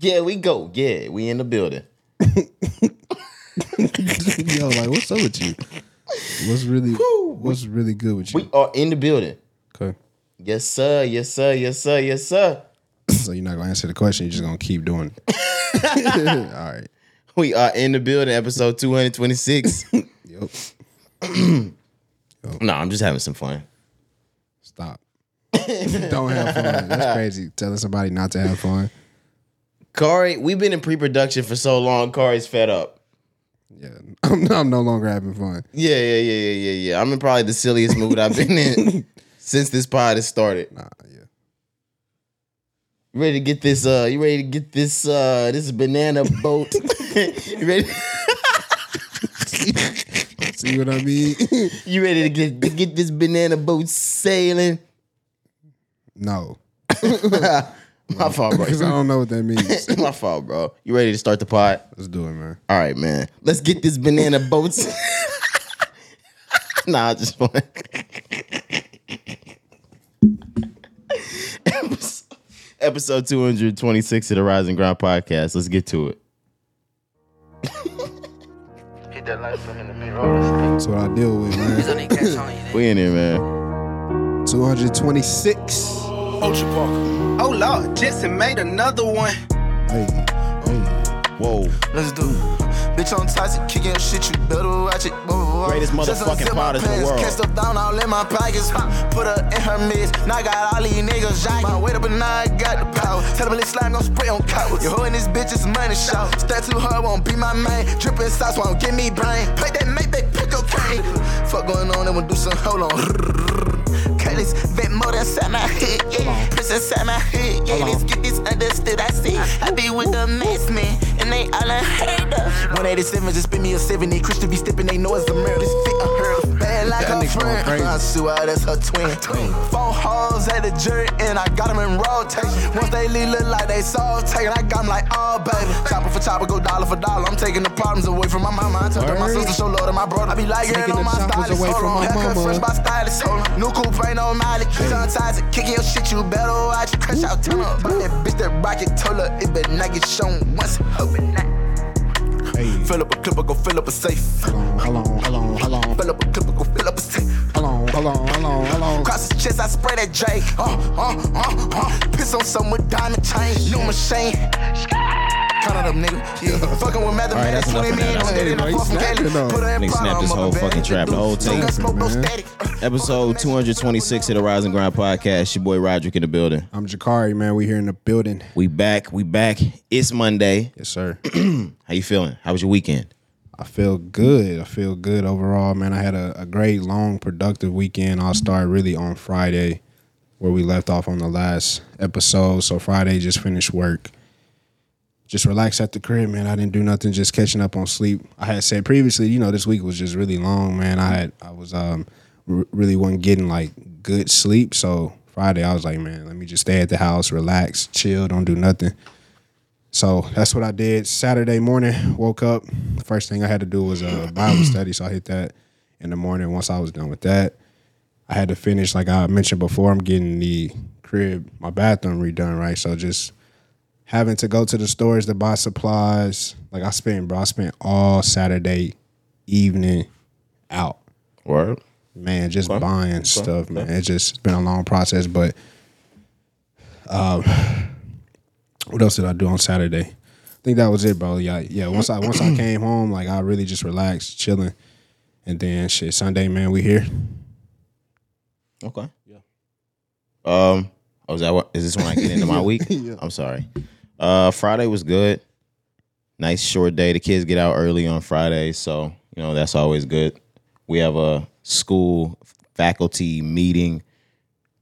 Yeah, we go. Yeah, we in the building. Yo, like, what's up with you? What's really what's really good with you? We are in the building. okay. Yes, sir. Yes, sir. Yes, sir. Yes, sir. So you're not gonna answer the question, you're just gonna keep doing it. All right. We are in the building, episode 226. Yep. no, I'm just having some fun. Stop. Don't have fun. That's crazy. Telling somebody not to have fun. Corey, we've been in pre-production for so long. Corey's fed up. Yeah. I'm, I'm no longer having fun. Yeah, yeah, yeah, yeah, yeah, yeah. I'm in probably the silliest mood I've been in since this pod has started. Nah, yeah. You ready to get this? Uh, you ready to get this? Uh, this banana boat? you ready? See what I mean? You ready to get to get this banana boat sailing? no. My fault, bro. Because I don't know what that means. My fault, bro. You ready to start the pod? Let's do it, man. All right, man. Let's get this banana boats. nah, I just want. episode, episode 226 of the Rising Ground podcast. Let's get to it. Hit that light for him to be rolling. That's what I deal with, man. We in here, man. 226. Ultra Park. Oh Lord, Jetson made another one. Hey, hey. Whoa. Let's do it. Bitch on toxic, kicking shit, you better watch it. Whoa, whoa. Greatest Just motherfucking unzip my pod in the pants, world. Catch stuff down all in my pockets. Put her in her midst. Now I got all these niggas jacking. My weight up and now I got the power. Tell them this slime gon' spray on cowards. You holding this bitch is money shot. Stay too hard, won't be my main. Dripping sauce won't give me brain. Play that make that pick okay. Fuck going on, then we'll do some hold on. Curtis, vent more inside my hood, yeah. Press inside my hood, yeah. Let's get this understood. I see. I be with the mess man, and they all unheard of. 187 just spin me a 70. Christian be stepping, they know it's the murder. This fit. Bad like That a friend. crazy. I swear that's her twin. Four hoes at the jury, and I got them in rotation. Once they leave, look like they soul taken. I got them like, oh, baby. Chopper for chopper, go dollar for dollar. I'm taking the problems away from my mama. I took to my sister, show love to my brother. I be like, Taking on the my stylist. away Hold from on. my Haircut mama. fresh by stylist. Hold on. New coupe ain't no mileage. On toxic, kicking your shit, you better watch it. Crash out, turn up. But that bitch that rocket told her it better not get shown once. Hoping that. Hey. Fill up a clip, I go fill up a safe. Hold on, hold on, hold on, hold on. Fill up a clip, I go fill up a safe. Hold on, hold on, hold on, hold on. Cross his chest, I spray that J. Uh, uh, uh, uh. Piss on some with diamond chain. New machine. Count it up, nigga. Yeah. Fucking with mathematics, that's enough 20 of that. million on Hey, I'm you fucking snapping Cali. though. Put her in Nigga snapped this whole fucking trap, the whole Don't tape. got smoke, no Man. static. Episode 226 of the Rising Ground podcast. Your boy Roderick in the building. I'm Jakari, man. We here in the building. We back. We back. It's Monday. Yes, sir. How you feeling? How was your weekend? I feel good. I feel good overall, man. I had a, a great, long, productive weekend. I'll start really on Friday, where we left off on the last episode. So Friday, just finished work. Just relaxed at the crib, man. I didn't do nothing, just catching up on sleep. I had said previously, you know, this week was just really long, man. I had, I was, um, really wasn't getting like good sleep. So Friday, I was like, man, let me just stay at the house, relax, chill, don't do nothing. So that's what I did. Saturday morning, woke up. First thing I had to do was a Bible study. So I hit that in the morning. Once I was done with that, I had to finish, like I mentioned before, I'm getting the crib, my bathroom redone, right? So just having to go to the stores to buy supplies. Like I spent, bro, I spent all Saturday evening out. Word. Man, just buying stuff, man. It's just been a long process, but um, what else did I do on Saturday? I think that was it, bro. Yeah, yeah. Once I once I came home, like I really just relaxed, chilling, and then shit. Sunday, man, we here. Okay. Yeah. Um. Oh, is that what? Is this when I get into my week? yeah. I'm sorry. Uh, Friday was good. Nice short day. The kids get out early on Friday, so you know that's always good. We have a school faculty meeting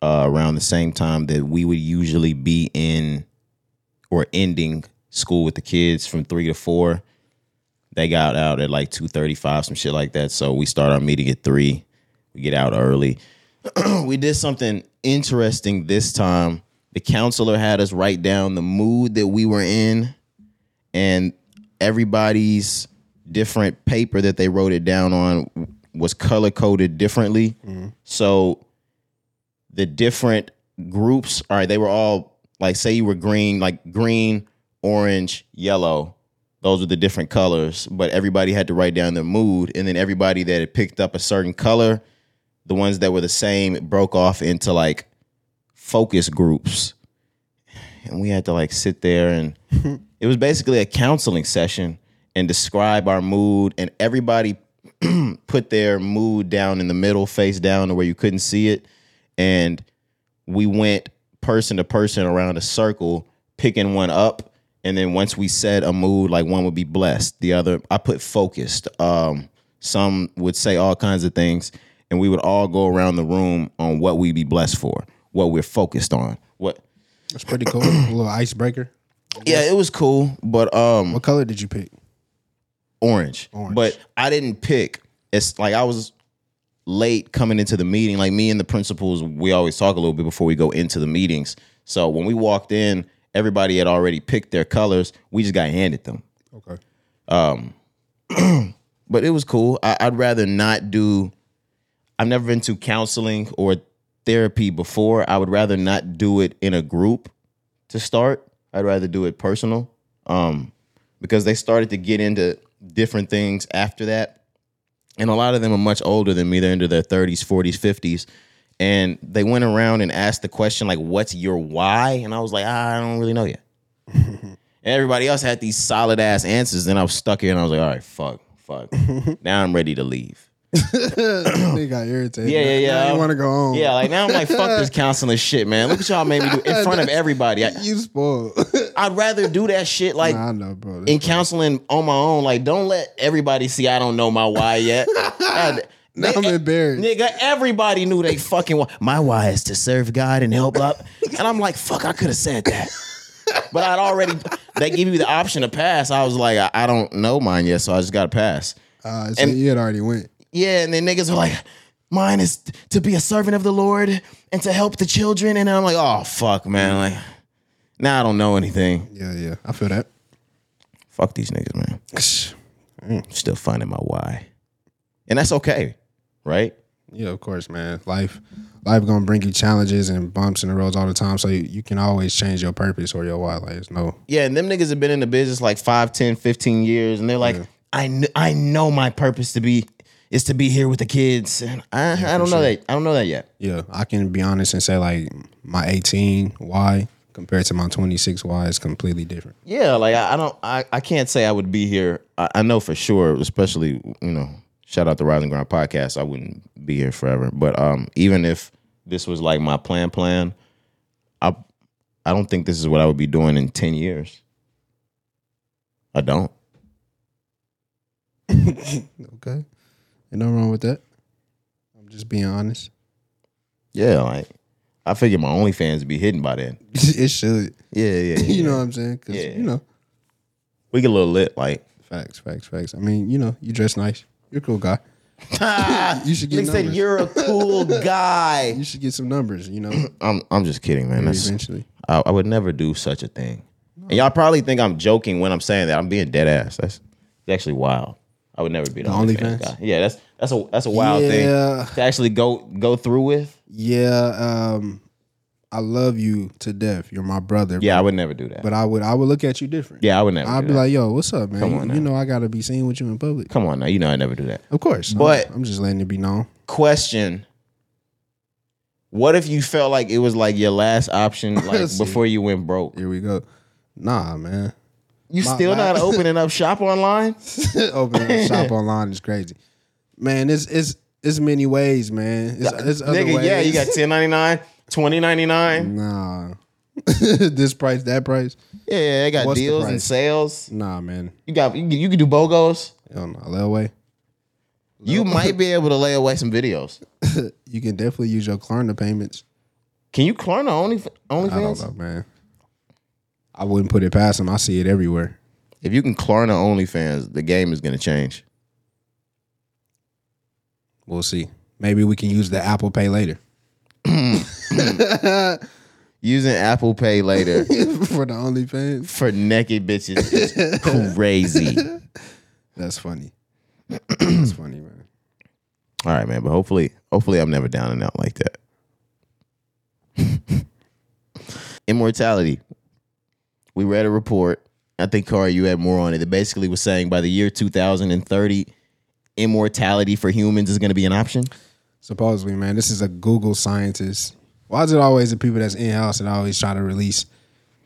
uh, around the same time that we would usually be in or ending school with the kids from three to four. They got out at like two thirty five, some shit like that. So we start our meeting at three. We get out early. we did something interesting this time. The counselor had us write down the mood that we were in and everybody's different paper that they wrote it down on was color coded differently. Mm-hmm. So the different groups, all right, they were all like say you were green, like green, orange, yellow. Those were the different colors, but everybody had to write down their mood, and then everybody that had picked up a certain color, the ones that were the same, broke off into like focus groups, and we had to like sit there and it was basically a counseling session and describe our mood, and everybody put their mood down in the middle, face down to where you couldn't see it, and we went person to person around a circle, picking one up. And then once we said a mood, like one would be blessed, the other I put focused. Um, some would say all kinds of things, and we would all go around the room on what we'd be blessed for, what we're focused on. What? That's pretty cool. a little icebreaker. Yeah, it was cool, but um, What color did you pick? orange. Orange. But I didn't pick. It's like I was late coming into the meeting. Like me and the principals, we always talk a little bit before we go into the meetings. So when we walked in, everybody had already picked their colors. We just got handed them. Okay. Um, But it was cool. I, I'd rather not do. I've never been to counseling or therapy before. I would rather not do it in a group to start. I'd rather do it personal. Um, because they started to get into different things after that. And a lot of them are much older than me. They're into their 30s, 40s, 50s. And they went around and asked the question, like, what's your why? And I was like, ah, I don't really know yet. and everybody else had these solid ass answers. Then I was stuck here and I was like, all right, fuck, fuck. now I'm ready to leave. They got irritated. Yeah, yeah, yeah. You want to go home? Yeah, like now I'm like, fuck this counseling shit, man. Look what y'all made me do in front of everybody. I, you spoiled. I'd rather do that shit like Nah, I know, bro. That's in counseling on my own. Like, don't let everybody see I don't know my why yet. I- Now I'm embarrassed. Nigga, everybody knew they fucking why. My why is to serve God and help up. And I'm like, fuck, I could have said that. But I'd already, they give you the option to pass. I was like, I, I don't know mine yet, so I just got to pass. Uh, so and- you had already went. Yeah, and then niggas were like, mine is to be a servant of the Lord and to help the children. And I'm like, oh, fuck, man. Like, now I don't know anything. Yeah, yeah. I feel that. Fuck these niggas, man. Mm. Still finding my why. And that's okay, right? Yeah, of course, man. Life, life gonna bring you challenges and bumps in the roads all the time. So you, you can always change your purpose or your why. Like, it's no. Yeah, and them niggas have been in the business like 5, 10, 15 years, and they're like, I, kn- I know my purpose to be is to be here with the kids. And I, I don't know that. I don't know that yet. Yeah, I can be honest and say like my 18 why compared to my 26 why is completely different. Yeah, like I, I don't I, I can't say I would be here. I, I know for sure, especially, you know, shout out the Rising Ground podcast, I wouldn't be here forever. But um even if this was like my plan plan, I I don't think this is what I would be doing in 10 years. I don't. Okay, ain't nothing wrong with that. I'm just being honest. Yeah, like I figure my OnlyFans would be hidden by then. it should. Yeah, yeah, yeah. You know what I'm saying? 'Cause, Yeah. you know, we get a little lit, like facts, facts, facts. I mean, you know, you dress nice. You're a cool guy. you should get Nigga said you're a cool guy. You should get some numbers. You know, I'm I'm just kidding, man. That's, eventually. I, I would never do such a thing. And y'all probably think I'm joking when I'm saying that. I'm being dead ass. That's, that's actually wild. I would never be the, The OnlyFans guy. Yeah, that's that's a that's a wild Yeah. thing to actually go go through with. Yeah, um, I love you to death. You're my brother. Yeah, I would never do that. but I would I would look at you different. yeah, I would never. I'd be that. like, yo, what's up, man? Come You- on you, now. know I gotta be seen with you in public. come on now, you know I never do that. Of course. But- I'm, I'm just letting it be known. Question: What if you felt like it was like your last option, like before you went broke? Here we go. Nah, man. You My- still my- not opening up shop online? Opening a shop online is crazy. Man, it's it's it's many ways, man. It's, it's other Nigga, ways. yeah, you got 1099, 2099. Nah. this price, that price. Yeah, yeah, they got What's the deals and sales. Nah, man. You got you, can- you can do bogos. Hell no. Layaway. You might be able to lay away some videos. You can definitely use your Klarna payments. Can you Klarna Only I don't OnlyFans? know, man. I wouldn't put it past him. I see it everywhere. If you can Klarna OnlyFans, the game is gonna change. We'll see. Maybe we can use the Apple Pay later Using Apple Pay later for the OnlyFans. for naked bitches is crazy. That's funny. That's funny, man. All right, man. But hopefully, hopefully, I'm never down and out like that. Immortality. We read a report I think Corey, you had more on it. That basically was saying by the year 2030, immortality for humans is going to be an option. Supposedly, man, this is a Google scientist. Why is it always the people that's in house that always try to release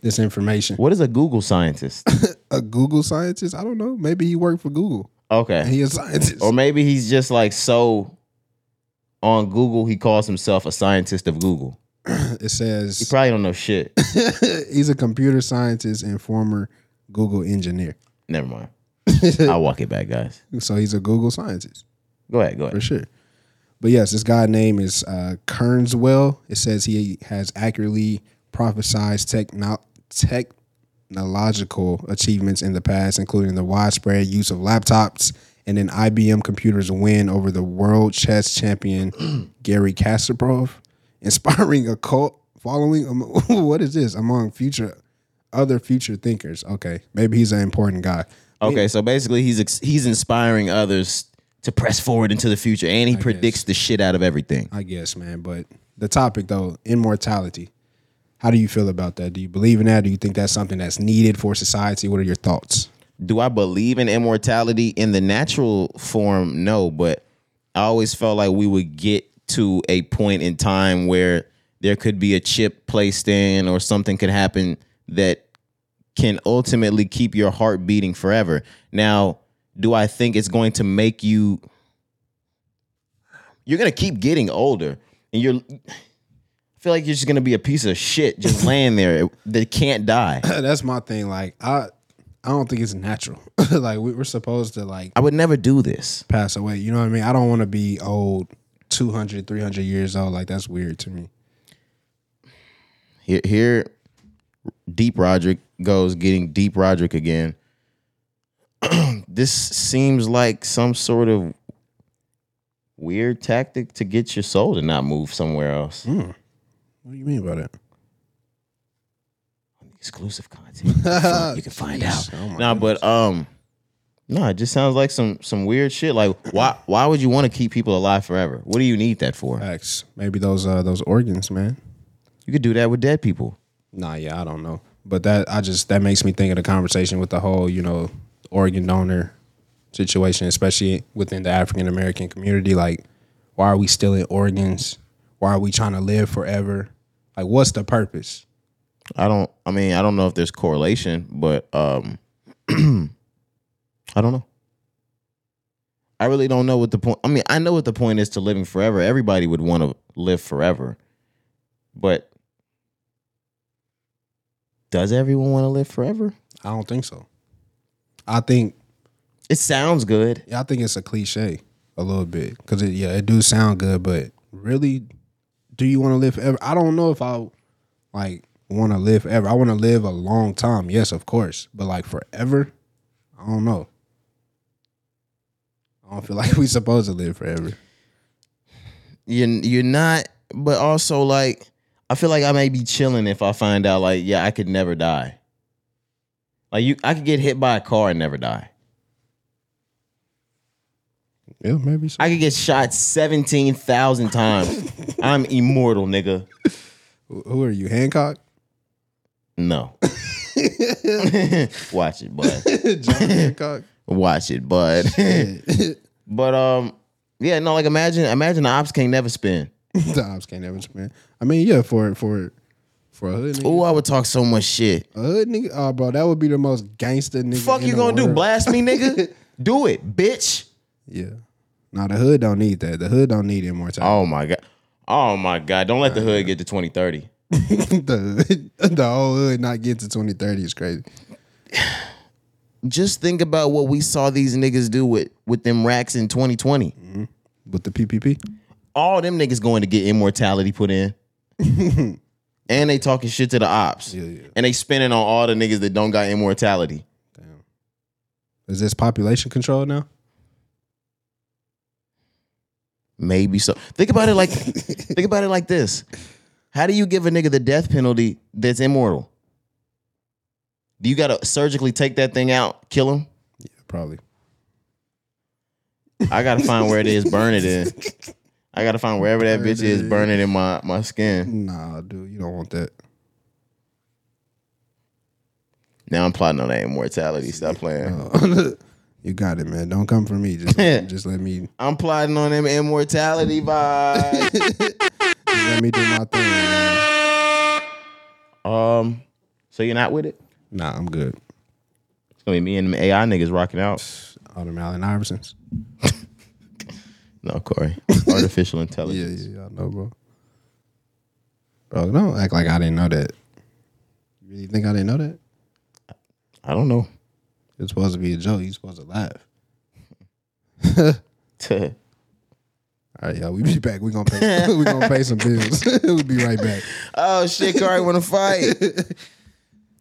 this information? What is a Google scientist? A Google scientist? I don't know. Maybe he worked for Google. Okay, he a scientist. or maybe he's just like so on Google. He calls himself a scientist of Google. it says, He probably don't know shit. he's a computer scientist and former Google engineer. Never mind. I'll walk it back, guys. So he's a Google scientist. Go ahead. Go ahead. for sure. But yes, this guy name is uh, Kurzweil. It says he has accurately prophesied techno- technological achievements in the past, including the widespread use of laptops and an IBM computer's win over the world chess champion Garry Kasparov, inspiring a cult following. Um, what is this among future other future thinkers? Okay, maybe he's an important guy. Okay, so basically, he's he's inspiring others to press forward into the future, and he predicts the shit out of everything. I guess, man. But the topic though, immortality. How do you feel about that? Do you believe in that? Do you think that's something that's needed for society? What are your thoughts? Do I believe in immortality in the natural form? No, but I always felt like we would get to a point in time where there could be a chip placed in, or something could happen that can ultimately keep your heart beating forever. Now, do I think it's going to make you you're going to keep getting older and you're I feel like you're just going to be a piece of shit just laying there that can't die. that's my thing. Like I, I don't think it's natural. like we, we're supposed to like I would never do this. pass away. You know what I mean? I don't want to be old, 200, 300 years old. Like that's weird to me. Here, here Deep Roderick goes getting Deep Roderick again. this seems like some sort of weird tactic to get your soul to not move somewhere else. What do you mean by that? Exclusive content. You can find- you can find out. Oh nah, but um, no, it just sounds like some some weird shit. Like, why why would you want to keep people alive forever? What do you need that for? Facts. Maybe those uh those organs, man. You could do that with dead people. Nah, yeah, I don't know. But that I just that makes me think of the conversation with the whole, you know, organ donor situation, especially within the African American community. Like, why are we stealing organs? Why are we trying to live forever? Like, what's the purpose? I don't. I mean, I don't know if there's correlation, but um, I don't know. I really don't know what the point. I mean, I know what the point is to living forever. Everybody would want to live forever, but does everyone want to live forever? I don't think so. I think It sounds good. yeah, I think it's a cliche a little bit because it, yeah, it do sound good, but really, do you want to live forever? I don't know if I like want to live forever. I want to live a long time, yes, of course, but like forever, I don't know. I don't feel like we're supposed to live forever. You're you're not, but also like I feel like I may be chilling if I find out like yeah I could never die. Like you, I could get hit by a car and never die. Yeah, maybe so. I could get shot 17,000 times. I'm immortal, nigga. Who are you, Hancock? No. Watch it, bud. John Hancock. Watch it, but but um, yeah, no, like imagine imagine the ops can't never spin. the ops can't ever spin. I mean, yeah, for for for a hood nigga. Oh, I would talk so much shit. A hood nigga, oh bro, that would be the most gangster nigga. Fuck in you the gonna do? world. Blast me, nigga? do it, bitch. Yeah. Nah, the hood don't need that. The hood don't need immortality. Oh my god. Oh my god. Don't let the hood get to 2030. the the whole hood not get to 2030 is crazy. Just think about what we saw these niggas do with with them racks in 2020. Mm-hmm. With the PPP. all them niggas going to get immortality put in. and they talking shit to the ops. Yeah, yeah. And they spinning on all the niggas that don't got immortality. Damn, is this population control now? Maybe so. Think about it like think about it like this. How do you give a nigga the death penalty that's immortal? Do you gotta surgically take that thing out, kill him? Yeah, probably. I gotta find where it is, burn it in. I gotta find wherever that bitch is, burn it in my, my skin. Nah, dude, you don't want that. Now I'm plotting on that immortality. Stop playing. you got it, man. Don't come for me. Just, just let me I'm plotting on them immortality vibes. let me do my thing. Man. um, so you're not with it? Nah, I'm good. It's gonna be me and them AI niggas rocking out. All them Allen Iversons. No, Corey. Artificial intelligence. Yeah, intelligence. yeah, I know, bro. Bro, don't act like I didn't know that. You really think I didn't know that? I don't know. It's supposed to be a joke. You supposed to laugh. All right, y'all. We be back. We gonna pay. we gonna pay some bills. we'll be right back. oh shit, Corey wanna fight.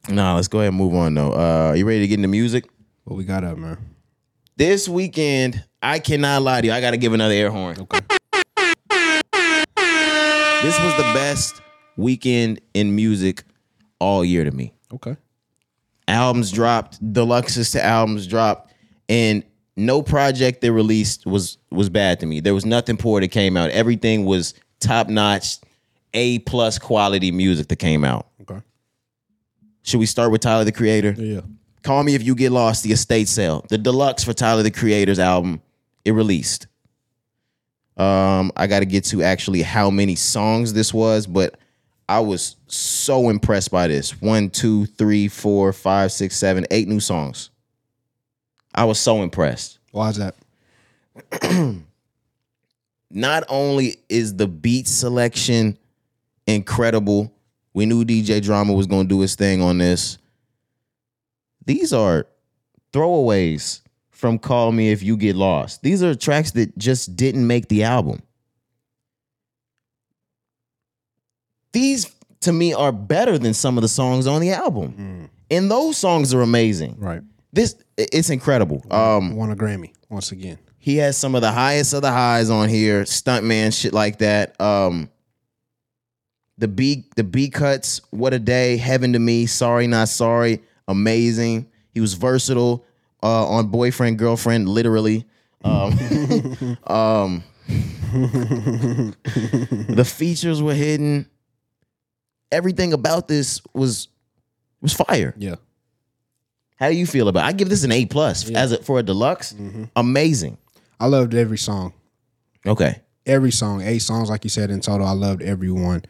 Nah, let's go ahead and move on though. Uh you ready to get into music? What we got up, man? This weekend, I cannot lie to you. I gotta give another air horn. Okay. This was the best weekend in music all year to me. Okay. albums dropped, deluxes to albums dropped, and no project they released was was bad to me. There was nothing poor that came out. Everything was top notch, A plus quality music that came out. Should we start with Tyler the Creator? Yeah. Call Me If You Get Lost, the estate sale, the deluxe for Tyler the Creator's album, it released. Um, I got to get to actually how many songs this was, but I was so impressed by this. One, two, three, four, five, six, seven, eight new songs. I was so impressed. Why is that? Not only is the beat selection incredible, we knew DJ Drama was going to do his thing on this. These are throwaways from Call Me If You Get Lost. These are tracks that just didn't make the album. These to me are better than some of the songs on the album. And those songs are amazing. Right. This it's incredible. Um Won a Grammy once again. he has some of the highest of the highs on here, stuntman shit like that. Um the B the B cuts, what a day, heaven to me, sorry not sorry, amazing. He was versatile uh on boyfriend girlfriend literally. Um um the features were hidden. Everything about this was was fire. Yeah. How do you feel about? It? I give this an A plus as a, for a deluxe. Amazing. I loved every song. Okay. Every song. Eight songs, like you said in total. I loved every one.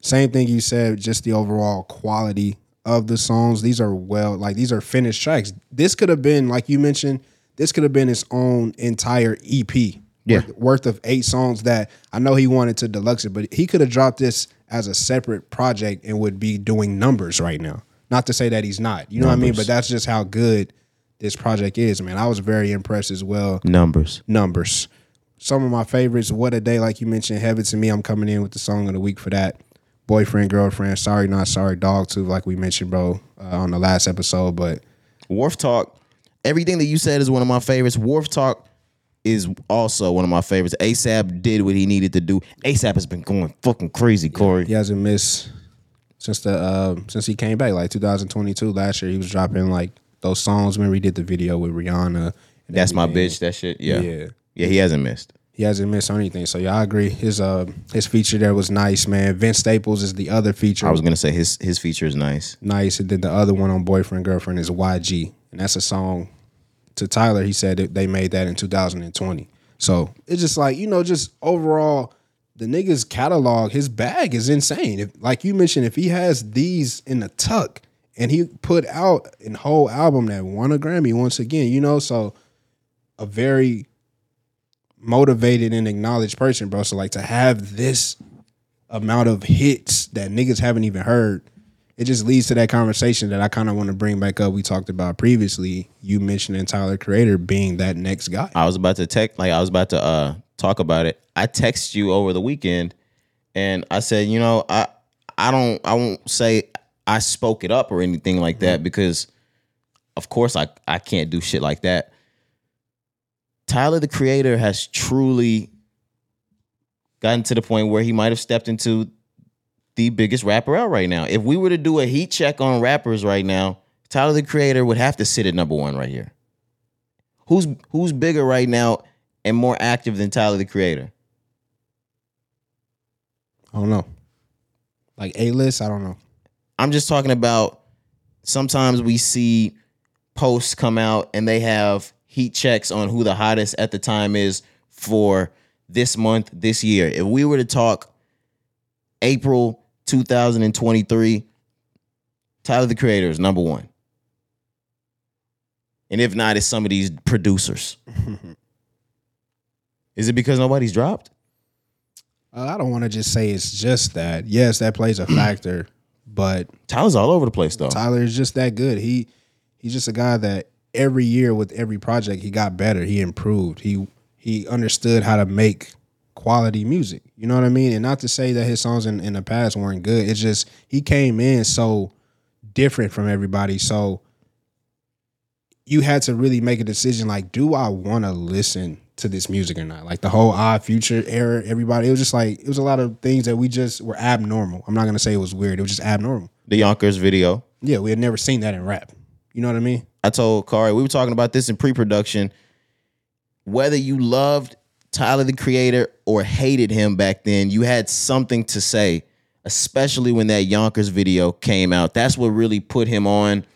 Same thing you said, just the overall quality of the songs. These are well, like these are finished tracks. This could have been, like you mentioned, this could have been its own entire EP. Yeah. Worth, worth of eight songs that I know he wanted to deluxe it, but he could have dropped this as a separate project and would be doing numbers right now. Not to say that he's not. You know what I mean? But that's just how good this project is, man. I was very impressed as well Numbers. numbers. Some of my favorites, What a Day, like you mentioned, Heaven to Me. I'm coming in with the song of the week for that. Boyfriend, Girlfriend, Sorry Not Sorry, Dog too, like we mentioned, bro, uh, on the last episode. But Wharf Talk. Everything that you said is one of my favorites. Wharf Talk is also one of my favorites. ASAP did what he needed to do. ASAP has been going fucking crazy, Corey. he hasn't missed since the uh, since he came back, like 2022. Last year, he was dropping like those songs. Remember, he did the video with Rihanna. and That's my bitch. That shit. Yeah. Yeah. Yeah, he hasn't missed. He hasn't missed on anything. So yeah, I agree. His uh his feature there was nice, man. Vince Staples is the other feature. I was gonna say his his feature is nice. nice. And then the other one on Boyfriend Girlfriend is YG. And that's a song to Tyler. He said that they made that in 2020. So it's just like, you know, just overall, the nigga's catalog, his bag is insane. If like you mentioned, if he has these in the tuck and he put out a whole album that won a Grammy once again, you know, so a very motivated and acknowledged person, bro. So like to have this amount of hits that niggas haven't even heard, it just leads to that conversation that I kind of want to bring back up. We talked about previously. You mentioning Tyler Creator being that next guy. I was about to text like I was about to uh talk about it. I text you over the weekend and I said, you know, I I don't I won't say I spoke it up or anything like that because of course I I can't do shit like that. Tyler the creator has truly gotten to the point where he might have stepped into the biggest rapper out right now. If we were to do a heat check on rappers right now, Tyler the creator would have to sit at number 1 right here. Who's who's bigger right now and more active than Tyler the Creator? I don't know. Like A list, I don't know. I'm just talking about sometimes we see posts come out and they have heat checks on who the hottest at the time is for this month, this year. If we were to talk April 2023, Tyler the Creator is number one. And if not, it's some of these producers. is it because nobody's dropped? Uh, I don't want to just say it's just that. Yes, that plays a factor, but Tyler's all over the place though. Tyler is just that good. He he's just a guy that every year with every project he got better. He improved. He he understood how to make quality music. You know what I mean? And not to say that his songs in, in the past weren't good. It's just he came in so different from everybody. So you had to really make a decision like, do I want to listen to this music or not? Like the whole odd future era, everybody, it was just like it was a lot of things that we just were abnormal. I'm not gonna say it was weird, it was just abnormal. The Yonkers video. Yeah, we had never seen that in rap. You know what I mean? I told Cari, we were talking about this in pre-production. Whether you loved Tyler the Creator or hated him back then, you had something to say, especially when that Yonkers video came out. That's what really put him on.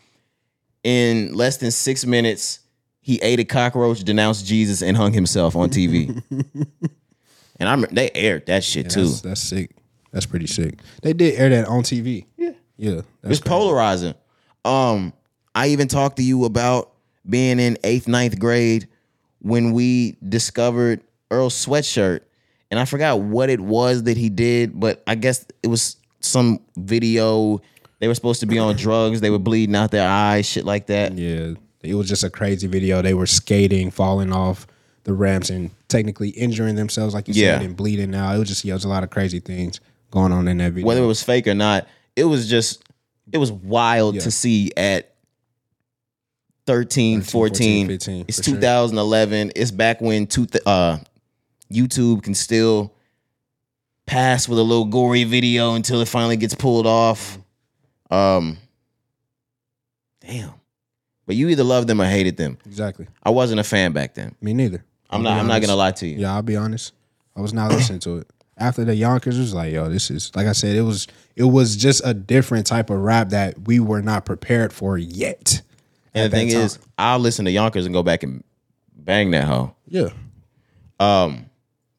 In less than six minutes, he ate a cockroach, denounced Jesus, and hung himself on TV. and I they aired that shit too. That's, that's sick. That's pretty sick. They did air that on TV. Yeah. Yeah. It's polarizing. Um, I even talked to you about being in eighth, ninth grade when we discovered Earl's sweatshirt. And I forgot what it was that he did, but I guess it was some video. They were supposed to be on drugs. They were bleeding out their eyes, shit like that. Yeah. It was just a crazy video. They were skating, falling off the ramps, and technically injuring themselves, like you Yeah. said, and bleeding out. It was just, yeah, it was a lot of crazy things going on in that video. Whether it was fake or not, it was just, it was wild Yeah. to see at 13, 13, 14. 14, 15, it's for sure. 2011. It's back when two th- uh, YouTube can still pass with a little gory video until it finally gets pulled off. Um, damn. But you either loved them or hated them. Exactly. I wasn't a fan back then. Me neither. I'm I'll not. I'm not gonna lie to you. Yeah, I'll be honest. I was not listening to it. After the Yonkers, it was like, yo, this is like I said, it was it was just a different type of rap that we were not prepared for yet. And at the thing that is, time. I'll listen to Yonkers and go back and bang that hoe. yeah, Um,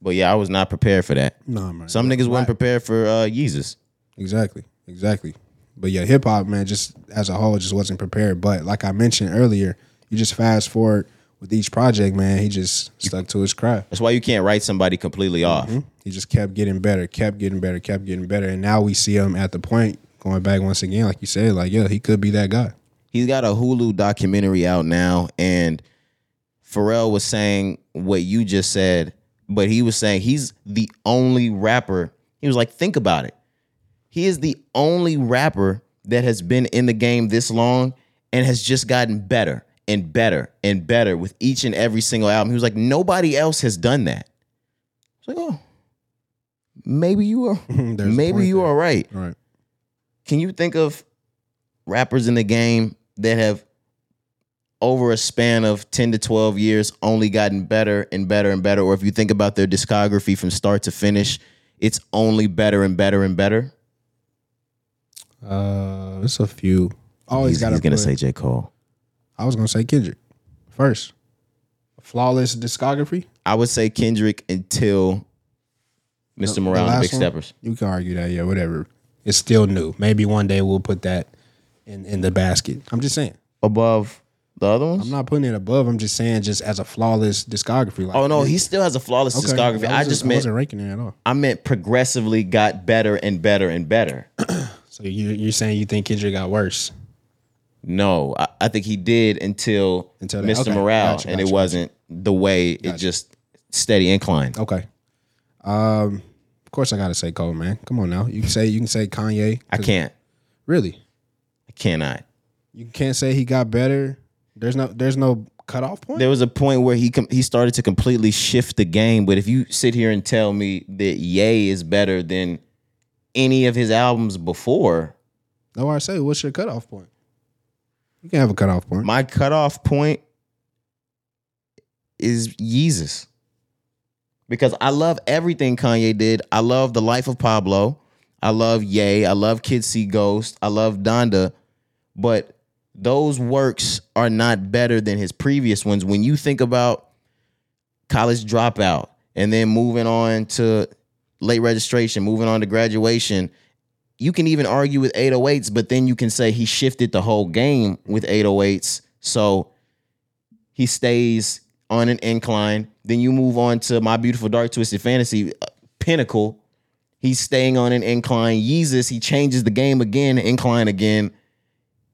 but yeah, I was not prepared for that. no, man. Some niggas weren't prepared for uh Yeezus. Exactly. Exactly. But yeah, hip hop, man, just as a whole, just wasn't prepared. But like I mentioned earlier, you just fast forward with each project, man. He just stuck to his craft. That's why you can't write somebody completely off. He just kept getting better, kept getting better, kept getting better. And now we see him at the point going back once again, like you said, like, yeah, he could be that guy. He's got a Hulu documentary out now, and Pharrell was saying what you just said, but he was saying he's the only rapper. He was like, think about it. He is the only rapper that has been in the game this long and has just gotten better and better and better with each and every single album. He was like, nobody else has done that. It's like, oh, maybe you are, maybe you there. are right. All right. Can you think of rappers in the game that have over a span of 10 to 12 years only gotten better and better and better or if you think about their discography from start to finish it's only better and better and better Uh, it's a few. Always he's, got he's gonna say j cole I was gonna say Kendrick first. Flawless discography. i would say kendrick until mr The morale the big one? steppers You can argue that, yeah, whatever. It's still new. Maybe one day we'll put that in in the basket. I'm just saying. above the other ones I'm not putting it above. I'm just saying, just as a flawless discography. Like, oh no he still has a flawless Okay. discography i was just I meant wasn't ranking it at all. i meant progressively got better and better and better So you you're saying you think Kendrick got worse? No, I, I think he did until, Until that- Mr. okay. Morale, Gotcha, and it gotcha, wasn't the way it just steady incline. Okay. Um. Of course, I gotta say Cole, man. Come on now. You can say you can say Kanye. I can't. Really. I cannot. You can't say he got better. There's no there's no cutoff point. There was a point where he com- he started to completely shift the game. But if you sit here and tell me that Ye is better than any of his albums before, no, I say, what's your cutoff point? You can have a cutoff point. my cutoff point is Yeezus. Because I love everything Kanye did. I love The Life of Pablo. I love Ye. I love Kids See Ghost. I love Donda. But those works are not better than his previous ones. When you think about college dropout and then moving on to late registration, moving on to graduation, you can even argue with 808s, but then you can say he shifted the whole game with 808s. So he stays on an incline. Then you move on to My Beautiful Dark Twisted Fantasy uh, Pinnacle. He's staying on an incline. Yeezus, he changes the game again, incline again.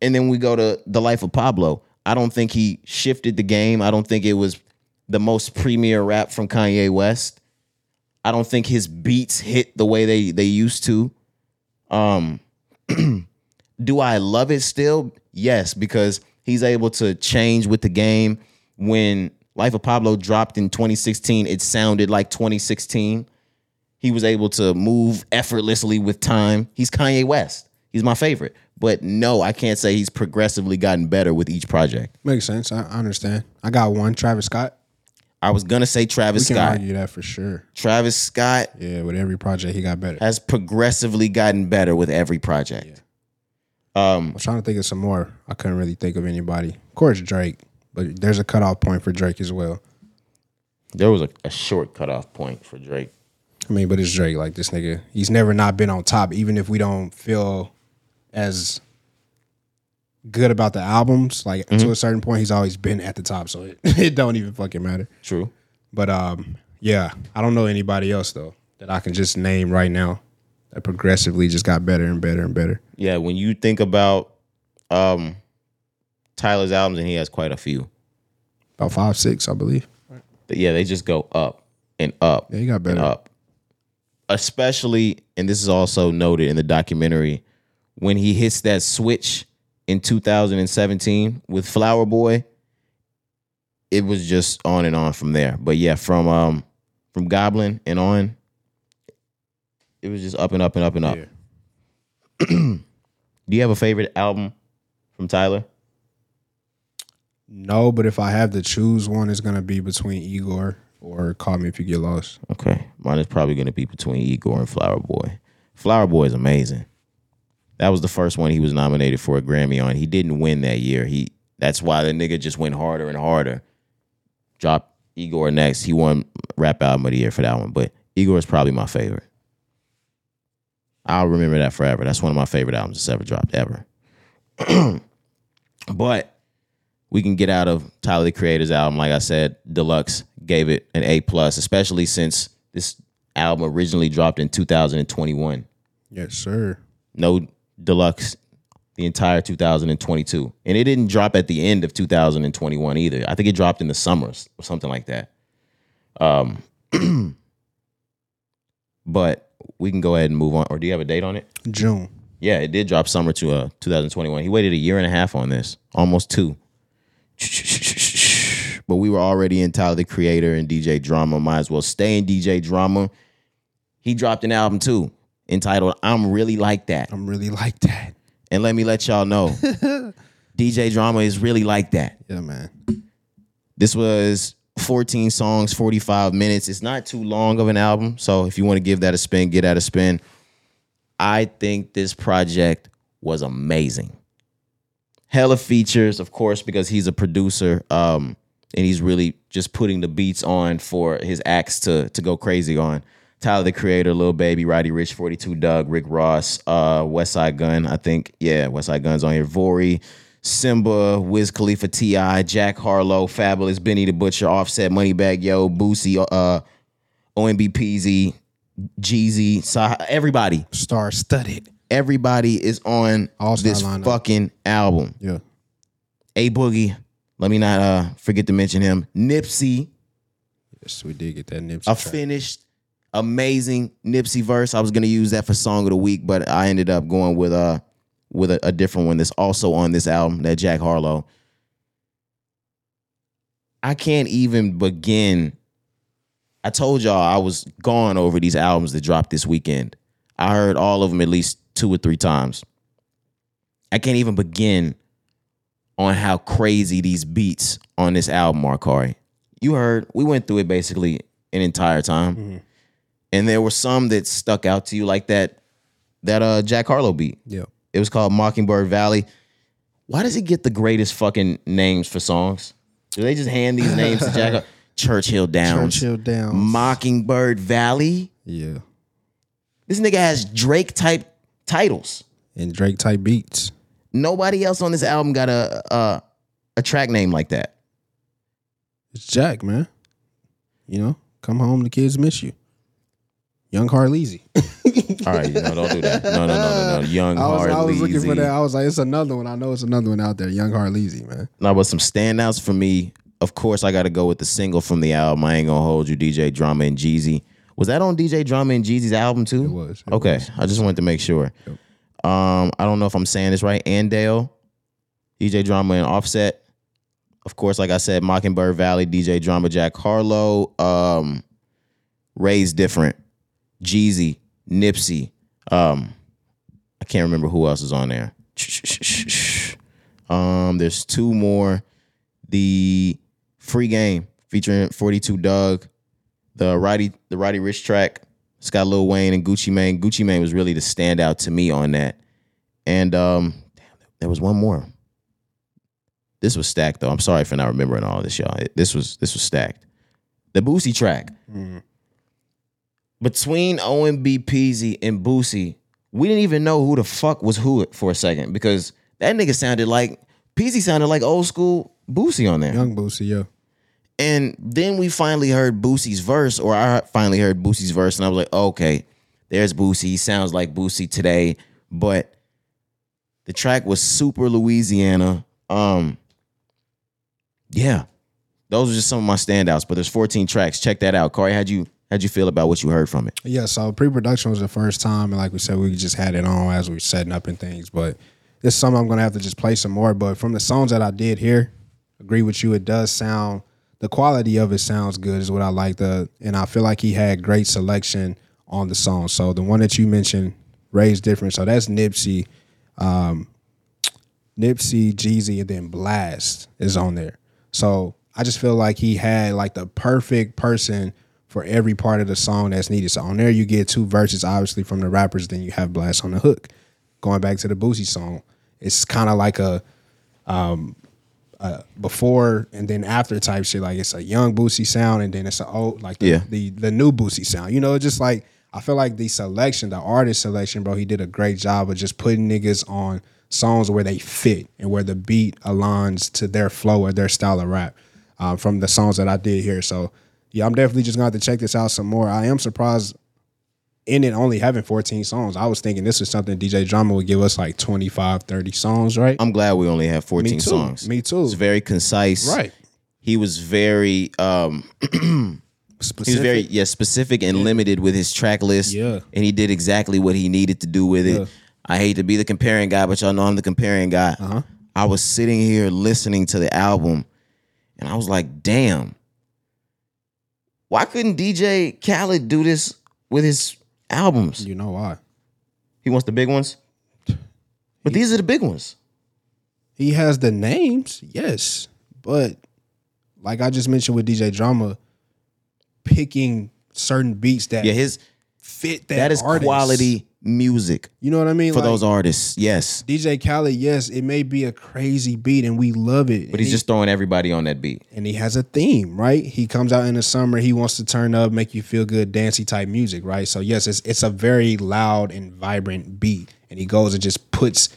And then we go to The Life of Pablo. I don't think he shifted the game. I don't think it was the most premier rap from Kanye West. I don't think his beats hit the way they they used to. Um do I love it still? Yes, because he's able to change with the game. When Life of Pablo dropped in 2016, it sounded like 2016. He was able to move effortlessly with time. He's Kanye West. He's my favorite. But no, I can't say he's progressively gotten better with each project. Makes sense. I understand. I got one. Travis Scott. I was gonna say We Travis can Scott. argue that for sure. Travis Scott Yeah, with every project he got better. Has progressively gotten better with every project. Um, I'm trying to think of some more. I couldn't really think of anybody. Of course, Drake, but there's a cutoff point for Drake as well. there was a, a short cutoff point for Drake. I mean, but it's Drake. Like this nigga, he's never not been on top. Even if we don't feel as good about the albums, like to a certain point, he's always been at the top. So it, it don't even fucking matter. True. But um, yeah, I don't know anybody else though that I can just name right now that progressively just got better and better and better. Yeah, when you think about um Tyler's albums, and he has quite a few. About five, six, I believe. But yeah, they just go up and up Yeah, he got better. up. Especially, and this is also noted in the documentary, when he hits that switch in 2017 with Flower Boy, it was just on and on from there. But yeah, from um from Goblin and on, it was just up and up and up and up. Yeah. Do you have a favorite album from Tyler? No, but if I have to choose one, it's gonna be between Igor or Call Me If You Get Lost. Okay, mine is probably going to be between Igor and Flower Boy. Flower Boy is amazing. That was the first one he was nominated for a Grammy on. He didn't win that year. He that's why the nigga just went harder and harder. Drop Igor next. He won rap album of the year for that one, but Igor is probably my favorite. I'll remember that forever. That's one of my favorite albums that's ever dropped ever. but we can get out of Tyler the Creator's album. Like I said, Deluxe gave it an A plus, especially since this album originally dropped in 2021. Yes, sir. No Deluxe the entire 2022, and it didn't drop at the end of 2021 either. I think it dropped in the summers or something like that. Um, but we can go ahead and move on. Or do you have a date on it? June. Yeah, it did drop summer to uh 2021. He waited a year and a half on this, almost two. But we were already in Tyler the Creator and DJ Drama. Might as well stay in DJ Drama. He dropped an album too, entitled "I'm Really Like That." I'm really like that. And let me let y'all know, DJ Drama is really like that. Yeah, man. This was 14 songs, 45 minutes. It's not too long of an album. So if you want to give that a spin, get that a spin. I think this project was amazing. Hella features, of course, because he's a producer. Um, and he's really just putting the beats on for his acts to to go crazy on. Tyler the Creator, Lil Baby, Roddy Ricch, 42 Dugg, Rick Ross, uh, Westside Gunn, I think. Yeah, Westside Gunn's on here. Vori, Simba, Wiz Khalifa, T.I., Jack Harlow, Fabolous, Benny the Butcher, Offset, Moneybagg Yo, Boosie, uh, OMB Peezy, Jeezy, Sah- everybody. Star studded. Everybody is on All-star this lineup. fucking album. Yeah. A Boogie, let me not uh, forget to mention him. Nipsey, Yes, we did get that Nipsey. a track. finished, amazing Nipsey verse. I was gonna use that for song of the week, but I ended up going with uh with a, a different one that's also on this album, that Jack Harlow. I can't even begin. I told y'all I was gone over these albums that dropped this weekend. I heard all of them at least two or three times. I can't even begin on how crazy these beats on this album are, Cari. You heard, we went through it basically an entire time. And there were some that stuck out to you like that that uh Jack Harlow beat. Yeah. It was called Mockingbird Valley. Why does he get the greatest fucking names for songs? Do they just hand these names to Jack? Churchill Downs, Churchill Downs. Mockingbird Valley. Yeah. This nigga has Drake type titles. And Drake type beats. Nobody else on this album got a a, a track name like that. It's Jack, man. You know, come home, the kids miss you. Young Harleezy. All right, no, don't do that. No, no, no, no, no. Young I was, Hard I was looking for that. I was like, it's another one. I know it's another one out there. Young Harleezy, man. Now, but some standouts for me. Of course, I got to go with the single from the album. I ain't gonna hold you, DJ Drama and Jeezy. Was that on DJ Drama and Jeezy's album too? It was. It okay, I just wanted to make sure. Um, I don't know if I'm saying this right. Andale, DJ Drama and Offset. Of course, like I said, Mockingbird Valley, DJ Drama, Jack Harlow, um, Raised Different, Jeezy, Nipsey. Um, I can't remember who else is on there. Um, there's two more. The free game featuring 42 Dugg, the Roddy, the Roddy Ricch track. It's got Lil Wayne and Gucci Mane. Gucci Mane was really the standout to me on that. And um, damn, there was one more. This was stacked though. I'm sorry for not remembering all this, y'all. This was this was stacked. The Boosie track. Between OMB Peezy and Boosie, we didn't even know who the fuck was who for a second because that nigga sounded like Peezy sounded like old school Boosie on there. Young Boosie, yeah. And then we finally heard Boosie's verse, or I finally heard Boosie's verse, and I was like, okay, there's Boosie. He sounds like Boosie today. But the track was super Louisiana. Um, yeah. Those are just some of my standouts, but there's 14 tracks. Check that out. Corey, how'd you how'd you feel about what you heard from it? Yeah, so pre-production was the first time, and like we said, we just had it on as we were setting up and things. But it's something I'm gonna have to just play some more. But from the songs that I did hear, agree with you. It does sound the quality of it sounds good is what I like. The and I feel like he had great selection on the song. So the one that you mentioned, Raised Different. So that's Nipsey, um, Nipsey, Jeezy, and then Blxst is on there. So I just feel like he had like the perfect person for every part of the song that's needed. So on there you get two verses, obviously from the rappers. Then you have Blxst on the hook. Going back to the Boosie song, it's kind of like a before and then after type shit. Like it's a young Boosie sound and then it's a old like the, Yeah. the the new Boosie sound. You know, it's just like I feel like the selection, the artist selection, bro, he did a great job of just putting niggas on songs where they fit and where the beat aligns to their flow or their style of rap. Um, from the songs that I did here. So yeah, I'm definitely just gonna have to check this out some more. I am surprised in it only having 14 songs. I was thinking this was something DJ Drama would give us like 25, 30 songs, right? I'm glad we only have 14 Me songs. Me too. It's very concise. right. He was very um Specific. He was very yeah specific and limited with his track list. Yeah. and he did exactly what he needed to do with it. Yeah. I hate to be the comparing guy, but y'all know I'm the comparing guy. Uh-huh. I was sitting here listening to the album, and I was like, "Damn, why couldn't DJ Khaled do this with his albums? You know why? He wants the big ones, but these are the big ones. He has the names, yes, but like I just mentioned with DJ Drama, picking certain beats that Yeah, his fit that, that is artist. quality music You know what I mean? for Like, those artists. Yes, DJ Khaled, yes, it may be a crazy beat and we love it, but he's and just throwing everybody on that beat. and he has a theme, right? He comes out in the summer, he wants to turn up, make you feel good, dancey type music, right? So yes, it's it's a very loud and vibrant beat, and he goes and just puts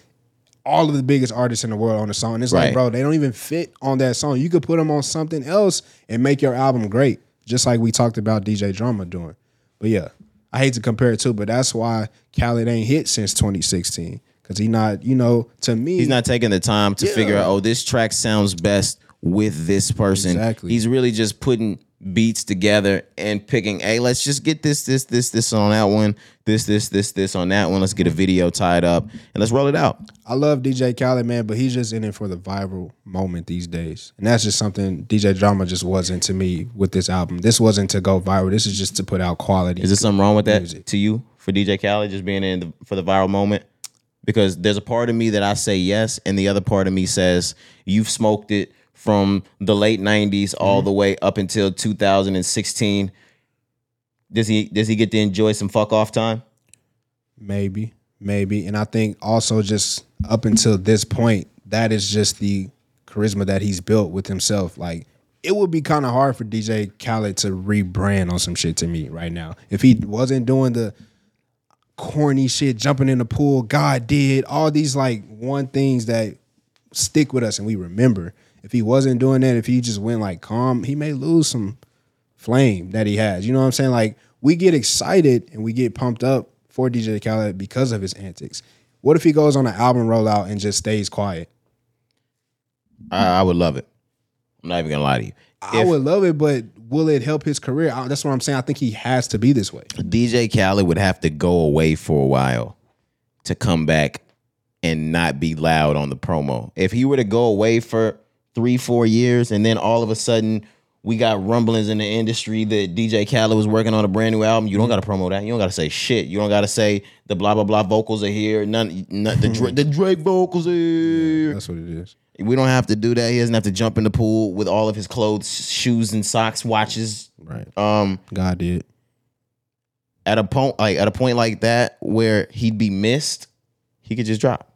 all of the biggest artists in the world on the song. And it's Right. like, bro, they don't even fit on that song. You could put them on something else and make your album great, just like we talked about DJ Drama doing. But yeah, I hate to compare it to, but that's why Khaled ain't hit since 2016 because he not, you know, to me, He's not taking the time to Yeah. figure out, oh, this track sounds best with this person. Exactly. He's really just putting beats together and picking, hey, let's just get this, this, this, this on that one, this, this, this, this on that one. Let's get a video tied up and let's roll it out. I love DJ Khaled, man, but he's just in it for the viral moment these days. And that's just something DJ Drama just wasn't to me with this album. This wasn't to go viral. This is just to put out quality. Is there something wrong with that Music. to you for DJ Khaled just being in the, for the viral moment? Because there's a part of me that I say yes, and the other part of me says you've smoked it from the late '90s all Mm-hmm. the way up until 2016. Does he does he get to enjoy some fuck off time? Maybe, maybe. And I think also just up until this point, that is just the charisma that he's built with himself. Like it would be kind of hard for DJ Khaled to rebrand on some shit to me right now. If he wasn't doing the corny shit, jumping in the pool, God did, all these like one things that stick with us and we remember. If he wasn't doing that, if he just went like calm, he may lose some flame that he has. You know what I'm saying? Like we get excited and we get pumped up for DJ Khaled because of his antics. What if he goes on an album rollout and just stays quiet? I, I would love it. I'm not even gonna lie to you. I would love it, but will it help his career? I- That's what I'm saying. I think he has to be this way. DJ Khaled would have to go away for a while to come back and not be loud on the promo. If he were to go away for three, four years, and then all of a sudden we got rumblings in the industry that DJ Khaled was working on a brand new album, you don't got to promo that. You don't got to say shit. You don't got to say the blah blah blah vocals are here. None, none the Dra- the Drake vocals are here. That's what it is. We don't have to do that. He doesn't have to jump in the pool with all of his clothes, shoes, and socks, watches. Right. Um, God did. at a point like at a point like that where he'd be missed, he could just drop.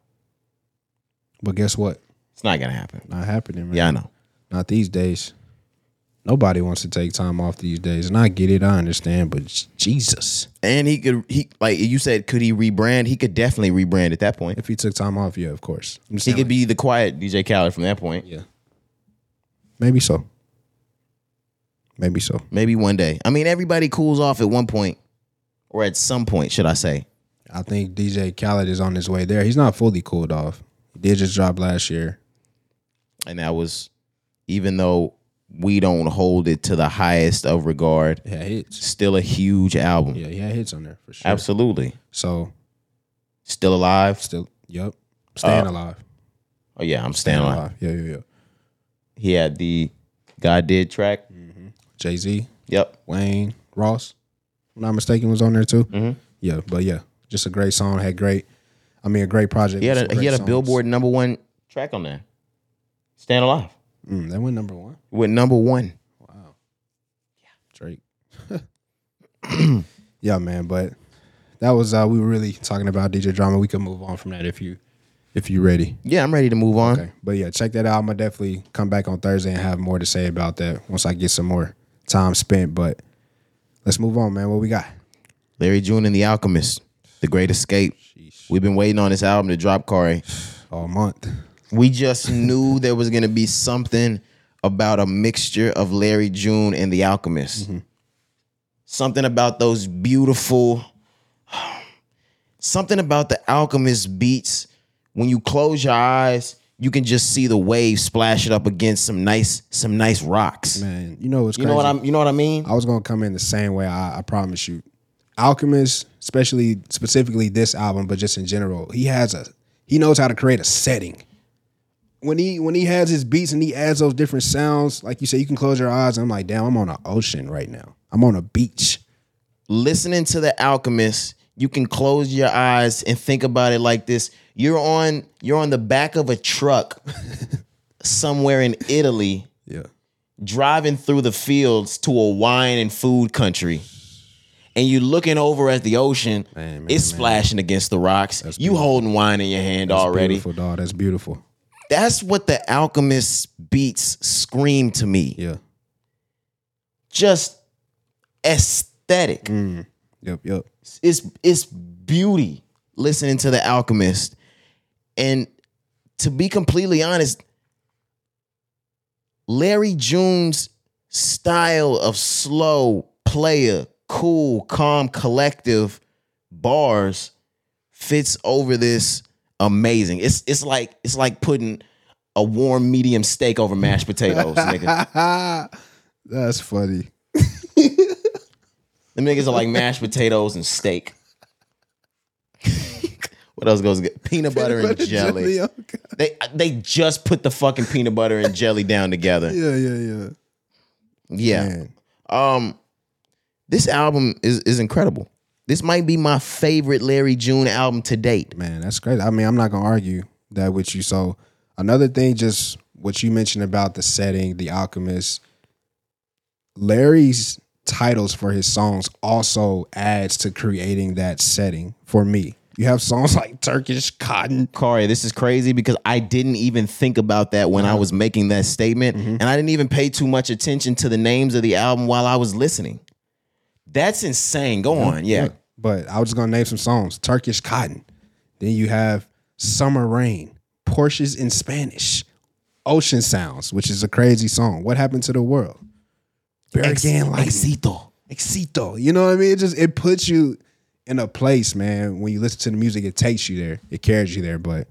But guess what? It's not gonna happen. Not happening, man. Yeah, I know. Not these days. Nobody wants to take time off these days. And I get it, I understand, but Jesus. And he could he like you said, could he rebrand? He could definitely rebrand at that point. If he took time off, yeah, of course. He could be the quiet DJ Khaled from that point. Yeah. Maybe so. Maybe so. Maybe one day. I mean, everybody cools off at one point, or at some point, should I say? I think DJ Khaled is on his way there. He's not fully cooled off. He did just drop last year. And that was, even though we don't hold it to the highest of regard, had hits. still a huge album. Yeah, he had hits on there for sure. Absolutely. So Still alive. still, yep. Staying Uh, alive. Oh yeah, I'm staying alive. Yeah, yeah, yeah. He had the God did track. Jay Z, Yep. Wayne, Ross, if I'm not mistaken, was on there too. Mhm. Yeah, but yeah, just a great song. Had great, I mean, a great project. He had a he had a. Billboard number one track on there. Stand alive. Mm, that went number one. With number one. Wow. Yeah. Drake. yeah, man. But that was uh we were really talking about DJ drama. We could move on from that if you if you ready. Yeah, I'm ready to move on. Okay. But yeah, check that out. I'm gonna definitely come back on Thursday and have more to say about that once I get some more time spent. But let's move on, man. What we got? Larry June and the Alchemist, The Great Escape. We've been waiting on this album to drop, Cari. All month. We just knew there was gonna be something about a mixture of Larry June and the Alchemist. Mm-hmm. Something about those beautiful, something about the Alchemist beats. When you close your eyes, you can just see the waves splashing up against some nice, some nice rocks. Man, you know what's You crazy? know what I'm you know what I mean? I was gonna come in the same way. I, I promise you. Alchemist, especially specifically this album, but just in general, he has a he knows how to create a setting. When he when he has his beats and he adds those different sounds, like you say, you can close your eyes. And I'm like, damn, I'm on an ocean right now. I'm on a beach. listening to the alchemist you can close your eyes and think about it like this you're on you're on the back of a truck somewhere in italy Yeah. driving through the fields to a wine and food country and you're looking over at the ocean Man, man, it's man. splashing against the rocks you beautiful. holding wine in your hand already Beautiful, dog. That's beautiful. That's what the alchemist beats scream to me Yeah. just aesthetic Mm. Yep. Yep. it's it's beauty listening to the alchemist and to be completely honest larry june's style of slow player cool calm collective bars fits over this amazing it's it's like it's like putting a warm medium steak over mashed potatoes nigga That's funny. the niggas are like mashed potatoes and steak. what else goes good? Peanut butter and jelly. oh God. They they just put the fucking peanut butter and jelly down together. Yeah. Yeah. Yeah. Yeah. Man. Um this album is is incredible. This might be my favorite Larry June album to date. Man, that's great. I mean, I'm not gonna argue that with you. So another thing, just what you mentioned about the setting, the alchemist, Larry's titles for his songs also adds to creating that setting for me. You have songs like Turkish Cotton. Cari, this is crazy because I didn't even think about that when I Uh-huh. was making that statement, Mm-hmm. and I didn't even pay too much attention to the names of the album while I was listening. That's insane. Go on, yeah. But I was just gonna name some songs. Turkish Cotton. Then you have Summer Rain, Porsches in Spanish, Ocean Sounds, which is a crazy song. What happened to the world? Barragan Lightning. Éxito. Exito. You know what I mean? It just it puts you in a place, man. When you listen to the music, it takes you there. It carries you there. But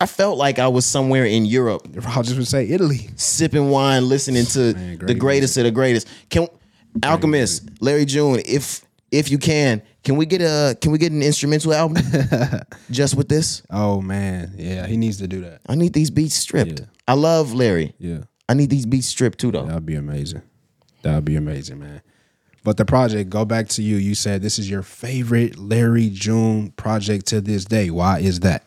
I felt like I was somewhere in Europe I'll just say Italy. sipping wine, listening to Man, the greatest of the greatest. Can Alchemist, Larry June, if if you can, can we get a can we get an instrumental album just with this? Oh man, yeah, he needs to do that. I need these beats stripped. Yeah. I love Larry. Yeah, I need these beats stripped too, though. that'd be amazing. That'd be amazing, man. But the project, go back to you. You said this is your favorite Larry June project to this day. Why is that?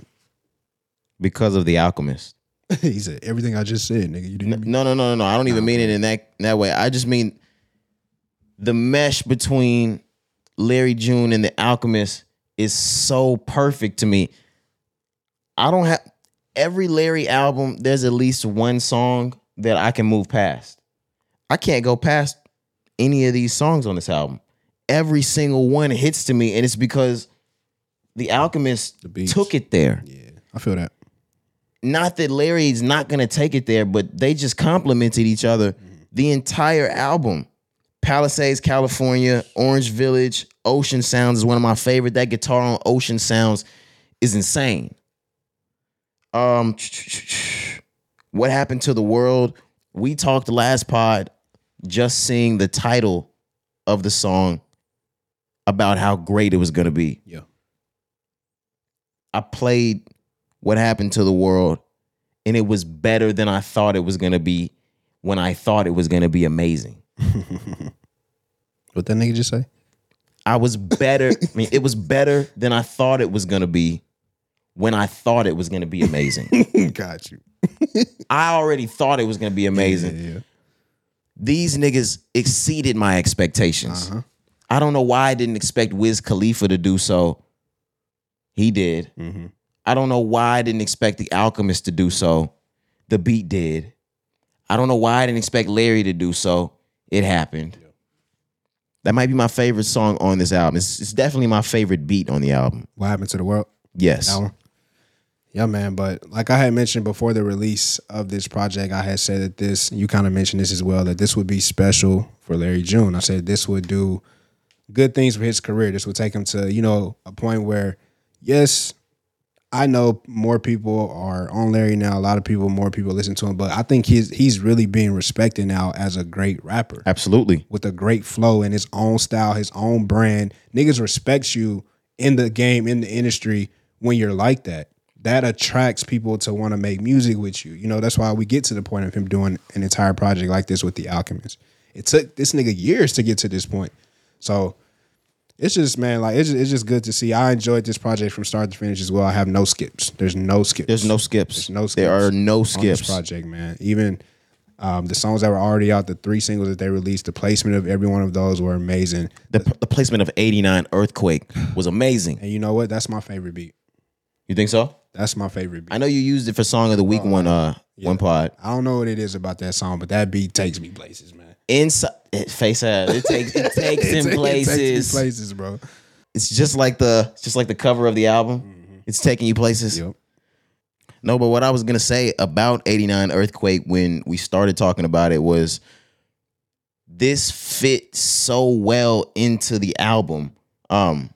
Because of the Alchemist. he said everything I just said, nigga. You didn't. No, no, no, no, no. I don't even mean it in that that way. I just mean the mesh between Larry June and the Alchemist is so perfect to me. I don't have every Larry album. There's at least one song that I can move past. I can't go past any of these songs on this album. Every single one hits to me, and it's because the Alchemist beats. took it there Yeah, I feel that. not that Larry's not gonna take it there, but they just complemented each other mm-hmm. the entire album. Palisades, California, Orange Village, Ocean Sounds is one of my favorite. That guitar on Ocean Sounds is insane. Um, what happened to the world? We talked last pod just seeing the title of the song about how great it was gonna be. Yeah. I played what happened to the world and it was better than I thought it was going to be when I thought it was going to be amazing. What that nigga just say? I was better, I mean it was better than I thought it was to be when I thought it was to be amazing. Got you. I already thought it was to be amazing. Yeah, yeah. These niggas exceeded my expectations. Uh-huh. I don't know why I didn't expect Wiz Khalifa to do so. He did. Mm-hmm. I don't know why I didn't expect the Alchemist to do so. The beat did. I don't know why I didn't expect Larry to do so. It happened. That might be my favorite song on this album. It's, it's definitely my favorite beat on the album. What happened to the world? Yes. Yeah, man. But like I had mentioned before the release of this project, I had said that this, you kind of mentioned this as well, that this would be special for Larry June. I said this would do good things for his career. This would take him to, you know, a point where, yes, I know more people are on Larry now. A lot of people, more people listen to him, but I think he's he's really being respected now as a great rapper Absolutely. with a great flow and his own style, his own brand. Niggas respects you in the game, in the industry when you're like that. That attracts people to want to make music with you. You know, that's why we get to the point of him doing an entire project like this with the Alchemist. It took this nigga years to get to this point. So it's just man, like it's just, it's just good to see. I enjoyed this project from start to finish as well. I have no skips. There's no skips. There's no skips. There's no skips. There are no skips. project, man. Even um, the songs that were already out, the three singles that they released, the placement of every one of those were amazing. The, the placement of 89 Earthquake was amazing. And you know what? That's my favorite beat. You think so? That's my favorite beat. I know you used it for Song of the Week one uh one pod. I don't know what it is about that song, but that beat takes me places, man. Inside face ass. It takes it takes It in takes- it places. takes places, bro. It's just like the it's just like the cover of the album. It's taking you places. Yep. No, but what I was gonna say about 89 Earthquake when we started talking about it was this fit so well into the album. Um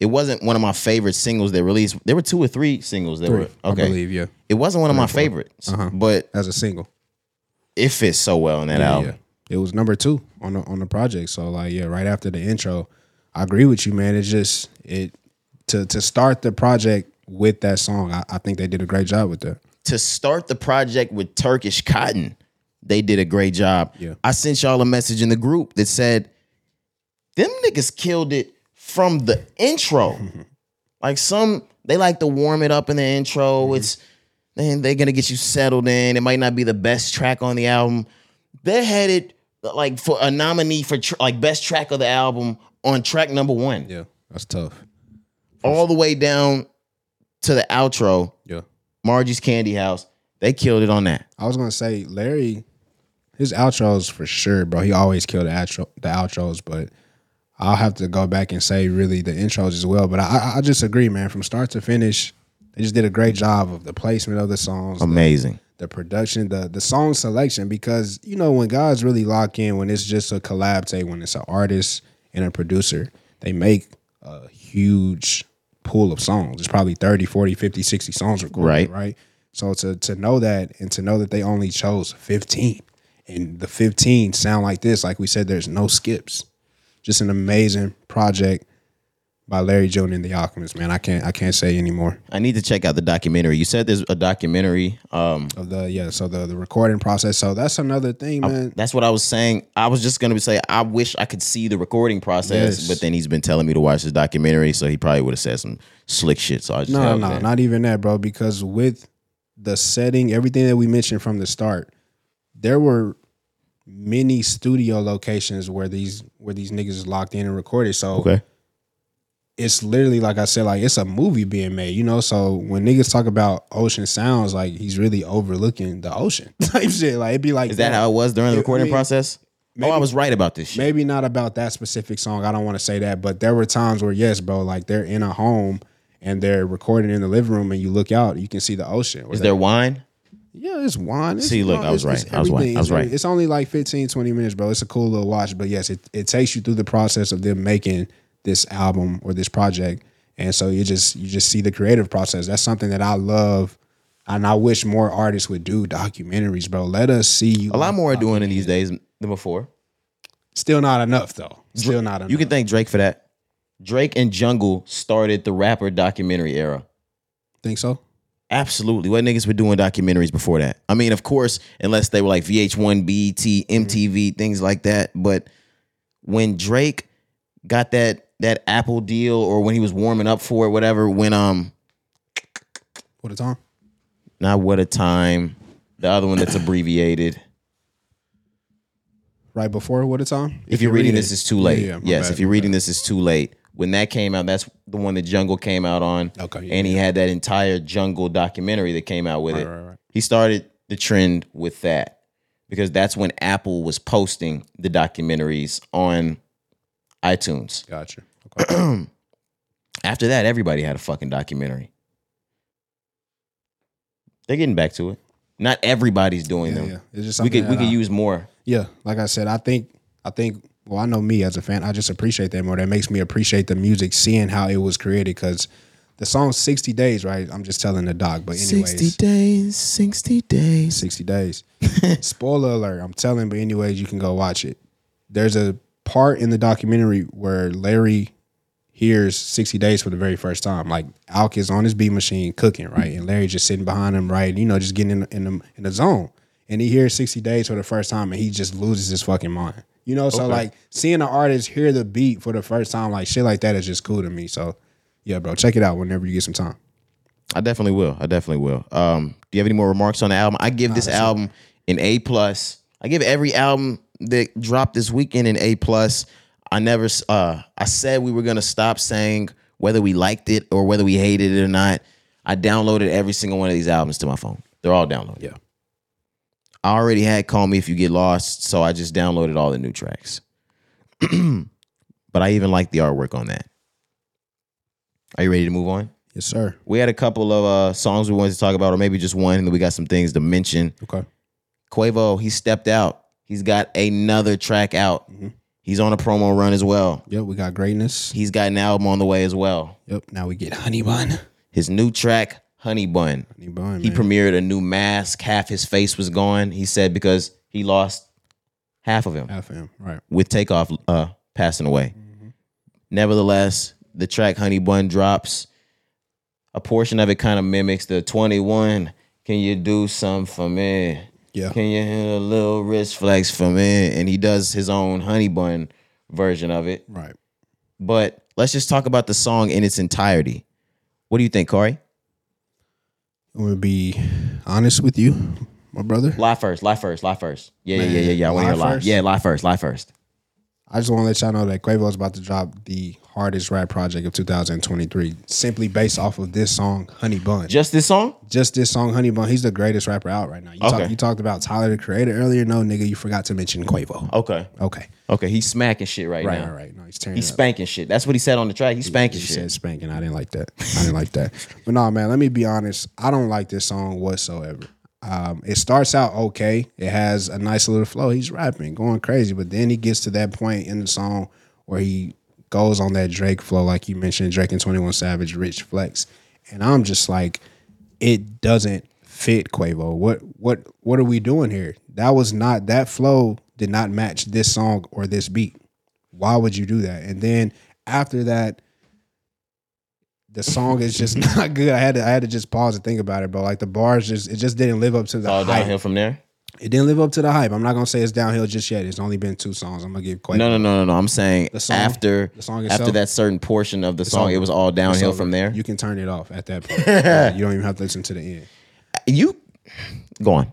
it wasn't one of my favorite singles they released. There were two or three singles that Three, were I okay. believe, yeah. It wasn't one of my Three or four. favorites, Uh-huh. but As a single. it fits so well in that Yeah, album. yeah. It was number two on the on the project. So like, yeah, right after the intro, I agree with you, man. It's just it to to start the project with that song. I, I think they did a great job with that. to start the project with Turkish Cotton, they did a great job. Yeah. I sent y'all a message in the group that said, them niggas killed it from the intro. like some, they like to warm it up in the intro. Mm-hmm. It's then they're gonna get you settled in. It might not be the best track on the album. They had headed like for a nominee for tr- like best track of the album on track number one. Yeah, that's tough. all the way down to the outro, Yeah. Margie's Candy House. They killed it on that. I was gonna say Larry, his outros for sure, bro. He always killed the outro, the outros, but I'll have to go back and say really the intros as well. But I, I just agree, man. From start to finish, they just did a great job of the placement of the songs, Amazing. the production, the the song selection. Because you know when guys really lock in, when it's just a collab tape, when it's an artist and a producer, they make a huge pool of songs. It's probably 30, 40, 50, 60 songs recorded, Right. right? So to to know that and to know that they only chose 15 and the 15 sound like this, like we said, there's no skips. Just an amazing project by Larry June and the Alchemist, man. I can't I can't say anymore. I need to check out the documentary. You said there's a documentary. Um, Of the yeah, so the the recording process. So that's another thing, man. that's what I was saying. I was just gonna say I wish I could see the recording process, Yes. but then he's been telling me to watch this documentary, so he probably would have said some slick shit. So I just No, no, that. not even that, bro. Because with the setting, everything that we mentioned from the start, there were many studio locations where these where these niggas is locked in and recorded. So okay. It's literally like I said, like it's a movie being made, you know. So when niggas talk about ocean sounds, like he's really overlooking the ocean type shit. Like it'd be like Is that how it was during the I recording mean, process? oh, I was right about this shit. maybe not about that specific song. I don't want to say that, but there were times where yes, bro, like they're in a home and they're recording in the living room, and you look out, you can see the ocean. Or Is there wine? Yeah, it's wine. It's, See, look, I was right. I was right. I was It's- right. It's only like 15, 20 minutes, bro. It's a cool little watch. But yes, it, it takes you through the process of them making this album or this project. And so you just you just see the creative process. That's something that I love. And I wish more artists would do documentaries, bro. Let us see you. A lot more are doing it these days than before. Still not enough though. Still not enough. You can thank Drake for that. Drake and Jungle started the rapper documentary era. think so? Absolutely. What niggas were doing documentaries before that? I mean, of course, unless they were like VH1, BET, MTV, things like that. But when Drake got that that Apple deal, or when he was warming up for it, whatever, when um, What a time. not what a time, the other one that's abbreviated. Right before what a time? If, you're reading this, it's too late. Yeah, yeah, my yes, bad, if you're my reading this, it's too late. When that came out, that's the one that Jungle came out on. Okay, yeah, and he had that entire Jungle documentary that came out with it. right, right. He started the trend with that because that's when Apple was posting the documentaries on iTunes. Gotcha. Okay. After that, everybody had a fucking documentary. They're getting back to it. Not everybody's doing yeah, them. yeah. It's just We could we could I- use more. Yeah, like I said, I think I think well, I know me as a fan, I just appreciate that more. That makes me appreciate the music, seeing how it was created. Because the song "60 Days," right? I'm just telling the doc, but anyways, days, 60 days. 60 days. Spoiler alert! I'm telling, but anyways, you can go watch it. There's a part in the documentary where Larry hears 60 days for the very first time. Like Alk is on his beat machine cooking, right? And Larry just sitting behind him, right? You know, just getting in the, in the in the zone. And he hears 60 days for the first time and he just loses his fucking mind. You know, so like seeing an artist hear the beat for the first time, like shit like that is just cool to me. So yeah, bro, check it out whenever you get some time. I definitely will. I definitely will. Um, do you have any more remarks on the album? I give this album an A plus. I give every album that dropped this weekend an A plus. I never. Uh, I said we were gonna stop saying whether we liked it or whether we hated it or not. I downloaded every single one of these albums to my phone. They're all downloaded. Yeah. I already had "Call Me If You Get Lost," so I just downloaded all the new tracks. but I even like the artwork on that. Are you ready to move on? Yes, sir. We had a couple of uh, songs we wanted to talk about, or maybe just one, and then we got some things to mention. Okay. Quavo, he stepped out. He's got another track out. He's on a promo run as well. Yep, we got greatness. He's got an album on the way as well. Yep. Now we get Honey Bun. His new track, Honey Bun. Honey Bun. He man. premiered a new mask. Half his face was gone. He said because he lost half of him Half of him. Right. with Takeoff uh, passing away. Nevertheless, the track Honey Bun drops. A portion of it kind of mimics the 21. Can you do something for me? Yeah. Can you hear a little wrist flex for me? And he does his own Honey Bun version of it. Right. But let's just talk about the song in its entirety. What do you think, Cari? I'm gonna be honest with you, my brother. Lie first, lie first, lie first. Yeah, yeah, yeah, yeah, yeah. I want to hear lie? Yeah, lie first, lie first. I just want to let y'all know that Quavo is about to drop the hardest rap project of 2023, simply based off of this song, Honey Bun. Just this song? Just this song, Honey Bun. He's the greatest rapper out right now. You, Okay. talk, you talked about Tyler the Creator earlier. No, nigga, you forgot to mention Quavo. Okay. Okay. Okay. He's smacking shit right, Right, now. right, right. No, he's tearing He's spanking shit. That's what he said on the track. He's spanking He shit. said spanking. I didn't like that. I didn't like that. But no, man, let me be honest. I don't like this song whatsoever. Um, it starts out okay. It has a nice little flow. He's rapping, going crazy, but then he gets to that point in the song where he goes on that Drake flow, like you mentioned, Drake and Twenty One Savage, Rich Flex, and I'm just like, it doesn't fit Quavo. What what what are we doing here? That was not that flow did not match this song or this beat. Why would you do that? And then after that, the song is just not good. I had to I had to just pause and think about it, but like the bars just it just didn't live up to the All hype. downhill from there. It didn't live up to the hype. I'm not gonna say it's downhill just yet. It's only been two songs. I'm gonna give Quavo. No, no, no, no, no. I'm saying The song- after the song after that certain portion of the song, over. it was all downhill from there. You can turn it off at that point. You don't even have to listen to the end. You go on.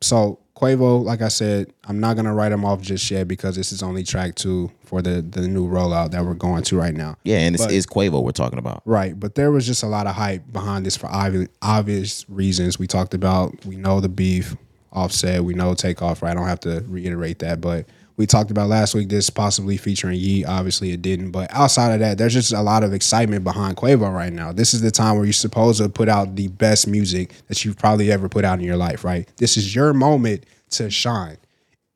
So Quavo, like I said, I'm not gonna write him off just yet because this is only track two for the the new rollout that we're going to right now. Yeah, and this is Quavo we're talking about. Right, but there was just a lot of hype behind this for obvious, obvious reasons. We talked about, we know the beef, Offset, we know Takeoff. Right, I don't have to reiterate that, but we talked about last week this possibly featuring Ye. Obviously, it didn't, but outside of that, there's just a lot of excitement behind Quavo right now. This is the time where you're supposed to put out the best music that you've probably ever put out in your life. Right, this is your moment to shine,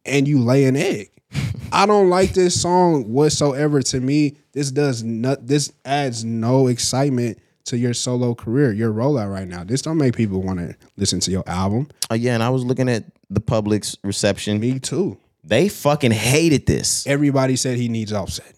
and you lay an egg. I don't like this song whatsoever. To me, this does not. This adds no excitement to your solo career, your rollout right now. This don't make people want to listen to your album. Uh, yeah, and I was looking at the public's reception. Me too. They fucking hated this. Everybody said he needs Offset.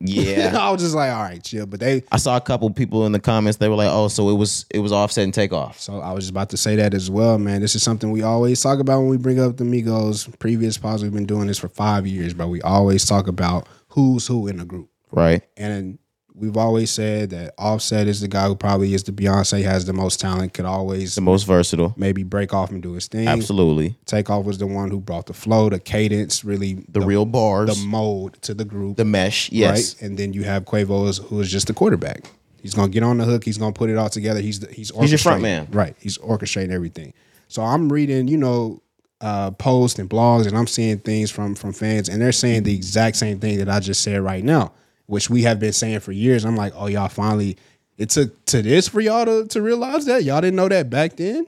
Yeah. I was just like, all right, chill. But they. I saw a couple people in the comments. They were like, "Oh, so it was it was offset and takeoff." So I was just about to say that as well, man. This is something we always talk about when we bring up the Migos. Previous pods, we've been doing this for five years, but we always talk about who's who in the group. Right. And we've always said that Offset is the guy who probably is the Beyonce, has the most talent, could always The most versatile. maybe break off and do his thing. Absolutely. Takeoff was the one who brought the flow, the cadence, really The, real bars. the mold to the group. the mesh. Yes. Right? And then you have Quavo who is just the quarterback. He's gonna get on the hook. He's gonna put it all together. He's the, he's He's your front man. right? He's orchestrating everything. So I'm reading, you know, uh, posts and blogs, and I'm seeing things from from fans, and they're saying the exact same thing that I just said right now, which we have been saying for years. I'm like, oh, y'all finally. It took to this for y'all to, to realize that y'all didn't know that back then.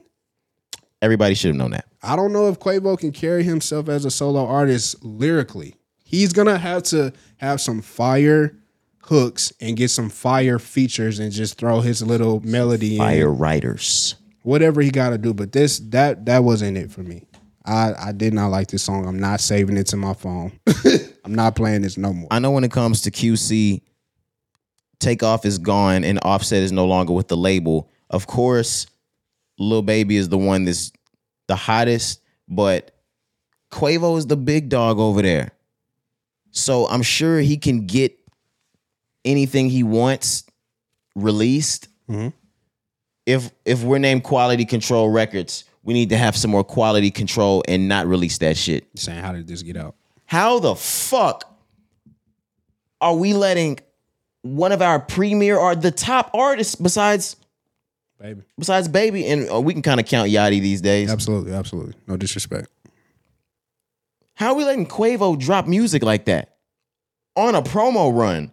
Everybody should have known that. I don't know if Quavo can carry himself as a solo artist lyrically. He's gonna have to have some fire hooks and get some fire features and just throw his little melody in. Fire writers. Whatever he gotta do. But this that that wasn't it for me. I, I did not like this song. I'm not saving it to my phone. I'm not playing this no more. I know when it comes to QC, Takeoff is gone and Offset is no longer with the label. Of course, Lil Baby is the one that's the hottest, but Quavo is the big dog over there. So I'm sure he can get anything he wants released. Mhm. If if we're named Quality Control Records, we need to have some more quality control and not release that shit. Saying how did this get out? How the fuck are we letting one of our premier or the top artists besides Baby. besides Baby and uh, we can kind of count Yachty these days. Absolutely, absolutely. No disrespect. How are we letting Quavo drop music like that on a promo run?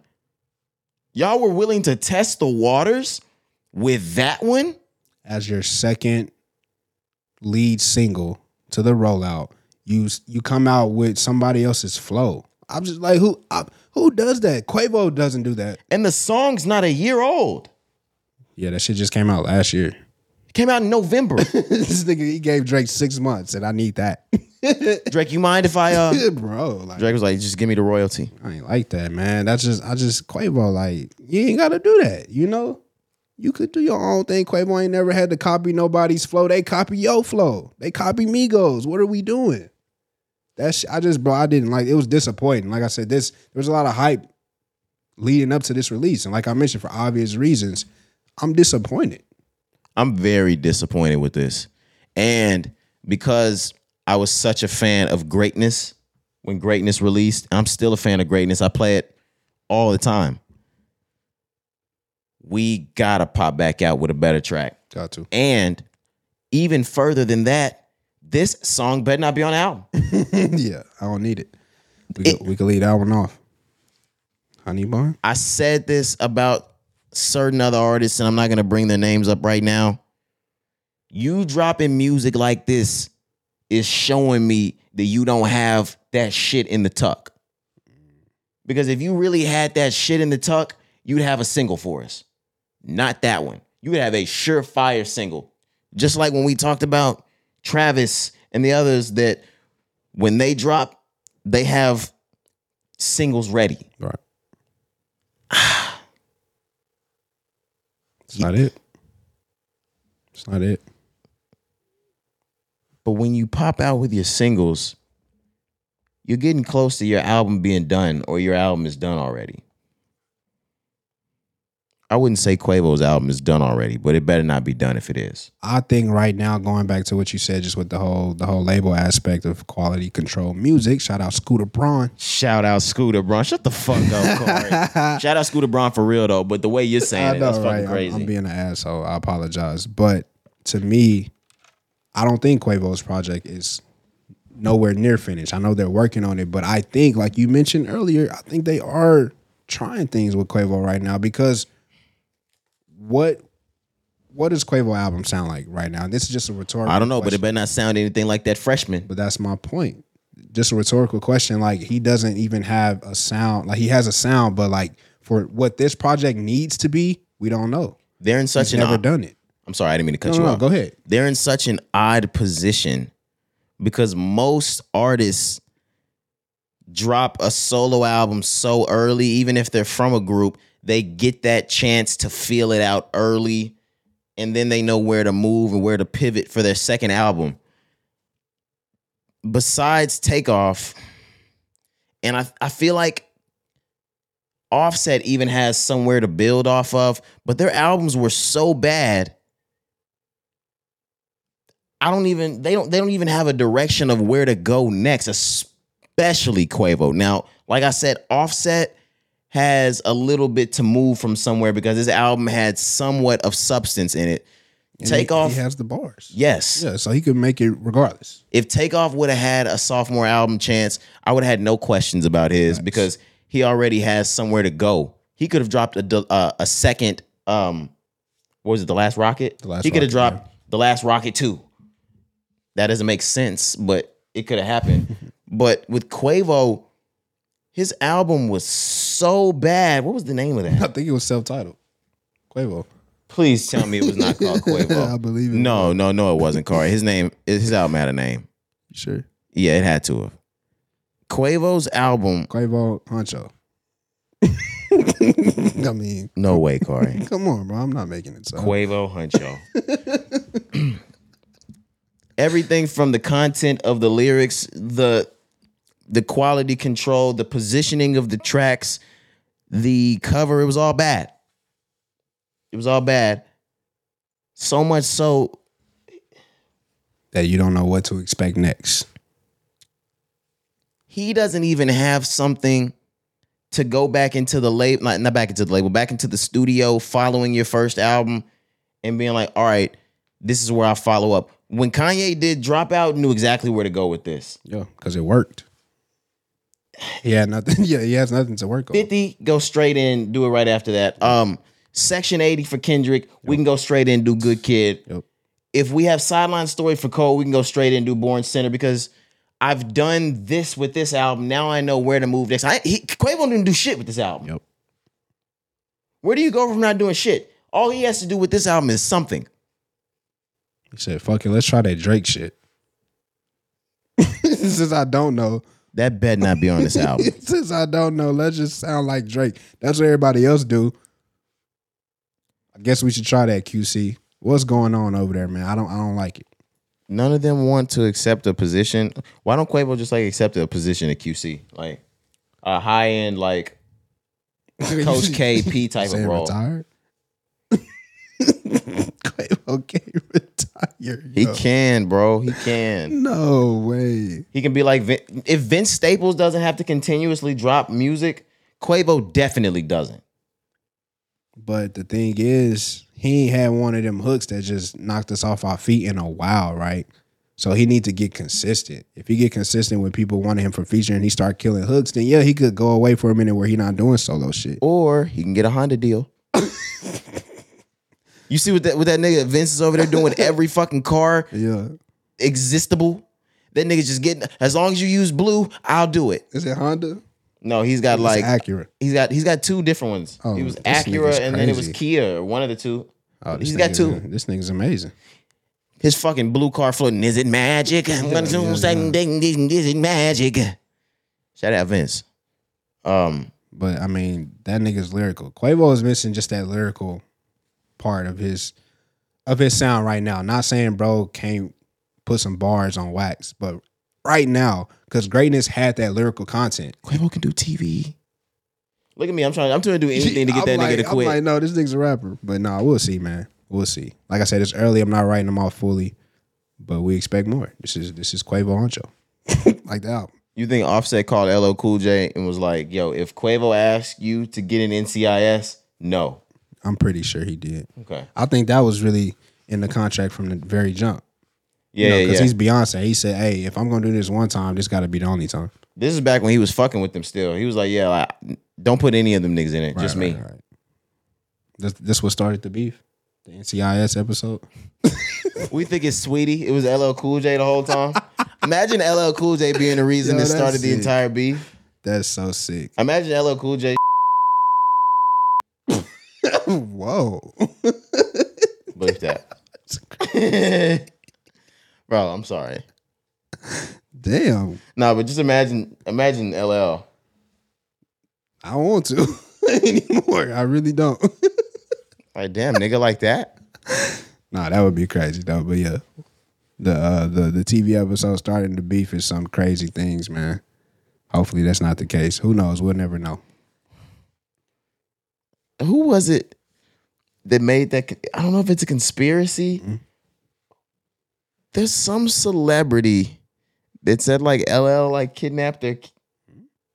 Y'all were willing to test the waters with that one? as your second lead single to the rollout, you you come out with somebody else's flow. I'm just like, who I, who does that? Quavo doesn't do that. And the song's not a year old. Yeah, that shit just came out last year. It came out in November. this nigga he gave Drake six months, and I need that, Drake, you mind if I uh bro. Like, Drake was like, just give me the royalty. I ain't like that, man. That's just I just Quavo. Like, you ain't got to do that. You know, you could do your own thing. Quavo ain't never had to copy nobody's flow. They copy your flow. They copy Migos. What are we doing? That's I just bro. I didn't like. It was disappointing. Like I said, this there was a lot of hype leading up to this release, and like I mentioned, for obvious reasons, I'm disappointed. I'm very disappointed with this. And because I was such a fan of greatness when greatness released. I'm still a fan of greatness. I play it all the time. We gotta pop back out with a better track. Got to. And even further than that, this song better not be on the album. yeah, I don't need it. We could, we could leave that one off. Honey bun. I said this about certain other artists, and I'm not gonna bring their names up right now. You dropping music like this is showing me that you don't have that shit in the tuck. Because if you really had that shit in the tuck, you'd have a single for us. Not that one. You would have a surefire single. Just like when we talked about Travis and the others that when they drop, they have singles ready. Right. it's not it. It's not it. But when you pop out with your singles, you're getting close to your album being done or your album is done already. I wouldn't say Quavo's album is done already, but it better not be done if it is. I think right now, going back to what you said, just with the whole the whole label aspect of quality control music. Shout out Scooter Braun. Shout out Scooter Braun. Shut the fuck up, Cari. Shout out Scooter Braun for real though, but the way you're saying it, that's fucking I'm- crazy. I'm, being an asshole. I apologize, but to me, I don't think Quavo's project is nowhere near finished. I know they're working on it, but I think, like you mentioned earlier, I think they are trying things with Quavo right now because what what does Quavo album sound like right now? And This is just a rhetorical. I don't know, but it better not sound anything like that freshman. But that's my point. Just a rhetorical question. Like he doesn't even have a sound. Like he has a sound, but like for what this project needs to be, we don't know. They're in such He's an never odd- done it. I'm sorry, I didn't mean to cut No, you no, off. go ahead. They're in such an odd position because most artists drop a solo album so early, even if they're from a group, they get that chance to feel it out early and then they know where to move and where to pivot for their second album. Besides Takeoff, and I, I feel like Offset even has somewhere to build off of, but their albums were so bad. I don't even they don't they don't even have a direction of where to go next, especially Quavo. Now, like I said, Offset has a little bit to move from somewhere because his album had somewhat of substance in it. And Take he, off, He has the bars. yes. Yeah, so he could make it regardless. If Takeoff would have had a sophomore album chance, I would have had no questions about his because he already has somewhere to go. He could have dropped a uh, a second. Um, what was it? The last rocket. The Last he could have dropped the last rocket too. That doesn't make sense, but it could have happened. but with Quavo, his album was so bad. What was the name of that? I think it was self-titled. Quavo. Please tell me it was not called Quavo. I believe it. No, no, no, it wasn't. Cari. His name, his album had a name. You sure? Yeah, it had to have. Quavo's album, Quavo Huncho. I mean, no way, Cari. come on, bro. I'm not making it so. Quavo Huncho. Everything from the content of the lyrics, the the quality control, the positioning of the tracks, the cover, it was all bad. It was all bad. So much so that you don't know what to expect next. he doesn't even have something to go back into the label, not, not back into the label, back into the studio following your first album and being like, all right, this is where I follow up. When Kanye did Dropout, knew exactly where to go with this. Yeah, because it worked. He had nothing. Yeah, he has nothing to work on. 50, go straight in, do it right after that. Um, Section 80 for Kendrick, we can go straight in, do Good Kid. Yep. If we have Sideline Story for Cole, we can go straight in, do Born Sinner because I've done this with this album. Now I know where to move next. I, he, Quavo didn't do shit with this album. Yep. Where do you go from not doing shit? All he has to do with this album is something. He said, "Fuck it, let's try that Drake shit." Since I don't know, That better not be on this album. since I don't know, let's just sound like Drake. That's what everybody else do. I guess we should try that QC. What's going on over there, man? I don't. I don't like it. None of them want to accept a position. Why don't Quavo just like accept a position at QC? Like a high end, like Coach KP type of role. retired. Quavo okay, retired. You're He can, bro. He can. No way. He can be like Vin- if Vince Staples doesn't have to continuously drop music, Quavo definitely doesn't. But the thing is, he ain't had one of them hooks that just knocked us off our feet in a while, right? So he need to get consistent. If he get consistent with people wanting him for feature and he start killing hooks, then yeah, he could go away for a minute where he not doing solo shit. Or he can get a Honda deal. you see what that what that nigga Vince is over there doing with every fucking car Yeah. existable? That nigga just getting as long as you use blue, I'll do it. Is it Honda? No, he's got like accurate. he's got he's got two different ones. Oh, he was this Acura and then it was crazy. Kia or one of the two. Oh, this He's got nigga's- two. This nigga's amazing. His fucking blue car floating. Is it magic? I'm gonna do something. Is it magic? Shout out Vince. Um, But I mean, that nigga's lyrical. Quavo is missing just that lyrical part of his of his sound right now. Not saying bro can't put some bars on wax, but right now, because greatness had that lyrical content. Quavo can do TV. Look at me. I'm trying. I'm trying to do anything to get that like, nigga to I'm quit. like, no, this nigga's a rapper. But nah, we'll see, man. We'll see. Like I said, it's early. I'm not writing them off fully, but we expect more. This is this is Quavo Huncho, like the album. you think Offset called LL Cool J and was like, "Yo, if Quavo asks you to get an NCIS, no." I'm pretty sure he did. Okay. I think that was really in the contract from the very jump. Yeah, yeah. because yeah. he's Beyonce. He said, "Hey, if I'm gonna do this one time, this got to be the only time." This is back when he was fucking with them. Still, he was like, "Yeah, like, don't put any of them niggas in it. just Right, me." right, right. This this what started the beef, the NCIS episode. We think it's Saweetie. It was LL Cool J the whole time. Imagine LL Cool J being the reason Yo, that started the entire beef. That's so sick. Imagine LL Cool J. Whoa. Believe that. Bro, I'm sorry. Damn. No, but just imagine, imagine LL. I don't want to anymore. I really don't. Like, damn, nigga, like that. nah, that would be crazy though. But yeah, the uh, the the TV episode starting to beef is some crazy things, man. Hopefully that's not the case. Who knows? We'll never know. Who was it that made that? I don't know if it's a conspiracy. Mm-hmm. There's some celebrity that said like LL like kidnapped their.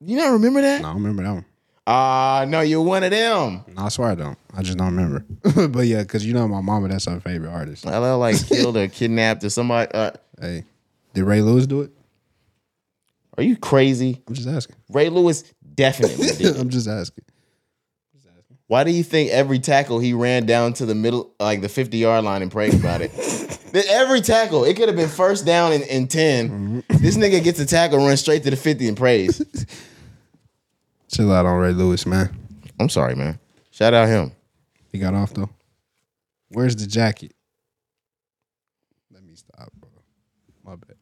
You not remember that? No, I don't remember that one. Ah, no, you're one of them. No, I swear I don't. I just don't remember. but yeah, because you know my mama, that's her favorite artist. LL like killed or kidnapped or somebody. Uh, Hey, did Ray Lewis do it? are you crazy? I'm just asking. Ray Lewis definitely did. I'm just asking. Why do you think every tackle he ran down to the middle, like the 50 yard line and prayed about it? Every tackle, it could have been first down in, in 10. Mm-hmm. This nigga gets a tackle, runs straight to the 50 and prays. Chill out on Ray Lewis, man. I'm sorry, man. Shout out him. He got off though. Where's the jacket? Let me stop, bro. My bad.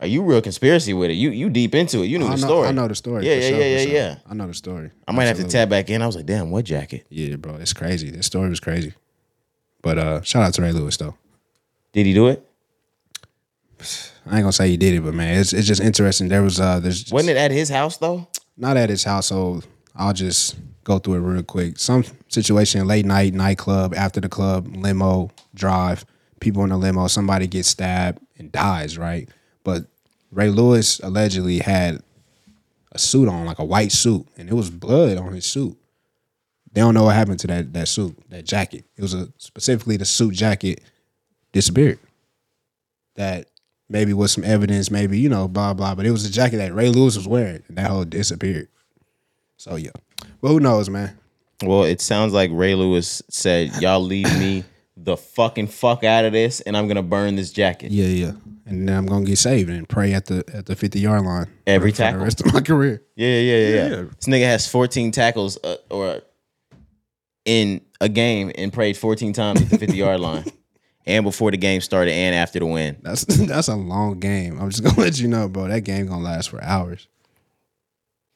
Are you real conspiracy with it? You you deep into it. You knew I the know, story. I know the story. Yeah, yeah, sure, yeah, yeah, sure. yeah. I know the story. I might have to tap back in. I was like, damn, what jacket? Yeah, bro, it's crazy. This story was crazy. But uh shout out to Ray Lewis though. Did he do it? I ain't gonna say he did it, but man, it's it's just interesting. There was uh there's just, Wasn't it at his house though? not at his household. I'll just go through it real quick. Some situation, late night, nightclub, after the club, limo, drive, people in the limo, somebody gets stabbed and dies, right? But Ray Lewis allegedly had a suit on, like a white suit, and it was blood on his suit. They don't know what happened to that that suit, that jacket. It was a specifically the suit jacket disappeared. That maybe was some evidence, maybe, you know, blah blah. But it was a jacket that Ray Lewis was wearing, and that whole disappeared. So yeah. But who knows, man? Well, it sounds like Ray Lewis said, Y'all leave me the fucking fuck out of this and I'm gonna burn this jacket. Yeah, yeah. And then I'm gonna get saved and pray at the at the 50 yard line Every for the tackle? rest of my career. Yeah, yeah, yeah, yeah. Yeah. This nigga has 14 tackles uh, or in a game and prayed 14 times at the 50 yard line. And before the game started and after the win. That's that's a long game. I'm just gonna let you know, bro. That game gonna last for hours.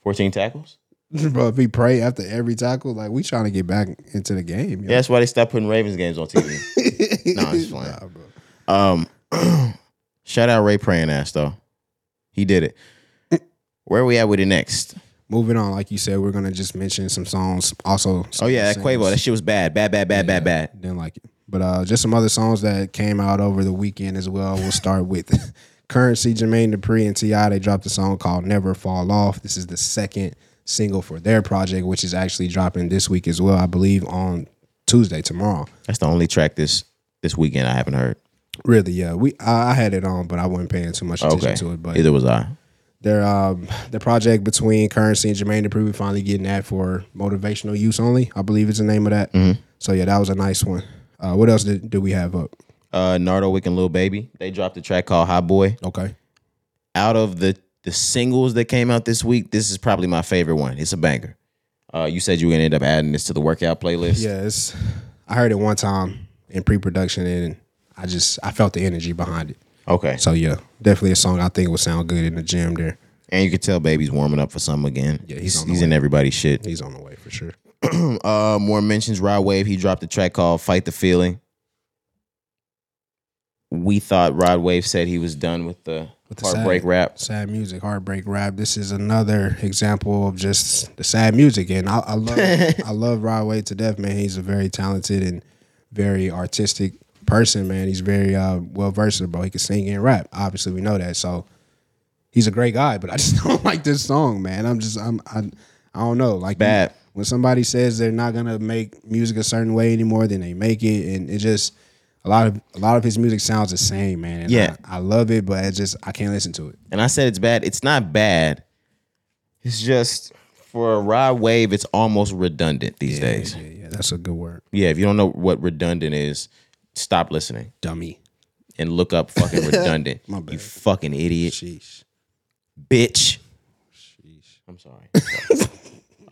14 tackles? Bro, if we pray after every tackle, like we trying to get back into the game. Yeah, that's why they stopped putting Ravens games on TV. no, it's fine. Nah, bro. Um, shout out Ray praying ass though. He did it. Where are we at with it next? Moving on, like you said, we're gonna just mention some songs. Also, Oh yeah, that Quavo, that shit was bad, bad, bad, bad, bad, bad. Didn't like it. But uh, just some other songs that came out over the weekend as well. We'll start with Curren$y, Jermaine Dupri, and T.I. They dropped a song called Never Fall Off. This is the second single for their project, which is actually dropping this week as well, I believe, on Tuesday, tomorrow. That's the only track this this weekend I haven't heard. Really, yeah. We I, I had it on, but I wasn't paying too much attention Okay. to it. But Either was I. their um the project between Curren$y and Jermaine Dupri, we finally getting that for motivational use only. I believe is the name of that. So yeah, that was a nice one. Uh, what else did, did we have up? Uh, Nardo Wick and Lil Baby. They dropped a track called Hot Boy. Okay. Out of the the singles that came out this week, this is probably my favorite one. It's a banger. Uh, you said you would end up adding this to the workout playlist. Yes, I heard it one time in pre-production and I just I felt the energy behind it. Okay. So yeah, definitely a song I think would sound good in the gym there. And you can tell baby's warming up for something again. Yeah, he's he's, he's in everybody's shit. He's on the way for sure. Uh, more mentions. Rod Wave. He dropped a track called "Fight the Feeling." We thought Rod Wave said he was done with the, With the heartbreak sad- rap. Sad music, heartbreak rap. This is another example of just the sad music, and I, I love I love Rod Wave to death, man. He's a very talented and very artistic person, man. He's very uh, well versatile. He can sing and rap. Obviously, we know that. So he's a great guy, but I just don't like this song, man. I'm just I'm I, I don't know. Like Bad. when somebody says they're not gonna make music a certain way anymore, then they make it, and it just a lot of a lot of his music sounds the same, man. And Yeah. I, I love it, but it just I can't listen to it. And I said it's bad. It's not bad. It's just for a Rod Wave, it's almost redundant these days. Yeah, yeah, that's a good word. Yeah, if you don't know what redundant is, stop listening Dummy. and look up fucking redundant. My bad. you fucking idiot, Sheesh. bitch. Sheesh. I'm sorry.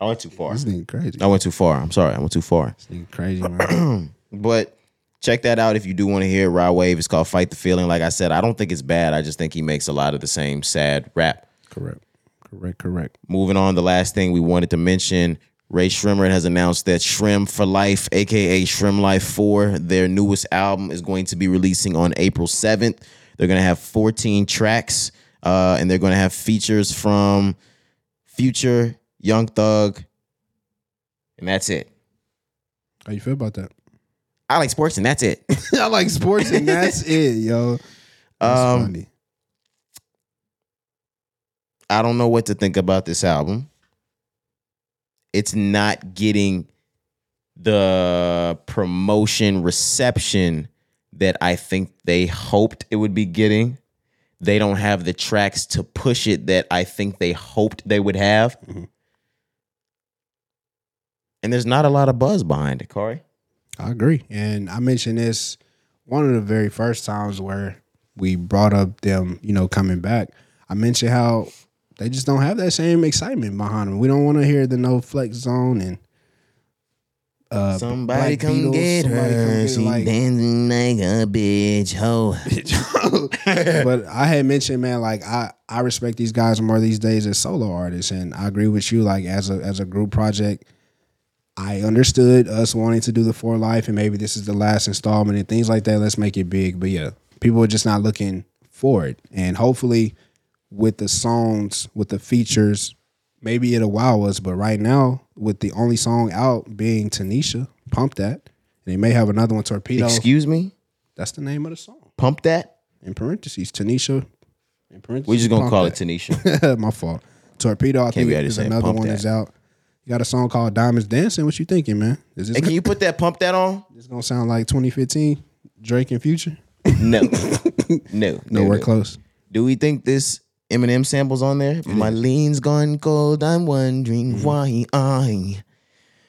I went too far. This nigga crazy. I went too far. I'm sorry. I went too far. This nigga crazy, man. But check that out if you do want to hear it. Raw Wave. It's called Fight the Feeling. Like I said, I don't think it's bad. I just think he makes a lot of the same sad rap. correct. Correct, correct. Moving on, the last thing we wanted to mention Rae Sremmurd has announced that Sremm for Life, aka Sremm Life 4, their newest album, is going to be releasing on April 7th. They're going to have 14 tracks, uh, and they're going to have features from Future, Young Thug, and that's it. How you feel about that? I like sports, and that's it. I like sports, and that's it, yo. That's Um, funny. I don't know what to think about this album. It's not getting the promotion reception that I think they hoped it would be getting. They don't have the tracks to push it that I think they hoped they would have. And there's not a lot of buzz behind it, Corey. I agree. And I mentioned this one of the very first times where we brought up them, you know, coming back. I mentioned how they just don't have that same excitement behind them. We don't want to hear the no flex zone and uh, Somebody come Beatles, get somebody come her. get She like- dancing like a bitch hoe. but I had mentioned, man, like I I respect these guys more these days as solo artists, and I agree with you. Like as a as a group project, I understood us wanting to do the for life, and maybe this is the last installment and things like that. Let's make it big. But yeah, people are just not looking for it, and hopefully, with the songs, with the features, maybe it'll wow us. But right now, with the only song out being Tanisha, pump that. And they may have another one, Torpedo. Excuse me? That's the name of the song Pump that? in parentheses, Tanisha. In parentheses, We're just gonna call that. it Tanisha. My fault. Torpedo, I think out here is another one that. that's out. You got a song called Diamonds Dancing. What you thinking, man? Is this, Hey, can you put that pump that on? this gonna sound like 2015 Drake and Future? No. no. Nowhere no. close. Do we think this Eminem sample's on there? My lean's gone cold. I'm wondering Mm-hmm. why I.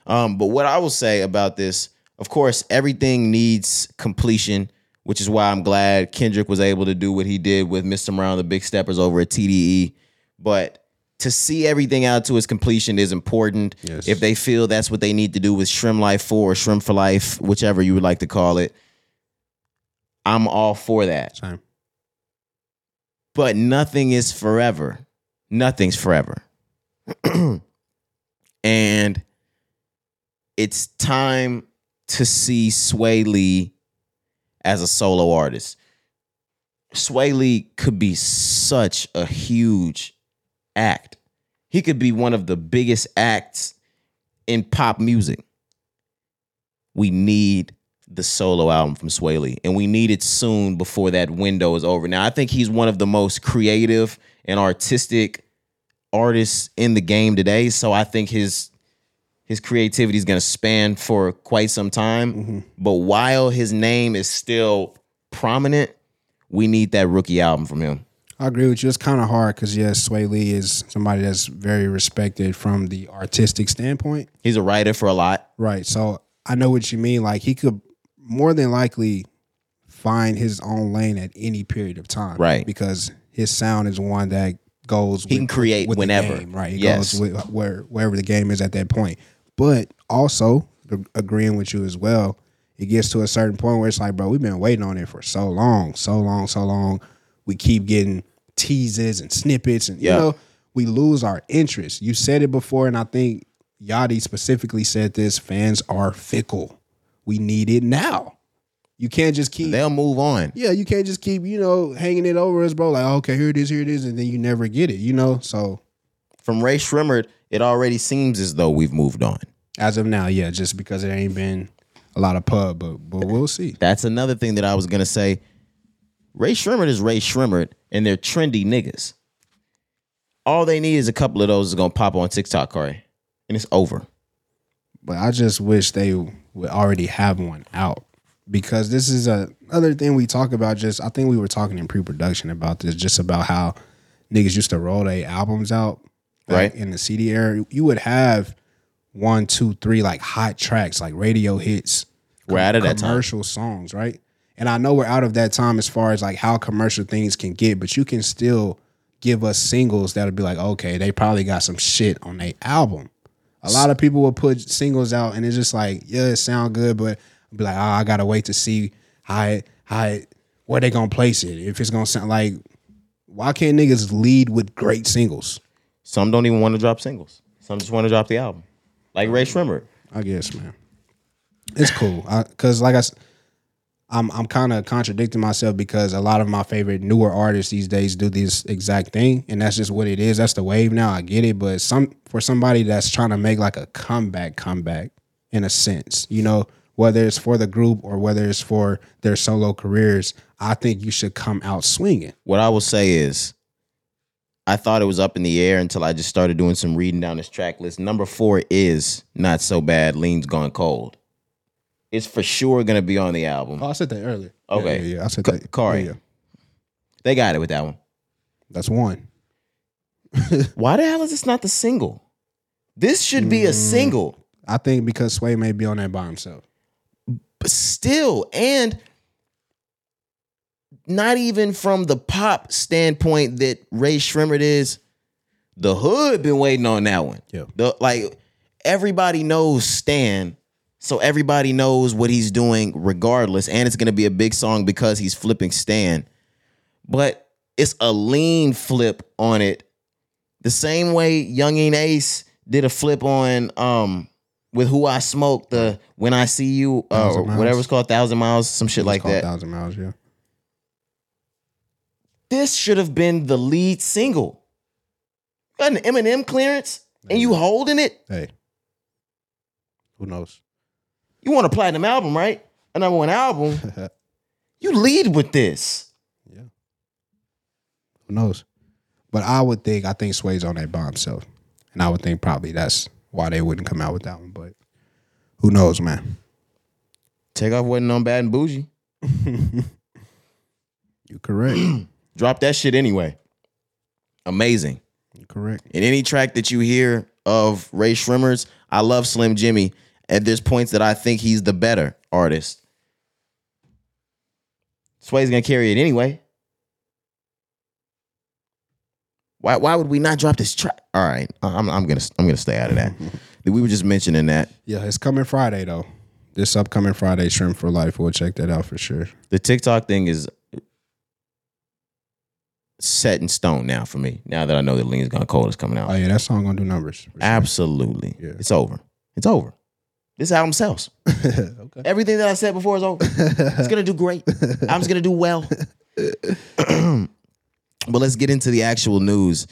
Um, but what I will say about this, of course, everything needs completion, which is why I'm glad Kendrick was able to do what he did with Mr. Brown, the Big Steppers over at TDE. But to see everything out to its completion is important. Yes. If they feel that's what they need to do with Sremm Life 4 or Sremm for Life, whichever you would like to call it, I'm all for that Same. but nothing is forever. Nothing's forever. and it's time to see Swae Lee as a solo artist. Swae Lee could be such a huge act. He could be one of the biggest acts in pop music. We need the solo album from Swae Lee, and we need it soon before that window is over. Now, I think he's one of the most creative and artistic artists in the game today. So I think his his creativity is going to span for quite some time. Mm-hmm. But while his name is still prominent, we need that rookie album from him. I agree with you. It's kind of hard because yes, Swae Lee is somebody that's very respected from the artistic standpoint. He's a writer for a lot. Right. So I know what you mean. Like he could more than likely find his own lane at any period of time. Right. Because his sound is one that goes. He can create whenever. game, right. It Yes. goes with uh, where wherever the game is at that point. But also agreeing with you as well. It gets to a certain point where it's like, bro, we've been waiting on it for so long, so long, so long. We keep getting teases and snippets, and Yeah. you know, we lose our interest. You said it before, and I think Yachty specifically said this: fans are fickle. We need it now. You can't just keep They'll move on. yeah, you can't just keep, you know, hanging it over us, bro. Like, oh, okay, here it is, here it is, and then you never get it, you know? So From Rae Sremmurd, it already seems as though we've moved on. as of now, yeah, just because it ain't been a lot of pub, but but we'll see. That's another thing that I was gonna say. Rae Sremmurd is Rae Sremmurd, and they're trendy niggas. All they need is a couple of those is gonna pop on TikTok, Corey, and it's over. But I just wish they would already have one out. Because this is a other thing we talk about. Just I think we were talking in pre-production about this, just about how niggas used to roll their albums out, Right. in the CD era. You would have one, two, three like hot tracks, like radio hits, We're out of that time. commercial songs, right? And I know we're out of that time as far as like how commercial things can get, but you can still give us singles that'll be like, okay, they probably got some shit on their album. A lot of people will put singles out and it's just like, yeah, it sound good, but I'll be like, oh, I gotta wait to see how it, how it, where they gonna place it. If it's gonna sound like, why can't niggas lead with great singles? Some don't even want to drop singles. Some just want to drop the album, like Rae Sremmurd. I guess, man. It's cool. I, Cause like I, I'm I'm kind of contradicting myself because a lot of my favorite newer artists these days do this exact thing, and that's just what it is. That's the wave now. I get it, but some for somebody that's trying to make like a comeback, comeback in a sense, you know, whether it's for the group or whether it's for their solo careers, I think you should come out swinging. What I will say is, I thought it was up in the air until I just started doing some reading down this track list. Number four is not so bad. Lean's gone cold. It's for sure gonna be on the album. Oh, I said that earlier. Okay. yeah, yeah, yeah. I said K- that. Corey. Yeah, yeah. They got it with that one. that's one. Why the hell is this not the single? This should be a mm. single, I think because Swae may be on that by himself. but still, and not even from the pop standpoint that Rae Sremmurd is. The hood been waiting on that one. Yeah. The like everybody knows Stan, so everybody knows what he's doing regardless, and it's gonna be a big song because he's flipping Stan. But it's a lean flip on it, the same way Youngin Ace did a flip on um with who I smoke the when I see you uh, or whatever it's called thousand miles some shit like that. Thousand Miles, yeah. This should have been the lead single. Got an Eminem clearance and you holding it. Hey, who knows? You want a platinum album, right? A number one album. you lead with this. Yeah. Who knows? But I would think I think Swae's on that by himself, and I would think probably that's why they wouldn't come out with that one. But who knows, man? Takeoff wasn't on Bad and Bougie. You correct. Drop that shit anyway. Amazing. You correct. In any track that you hear of Rae Sremmurd's, I love Slim Jimmy. And there's points that I think he's the better artist. Swae's gonna carry it anyway. Why why would we not drop this track? All right, I'm I'm gonna I'm gonna stay out of that. we were just mentioning that. Yeah, it's coming Friday though. This upcoming Friday, Sremm for Life. We'll check that out for sure. The TikTok thing is set in stone now for me. Now that I know that Lean's Gone Cold is coming out. Oh yeah, that song gonna do numbers. sure. Absolutely. Yeah. It's over. It's over. This album sells. okay. Everything that I said before is over. It's gonna do great. I'm just gonna do well. but let's get into the actual news.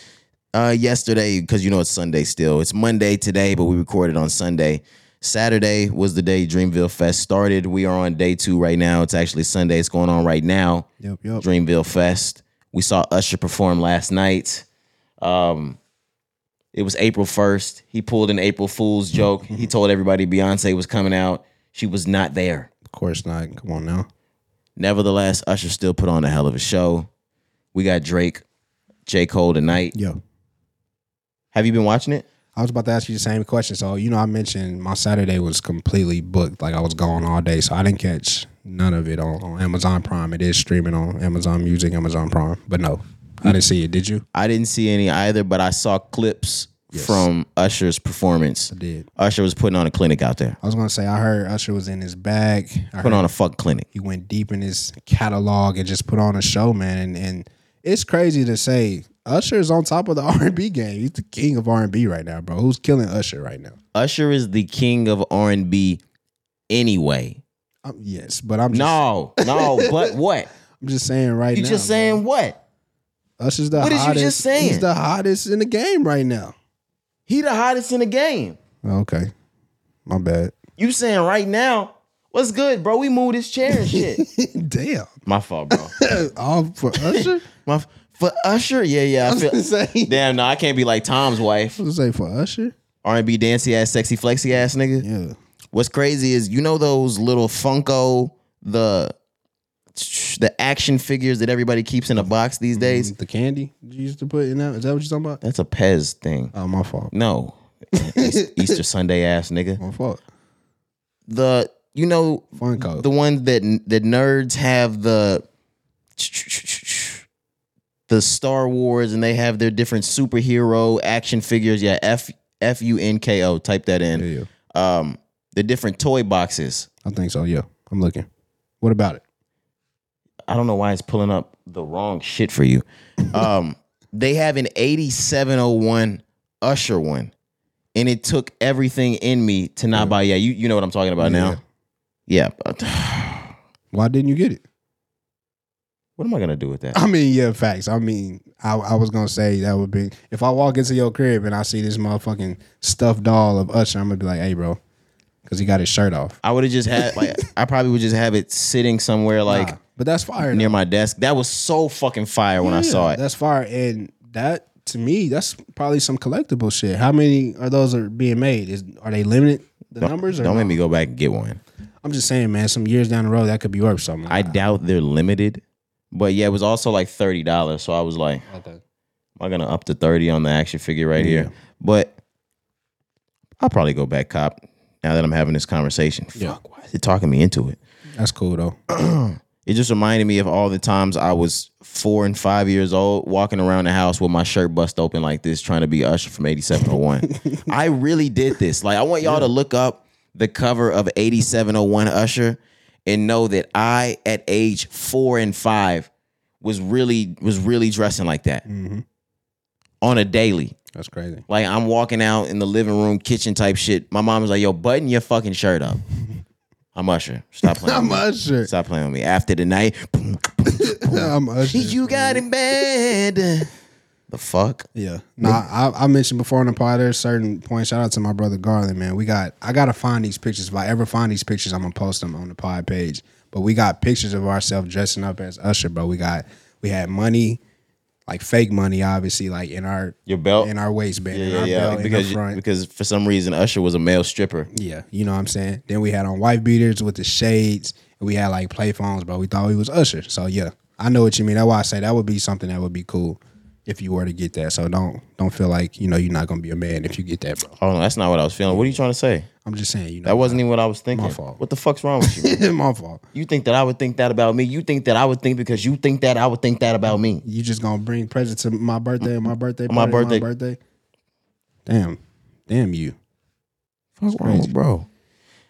Uh, yesterday, because you know it's Sunday still. It's Monday today, but we recorded on Sunday. Saturday was the day Dreamville Fest started. We are on day two right now. It's actually Sunday. It's going on right now. Yep, yep. Dreamville Fest. We saw Usher perform last night. Um, it was April 1st. He pulled an April Fool's joke. He told everybody Beyonce was coming out. She was not there. Of course not. Come on now. Nevertheless, Usher still put on a hell of a show. We got Drake, J. Cole tonight. Yo. Have you been watching it? I was about to ask you the same question. So, you know, I mentioned my Saturday was completely booked. Like I was gone all day. So I didn't catch none of it on, on Amazon Prime. It is streaming on Amazon Music, Amazon Prime. But no, I didn't see it. Did you? I didn't see any either, but I saw clips from Usher's performance. I did. Usher was putting on a clinic out there. I was gonna say I heard Usher was in his bag. I Putting heard on a fuck clinic. he went deep in his catalog and just put on a show, man. And, and it's crazy to say Usher is on top of the R and B game. He's the king of R and B right now, bro. Who's killing Usher right now? Usher is the king of R and B anyway. Um, yes, but I'm just, No, no, but what? I'm just saying right You now. just bro. saying what? Usher's the What did you just saying? He's the hottest in the game right now. He the hottest in the game. Okay, my bad. You saying right now? What's good, bro? We moved this chair and shit. Damn, My fault, bro. all for Usher. My f- for Usher, yeah, yeah. I feel. say, Damn, no, I can't be like Tom's wife, I was say for Usher. R and B dancey ass, sexy flexy ass nigga. Yeah, What's crazy is you know those little Funko the the action figures that everybody keeps in a box these days. the candy you used to put in that. Is that what you're talking about? That's a Pez thing. Oh, my fault. No, Easter Sunday ass nigga. My fault. The you know Funko. the ones that that nerds have the the Star Wars and they have their different superhero action figures. Yeah, F F U N K O. Type that in. yeah, yeah. Um, the different toy boxes. I think so. Yeah, I'm looking. What about it? I don't know why it's pulling up the wrong shit for you. Um, they have an 8701 Usher one. And it took everything in me to not buy. Yeah, you, you know what I'm talking about now. Yeah. but Why didn't you get it? what am I gonna do with that? I mean, yeah, facts. I mean, I, I was gonna say that would be if I walk into your crib and I see this motherfucking stuffed doll of Usher, I'm gonna be like, hey, bro, because he got his shirt off. I would have just had like I probably would just have it sitting somewhere like Nah, but that's fire. near though. my desk. That was so fucking fire when I Yeah, saw it. That's fire, and that to me, that's probably some collectible shit. How many are those are being made? Is are they limited the numbers? Or Don't no? make me go back and get one. I'm just saying, man. Some years down the road, that could be worth something. I doubt they're limited. But yeah, it was also like thirty dollars. So I was like, okay. am I gonna up to 30 on the action figure right Yeah. here? But I'll probably go back cop now that I'm having this conversation. Yeah. Fuck, why is it talking me into it? That's cool though. It just reminded me of all the times I was four and five years old walking around the house with my shirt bust open like this, trying to be Usher from 8701. I really did this. Like, I want y'all to look up the cover of 8701 Usher and know that I, at age four and five, was really was really dressing like that mm-hmm. on a daily. That's crazy. Like I'm walking out in the living room, kitchen type shit. My mom was like, "Yo, button your fucking shirt up." I'm Usher. Stop playing. I'm with me. Usher. Stop playing with me. After the night, boom, I'm Usher. you got in bed. The fuck? Yeah. Nah, I, I mentioned before on the pod, there's certain points. Shout out to my brother Garland, man. We got I gotta find these pictures. If I ever find these pictures, I'm gonna post them on the pod page. But we got pictures of ourselves dressing up as Usher, bro. We got we had money, like fake money, obviously, like in our Your belt? in our waistband, Yeah, our yeah. belt, because front. because for some reason Usher was a male stripper. Yeah, you know what I'm saying. Then we had on white beaters with the shades, and we had like play phones, bro. We thought he was Usher. So yeah, I know what you mean. That's why I say that would be something that would be cool if you were to get that. So don't don't feel like you know you're not gonna be a man if you get that, bro. Oh no, that's not what I was feeling. What are you trying to say? I'm just saying, you know, That wasn't even what I was thinking. My fault. What the fuck's wrong with you? my fault. you think that I would think that about me? You think that I would think because you think that I would think that about me? You just gonna bring presents to my birthday and my birthday my party and birthday. birthday. Damn, damn you. What's wrong bro?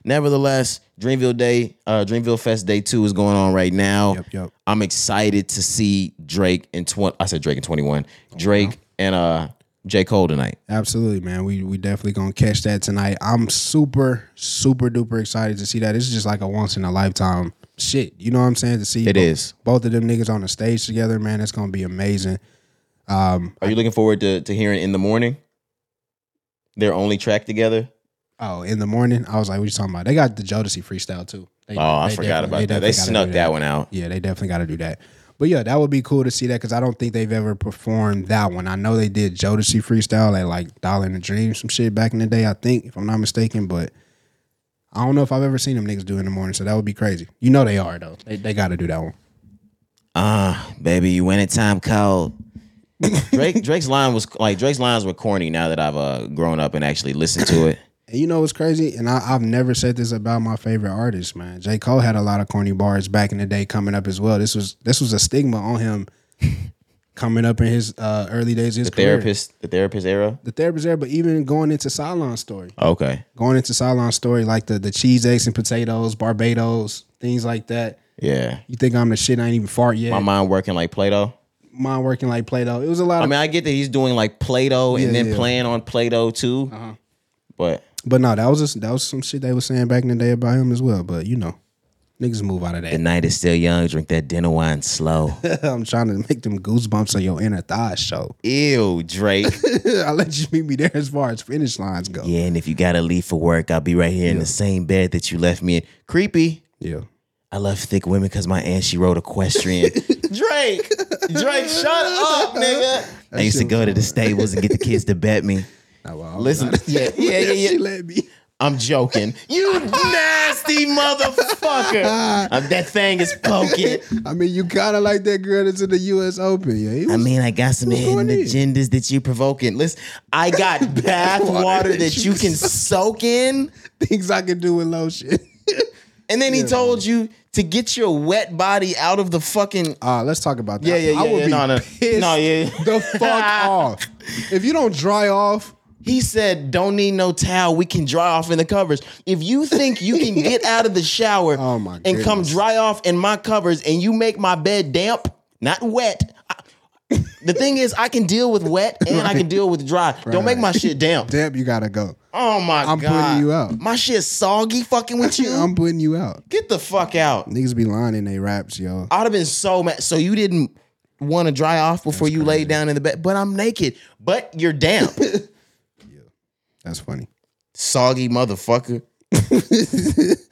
Nevertheless, Dreamville Day, uh, Dreamville Fest Day Two is going on right now. Yep, yep. I'm excited to see Drake and twenty. I said Drake and 21. Drake and uh J Cole tonight. Absolutely, man. We we definitely gonna catch that tonight. I'm super super duper excited to see that. It's just like a once in a lifetime shit. You know what I'm saying? To see It bo- is. both of them niggas on the stage together, man. It's gonna be amazing. Um, Are you looking forward to to hearing in the morning? Their only track together. Oh, in the morning, I was like, "What you talking about?" They got the Jodeci freestyle too. They, Oh, I forgot about that. They snuck do that one out. Yeah, they definitely got to do that. But yeah, that would be cool to see that because I don't think they've ever performed that one. I know they did Jodeci freestyle at like Dollar in the Dream, some shit back in the day. I think, if I'm not mistaken, but I don't know if I've ever seen them niggas do it in the morning. So that would be crazy. You know they are though. They they got to do that one. Ah, baby, you win a time called. Drake Drake's line was like Drake's lines were corny now that I've uh, grown up and actually listened to it. And you know what's crazy? And I, I've never said this about my favorite artist, man. J. Cole had a lot of corny bars back in the day coming up as well. This was this was a stigma on him coming up in his uh, early days of his The career. therapist, the therapist era. The therapist there, but even going into Sideline Story. Okay, Going into Sideline Story, like the the cheese, eggs, and potatoes, Barbados, things like that. yeah. You think I'm the shit, I ain't even fart yet. My mind working like Play-Doh. Mind working like Play-Doh. It was a lot I of mean, I get that he's doing like Play-Doh and then yeah. playing on Play-Doh too. Uh-huh. But but no, that was just, that was some shit they was saying back in the day about him as well. But you know, niggas move out of that. the night is still young. Drink that dinner wine slow. I'm trying to make them goosebumps on your inner thigh show. Ew, Drake. I'll let you meet me there as far as finish lines go. yeah, and if you gotta leave for work, I'll be right here in the same bed that you left me in. Creepy. Yeah. I love thick women because my aunt she wrote equestrian. Drake, Drake, shut up, nigga. I used to go to the stables and get the kids to bet me. Oh, well, Listen, yeah, yeah, yeah, she let me. I'm joking. You nasty motherfucker. Um, that thing is poking. I mean, you kind of like that girl that's in the U.S. Open. Yeah. he I mean, I got some hidden in? agendas that you provoking. Listen, I got bath Water water that that you you can soak in. things I can do with lotion. And then he told you to get your wet body out of the fucking. Uh, let's talk about that. Yeah, yeah, yeah. I yeah, would yeah, be no, no. pissed No, yeah. the fuck off. If you don't dry off, He said, "Don't need no towel. We can dry off in the covers. If you think you can get out of the shower Oh, and come dry off in my covers, and you make my bed damp, not wet." I- the thing is, I can deal with wet and I can deal with dry. Don't make my shit damp. damn, you gotta go. Oh my god. I'm putting you out. My shit soggy, fucking with you. I'm putting you out. Get the fuck out. Niggas be lying in their raps, yo. I'd have been so mad. So you didn't want to dry off before you laid down in the bed, but I'm naked, but you're damp, That's funny. soggy motherfucker.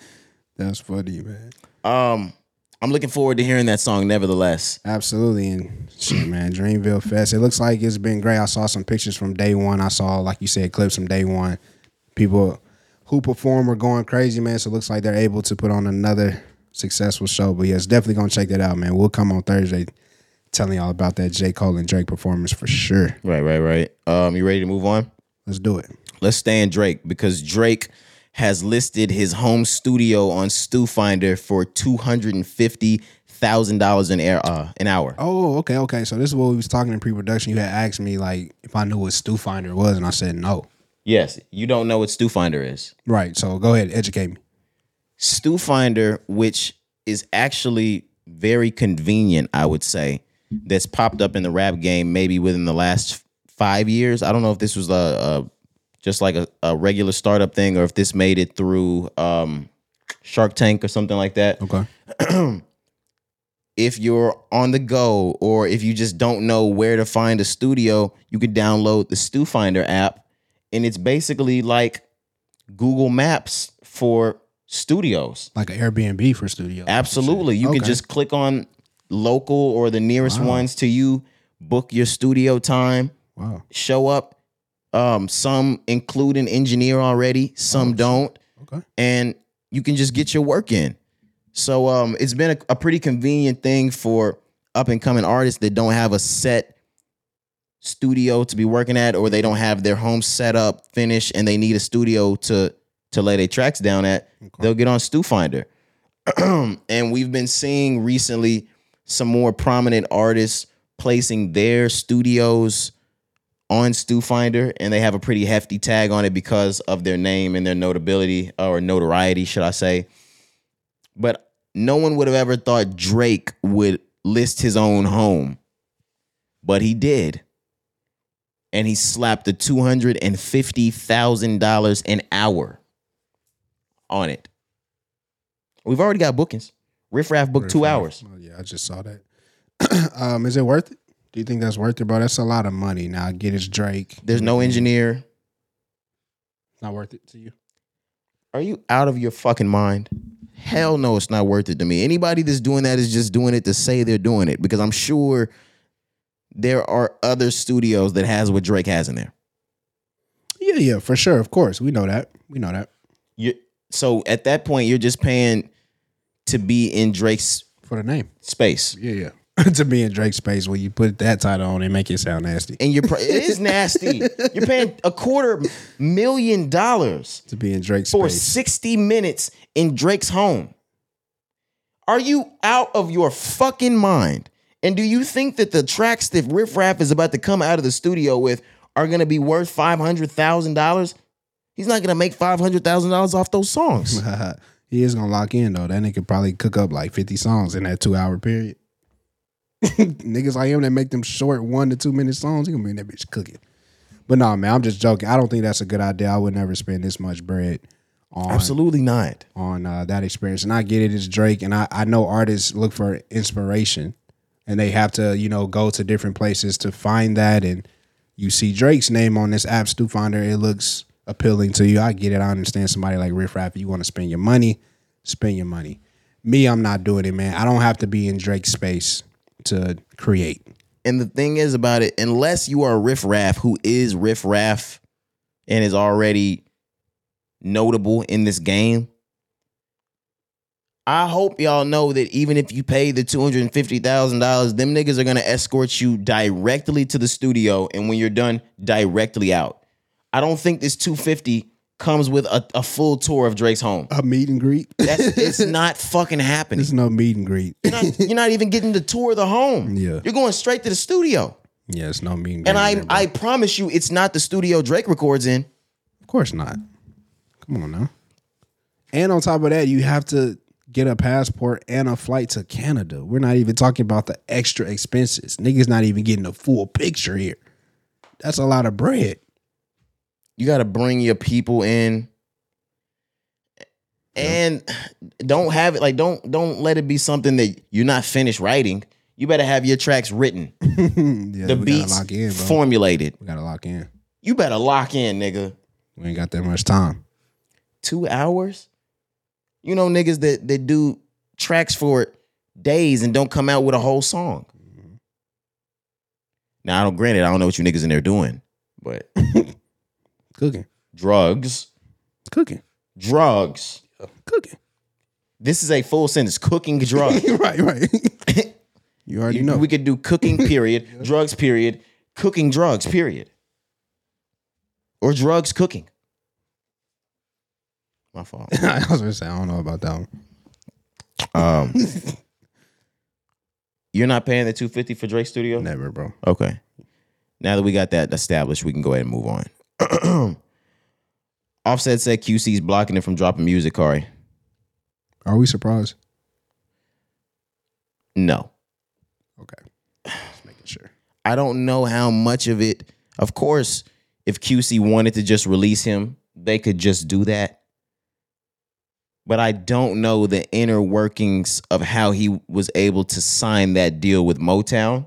That's funny, man. Um, I'm looking forward to hearing that song. Nevertheless, Absolutely. And shit, man, Dreamville Fest. It looks like it's been great. I saw some pictures from day one. I saw, like you said, clips from day one. People who perform are going crazy, man. So it looks like they're able to put on another successful show. But yeah, it's definitely gonna check that out, man. We'll come on Thursday telling y'all about that J. Cole and Drake performance for sure. right, right, right. Um, you ready to move on? Let's do it. Let's stay in Drake because Drake has listed his home studio on StuFinder for two hundred and fifty thousand dollars an air uh, an hour. Oh, okay, okay. So this is what we was talking in pre-production. You had asked me like if I knew what StuFinder was, and I said no. Yes, you don't know what StuFinder is. Right. So go ahead, educate me. StuFinder, which is actually very convenient, I would say, that's popped up in the rap game maybe within the last five years. I don't know if this was a, a just like a, a regular startup thing or if this made it through um, Shark Tank or something like that. Okay. If you're on the go or if you just don't know where to find a studio, you could download the StuFinder app, and it's basically like Google Maps for studios. Like an Airbnb for studios. Absolutely. You can Okay. just click on local or the nearest ones to you, book your studio time, Wow. show up. Um, some include an engineer already, some don't, Okay. and you can just get your work in. So um, it's been a, a pretty convenient thing for up and coming artists that don't have a set studio to be working at, or they don't have their home set up, finished, and they need a studio to to lay their tracks down at. They'll get on StuFinder. and we've been seeing recently some more prominent artists placing their studios on StuFinder, and they have a pretty hefty tag on it because of their name and their notability or notoriety, should I say. But no one would have ever thought Drake would list his own home, but he did. And he slapped the $250,000 an hour on it. We've already got bookings. Riff Raff booked two hours. Oh, yeah, I just saw that. um, is it worth it? Do you think that's worth it, bro? That's a lot of money. Now, I get it's Drake. There's no engineer. It's not worth it to you. Are you out of your fucking mind? Hell no, it's not worth it to me. Anybody that's doing that is just doing it to say they're doing it because I'm sure there are other studios that has what Drake has in there. Yeah, yeah, for sure. Of course, we know that. We know that You so at that point you're just paying to be in Drake's for the name. space. Yeah, yeah. to be in Drake's space when you put that title on and make it sound nasty. And you're pr- it is nasty. You're paying a quarter million dollars To be in Drake's for space. 60 minutes in Drake's home. Are you out of your fucking mind? And do you think that the tracks that Riff Raff is about to come out of the studio with are going to be worth $500,000? He's not going to make $500,000 off those songs. he is gonna lock in though. That nigga could probably cook up like 50 songs in that two hour period. Niggas like him that make them short one to two minute songs, he gonna be in that bitch cooking. But no, man, I'm just joking. I don't think that's a good idea. I would never spend this much bread on Absolutely not. on uh, that experience. And I get it, it's Drake, and I, I know artists look for inspiration, and they have to you know go to different places to find that. And you see Drake's name on this app StuFinder, it looks appealing to you. I get it. I understand somebody like Riff Raff. If you want to spend your money, spend your money. Me, I'm not doing it, man. I don't have to be in Drake's space to create. And the thing is about it, unless you are Riff Raff, who is Riff Raff and is already notable in this game, I hope y'all know that even if you pay the $250,000, them niggas are gonna escort you directly to the studio and when you're done, directly out. I don't think this 250 comes with a, a full tour of Drake's home. A meet and greet. That's it's not fucking happening. There's no meet and greet. You're not, you're not even getting to tour the home. Yeah. You're going straight to the studio. yeah, it's no meet and greet. And I there. I promise you, it's not the studio Drake records in. Of course not. Come on now. And on top of that, you have to get a passport and a flight to Canada. We're not even talking about the extra expenses. Niggas not even getting a full picture here. That's a lot of bread. You got to bring your people in, and don't have it like don't don't let it be something that you're not finished writing. You better have your tracks written, yeah, the we beats in, formulated. we gotta lock in. You better lock in, nigga. We ain't got that much time. Two hours. You know niggas that that do tracks for days and don't come out with a whole song. Mm-hmm. Now I don't granted I don't know what you niggas in there doing, but Cooking. drugs, Cooking. drugs. Cooking. This is a full sentence. Cooking drugs. right, right. you already know. We could do cooking period, drugs period, cooking drugs period, or drugs cooking. My fault. I was gonna say I don't know about that one. Um, you're not paying the two fifty for Drake Studio. Never, bro. Okay. Now that we got that established, we can go ahead and move on. Offset said QC's blocking it from dropping music, Cari. Are we surprised? No. Okay. Just making sure. I don't know how much of it. Of course, if QC wanted to just release him, they could just do that. But I don't know the inner workings of how he was able to sign that deal with Motown.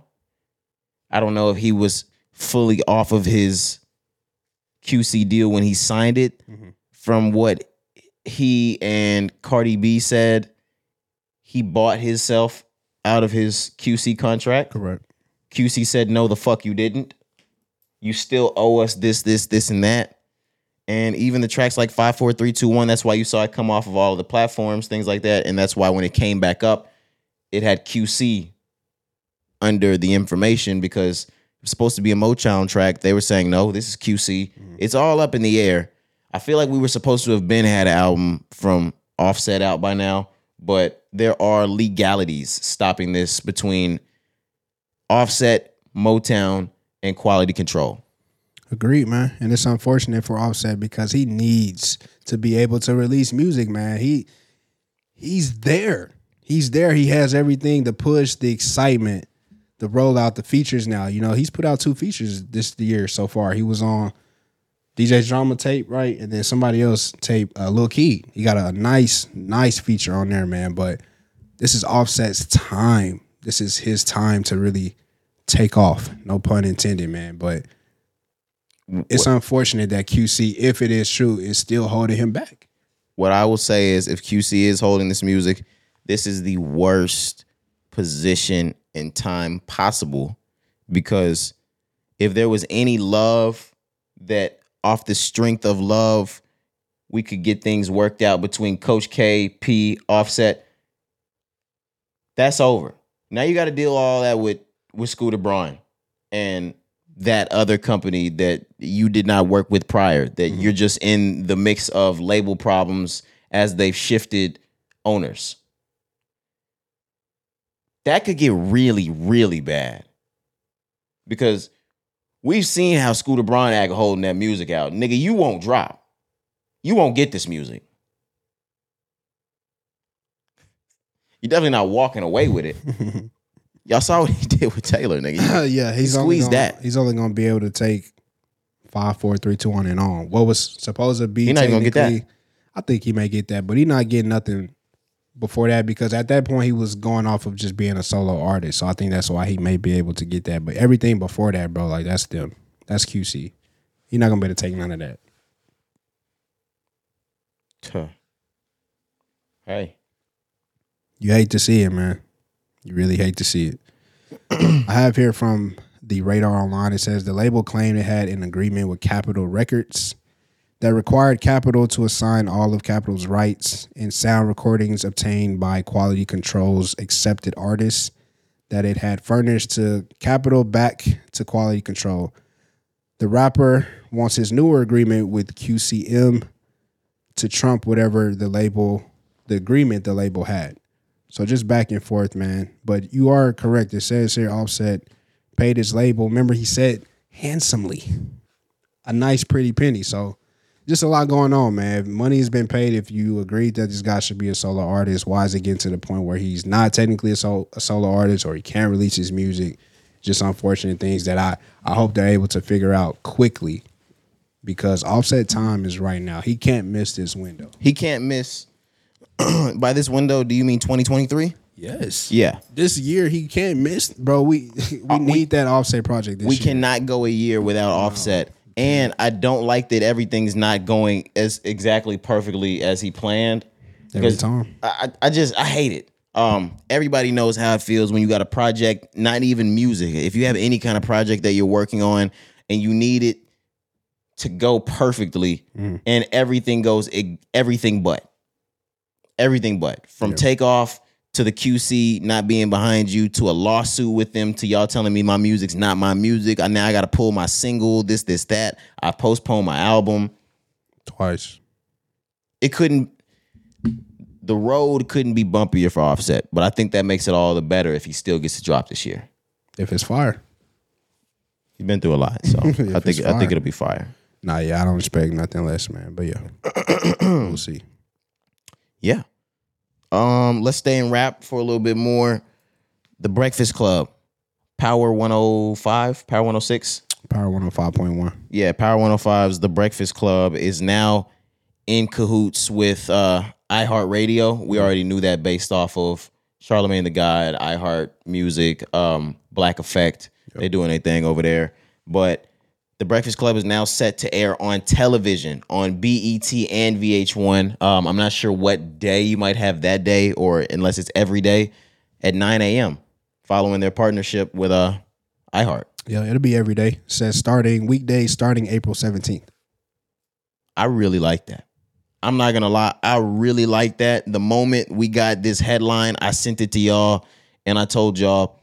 I don't know if he was fully off of his QC deal when he signed it. Mm-hmm. From what he and Cardi B said, he bought himself out of his QC contract. Correct. QC said, no, the fuck you didn't. You still owe us this, this, this, and that. And even the tracks like 54321, that's why you saw it come off of all of the platforms, things like that. And that's why when it came back up, it had QC under the information because supposed to be a Motown track. They were saying, no, this is QC. Mm-hmm. It's all up in the air. I feel like we were supposed to have been had an album from Offset out by now, but there are legalities stopping this between Offset, Motown, and Quality Control. Agreed, man. And it's unfortunate for Offset because he needs to be able to release music, man. He he's there. He's there. He has everything to push the excitement, the rollout, the features now. You know, he's put out two features this year so far. He was on DJ Drama tape, right? And then somebody else tape, uh, Lil Key. He got a nice, nice feature on there, man. But this is Offset's time. This is his time to really take off. No pun intended, man. But it's unfortunate that QC, if it is true, is still holding him back. what I will say is if QC is holding this music, this is the worst position and time possible because if there was any love that off the strength of love we could get things worked out between coach K, P, Offset that's over. Now you got to deal all that with with Scooter Braun and that other company that you did not work with prior. That mm-hmm. you're just in the mix of label problems as they've shifted owners. That could get really, really bad because we've seen how Scooter Braun act holding that music out. Nigga, you won't drop. You won't get this music. You're definitely not walking away with it. Y'all saw what he did with Taylor, nigga. yeah, he's he only gonna, that. He's only gonna be able to take five, four, three, two, one, and on. What was supposed to be? He's not gonna get that. I think he may get that, but he's not getting nothing before that because at that point he was going off of just being a solo artist. So I think that's why he may be able to get that. But everything before that, bro, like that's them. That's QC. He's not gonna be able to take none of that. Huh. Hey. You hate to see it, man. You really hate to see it. I have here from the Radar Online. It says the label claimed it had an agreement with Capitol Records that required Capitol to assign all of Capitol's rights in sound recordings obtained by Quality Control's accepted artists that it had furnished to Capitol back to Quality Control. The rapper wants his newer agreement with QCM to trump whatever the label, the agreement the label had. So just back and forth, man. But you are correct. It says here Offset paid his label. Remember, he said handsomely, a nice pretty penny. So just a lot going on, man. Money has been paid. If you agreed that this guy should be a solo artist, why is it getting to the point where he's not technically a, sol- a solo artist or he can't release his music? Just unfortunate things that I I hope they're able to figure out quickly because Offset time is right now. He can't miss this window. He can't miss by this window, do you mean 2023? Yes. Yeah. This year he can't miss, bro. We we uh, need we, that offset project. we year. cannot go a year without no. offset. And I don't like that everything's not going as exactly perfectly as he planned. Every time. I, I just I hate it. Um, everybody knows how it feels when you got a project, not even music. If you have any kind of project that you're working on and you need it to go perfectly, mm. and everything goes everything but everything but from yeah. takeoff to the QC not being behind you to a lawsuit with them to y'all telling me my music's not my music. I now I got to pull my single, this, this, that. I postponed my album twice. It couldn't. The road couldn't be bumpier for Offset, but I think that makes it all the better if he still gets to drop this year. If it's fire, he's been through a lot, so I think I think it'll be fire. Nah, yeah, I don't expect nothing less, man. But yeah, we'll see. Yeah. Um, let's stay in rap for a little bit more. The Breakfast Club, Power 105, Power 106. Power 105.1. Yeah, Power 105's The Breakfast Club is now in cahoots with uh iHeartRadio. We already knew that based off of Charlemagne the God, iHeart Music, um, Black Effect. Yep. They're doing a thing over there. But the Breakfast Club is now set to air on television on BET and VH1. Um, I'm not sure what day you might have that day, or unless it's every day at 9 a.m. Following their partnership with uh iHeart. Yeah, it'll be every day. It says starting weekdays starting April 17th. I really like that. I'm not gonna lie, I really like that. The moment we got this headline, I sent it to y'all and I told y'all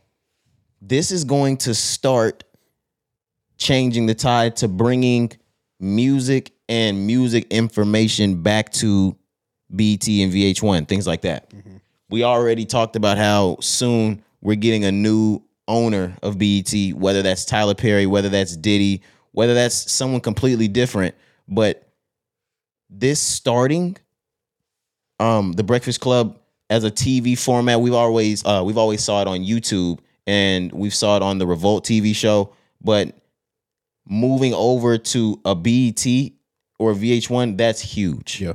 this is going to start changing the tide to bringing music and music information back to BET and VH1, things like that. Mm-hmm. We already talked about how soon we're getting a new owner of BET, whether that's Tyler Perry, whether that's Diddy, whether that's someone completely different. But this starting, um, the Breakfast Club as a TV format, we've always uh, we've always saw it on YouTube and we've saw it on the Revolt TV show, but moving over to a BET or VH1, that's huge. Yeah.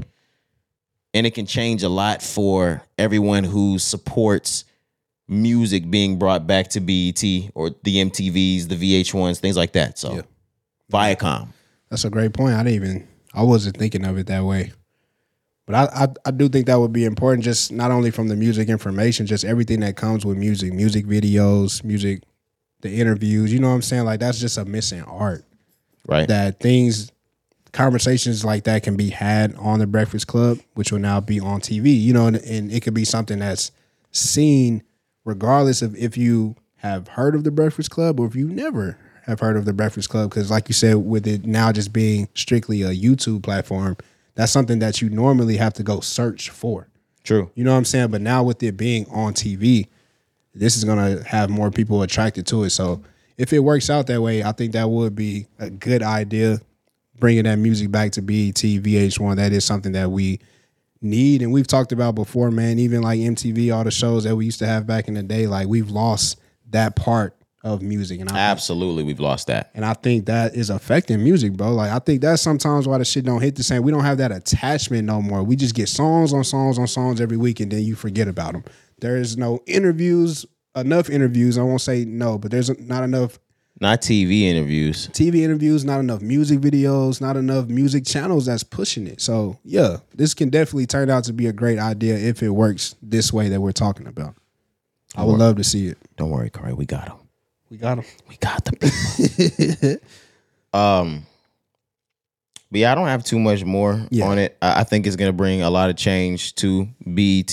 And it can change a lot for everyone who supports music being brought back to BET or the MTVs, the VH1s, things like that. So, yeah. Viacom. That's a great point. I didn't even, I wasn't thinking of it that way. But I, I I do think that would be important, just not only from the music information, just everything that comes with music, music videos, music, the interviews. You know what I'm saying? Like that's just a missing art. Right. That things, conversations like that can be had on the Breakfast Club, which will now be on TV. You know, and, and it could be something that's seen regardless of if you have heard of the Breakfast Club or if you never have heard of the Breakfast Club. Because, like you said, with it now just being strictly a YouTube platform, that's something that you normally have to go search for. True. You know what I'm saying? But now with it being on TV, this is gonna have more people attracted to it. So if it works out that way, I think that would be a good idea. Bringing that music back to BET, VH1, that is something that we need, and we've talked about before, man. Even like MTV, all the shows that we used to have back in the day, like we've lost that part of music, and I, Absolutely, we've lost that. and I think that is affecting music, bro. Like I think that's sometimes why the shit don't hit the same. We don't have that attachment no more. We just get songs on songs on songs every week, and then you forget about them. There is no interviews, enough interviews. I won't say no, but there's not enough Not TV interviews. TV interviews, not enough music videos, not enough music channels that's pushing it. So yeah, this can definitely turn out to be a great idea if it works this way that we're talking about. I would love to see it. Don't worry, Corey. We got them. We got them. We got them. um, but yeah, I don't have too much more Yeah. on it. I, I think it's gonna bring a lot of change to BET.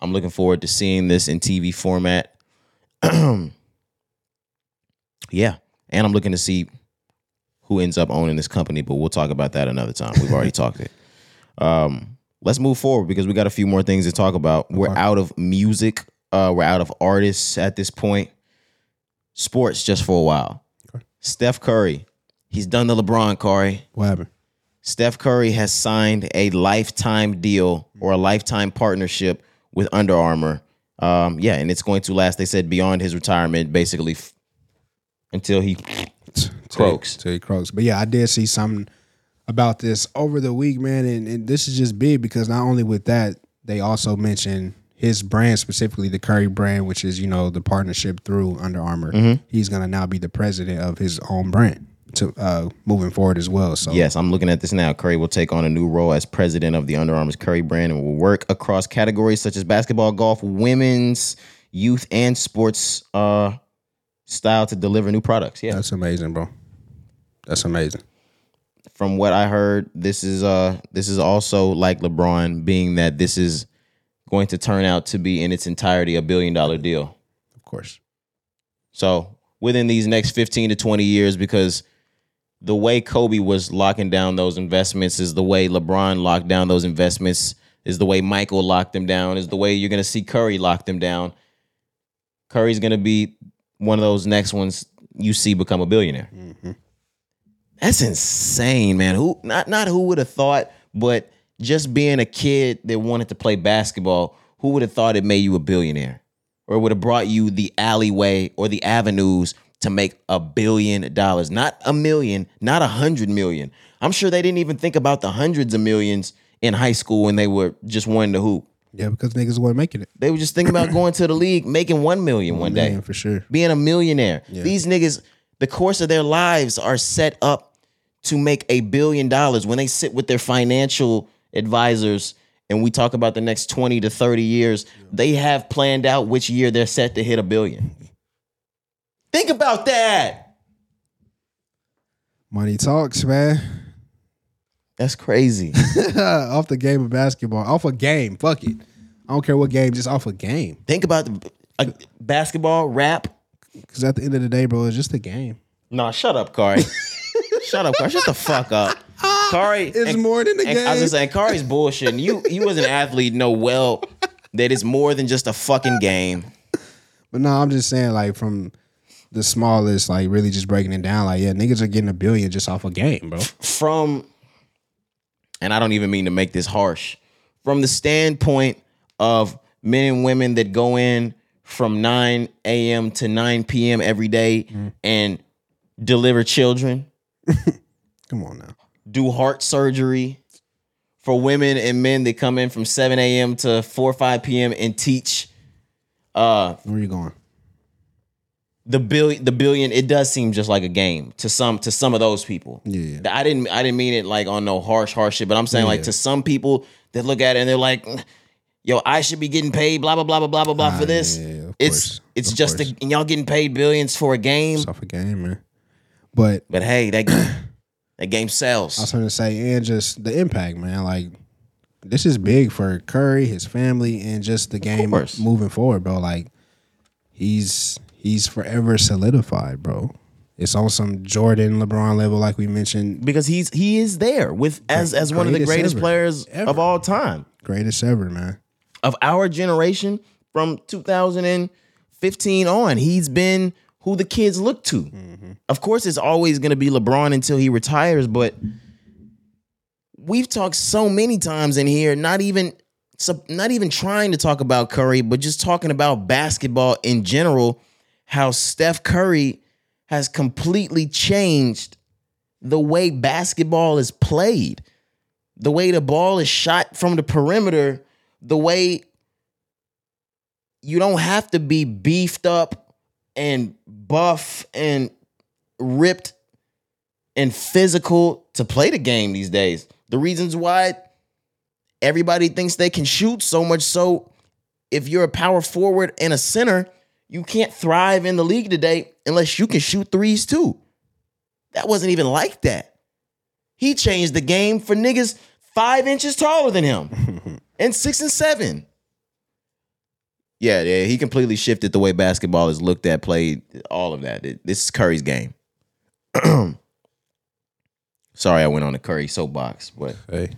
I'm looking forward to seeing this in TV format. yeah, and I'm looking to see who ends up owning this company, but we'll talk about that another time. We've already talked it. Um, let's move forward because we got a few more things to talk about. We're out of music. Uh, we're out of artists at this point. Sports just for a while. Steph Curry, he's done the LeBron Curry. What happened? Steph Curry has signed a lifetime deal or a lifetime partnership with Under Armour. Um, yeah, and it's going to last. They said beyond his retirement, basically f- until he croaks. Till he croaks. But yeah, I did see something about this over the week, man, and, and this is just big because not only with that, they also mentioned his brand specifically, the Curry brand, which is you know the partnership through Under Armour. Mm-hmm. He's gonna now be the president of his own brand to uh, moving forward as well. So Yes, I'm looking at this now. Curry will take on a new role as president of the Under Armour's Curry brand and will work across categories such as basketball, golf, women's, youth, and sports uh, style to deliver new products. Yeah. that's amazing, bro. That's amazing. From what I heard, this is uh this is also like LeBron, being that this is going to turn out to be in its entirety a billion dollar deal. Of course. So within these next 15 to 20 years, because the way Kobe was locking down those investments is the way LeBron locked down those investments, is the way Michael locked them down, is the way you're gonna see Curry lock them down. Curry's gonna be one of those next ones you see become a billionaire. Mm-hmm. That's insane, man. Who not not who would have thought, but just being a kid that wanted to play basketball, who would have thought it made you a billionaire? Or would have brought you the alleyway or the avenues to make a billion dollars. Not a million, not a hundred million. I'm sure they didn't even think about the hundreds of millions in high school when they were just wanting to hoop. Yeah, because niggas weren't making it. They were just thinking about going to the league, making one million one day for sure. being a millionaire. These niggas, the course of their lives are set up to make a billion dollars when they sit with their financial advisors and we talk about the next 20 to 30 years, they have planned out which year they're set to hit a billion. Think about that. Money talks, man. That's crazy. off the game of basketball. Off a game. Fuck it. I don't care what game, just off a game. Think about the, uh, basketball, rap. Because at the end of the day, bro, it's just a game. Nah, shut up, Cari. shut up, Cari. Shut the fuck up. Cari. It's more than a and I was just saying, Cari's bullshit. You, you as an athlete know well that it's more than just a fucking game. But no, I'm just saying, like, from the smallest, like, really just breaking it down, like, yeah, niggas are getting a billion just off a game, bro. From, and I don't even mean to make this harsh, from the standpoint of men and women that go in from 9 a.m. to 9 p.m. every day and deliver children. Come on now. do heart surgery for women and men that come in from 7 a.m. to 4 or 5 p.m. and teach. Uh, Where you going? The billion the billion it does seem just like a game to some to some of those people. Yeah. I didn't I didn't mean it like on no harsh harsh shit, but I'm saying like to some people that look at it and they're like yo, I should be getting paid blah blah blah blah blah blah blah Ah, for this. yeah, yeah, it's it's of just a, and y'all getting paid billions for a game. It's off a game, man. But But hey, that game, that game sells. I was trying to say, and just the impact, man. Like this is big for Curry, his family, and just the game moving forward, bro. Like he's he's forever solidified, bro. It's on some Jordan, LeBron level, like we mentioned, Because he's he is there with as as one of the Greatest ever. players Ever. of all time. greatest ever, man. of our generation from 2015 on. He's been who the kids look to. Mm-hmm. Of course, it's always going to be LeBron until he retires, but we've talked so many times in here, not even not even trying to talk about Curry, but just talking about basketball in general, how Steph Curry has completely changed the way basketball is played, the way the ball is shot from the perimeter, the way you don't have to be beefed up and buff and ripped and physical to play the game these days. The reasons why everybody thinks they can shoot so much so if you're a power forward and a center, you can't thrive in the league today unless you can shoot threes too. That wasn't even like that. He changed the game for niggas five inches taller than him and six and seven. Yeah, yeah, he completely shifted the way basketball is looked at, played, all of that. It- this is Curry's game. Sorry, I went on a Curry soapbox, but Hey,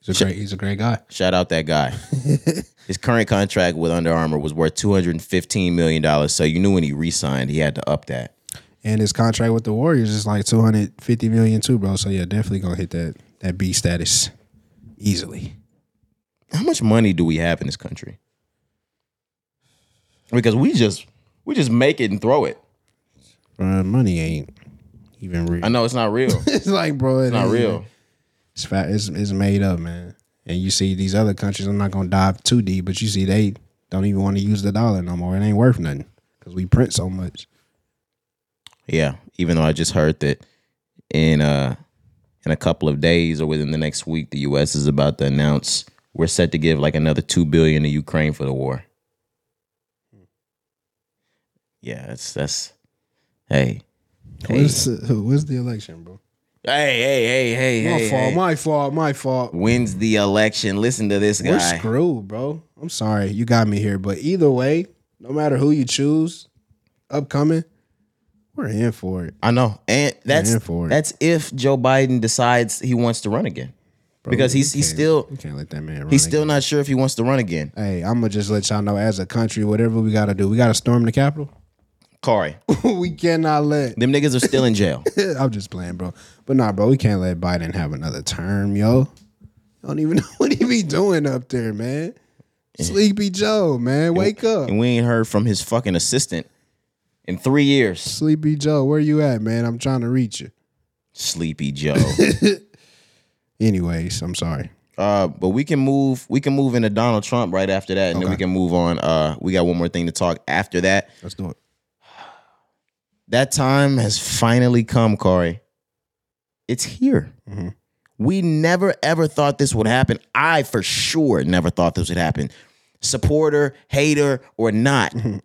he's a great he's a great guy. shout out that guy. His current contract with Under Armour was worth two hundred and fifteen million dollars. So you knew when he re-signed, he had to up that. And his contract with the Warriors is like two hundred fifty million too, bro. So yeah, definitely gonna hit that that B status easily. How much money do we have in this country? Because we just we just make it and throw it. Bro, money ain't even real. I know it's not real. It's like, bro, it's not real. It's fat. It's, it's made up, man. And you see these other countries. I'm not gonna dive too deep, but you see they don't even want to use the dollar no more. It ain't worth nothing because we print so much. Yeah, even though I just heard that in uh in a couple of days or within the next week, the U.S. is about to announce we're set to give like another two billion to Ukraine for the war. Yeah, that's that's hey. Hey, What's, what's the election, bro? Hey, hey, hey, hey, My hey, fault. hey. My fault. My fault. Wins the election. Listen to this guy. We're screwed, bro. I'm sorry, you got me here, but either way, no matter who you choose, upcoming, we're in for it. I know, and that's in for it. that's if Joe Biden decides he wants to run again, Bro, because he's he's still we can't let that man. Run he's still again. not sure if he wants to run again. Hey, I'm gonna just let y'all know, as a country, whatever we gotta do, we gotta storm the Capitol. Corey, we cannot let. them niggas are still in jail. I'm just playing, bro. But nah, bro, we can't let Biden have another term, yo. I don't even know what he be doing up there, man. Sleepy Joe, man, wake up. and we ain't heard from his fucking assistant in three years. Sleepy Joe, where you at, man? I'm trying to reach you. Sleepy Joe. Anyways, I'm sorry. uh, but we can move. We can move into Donald Trump right after that, and then we can move on. Uh, we got one more thing to talk after that. Let's do it. That time has finally come, Corey. It's here. Mm-hmm. We never ever thought this would happen. I for sure never thought this would happen. Supporter, hater, or not, Mm-hmm.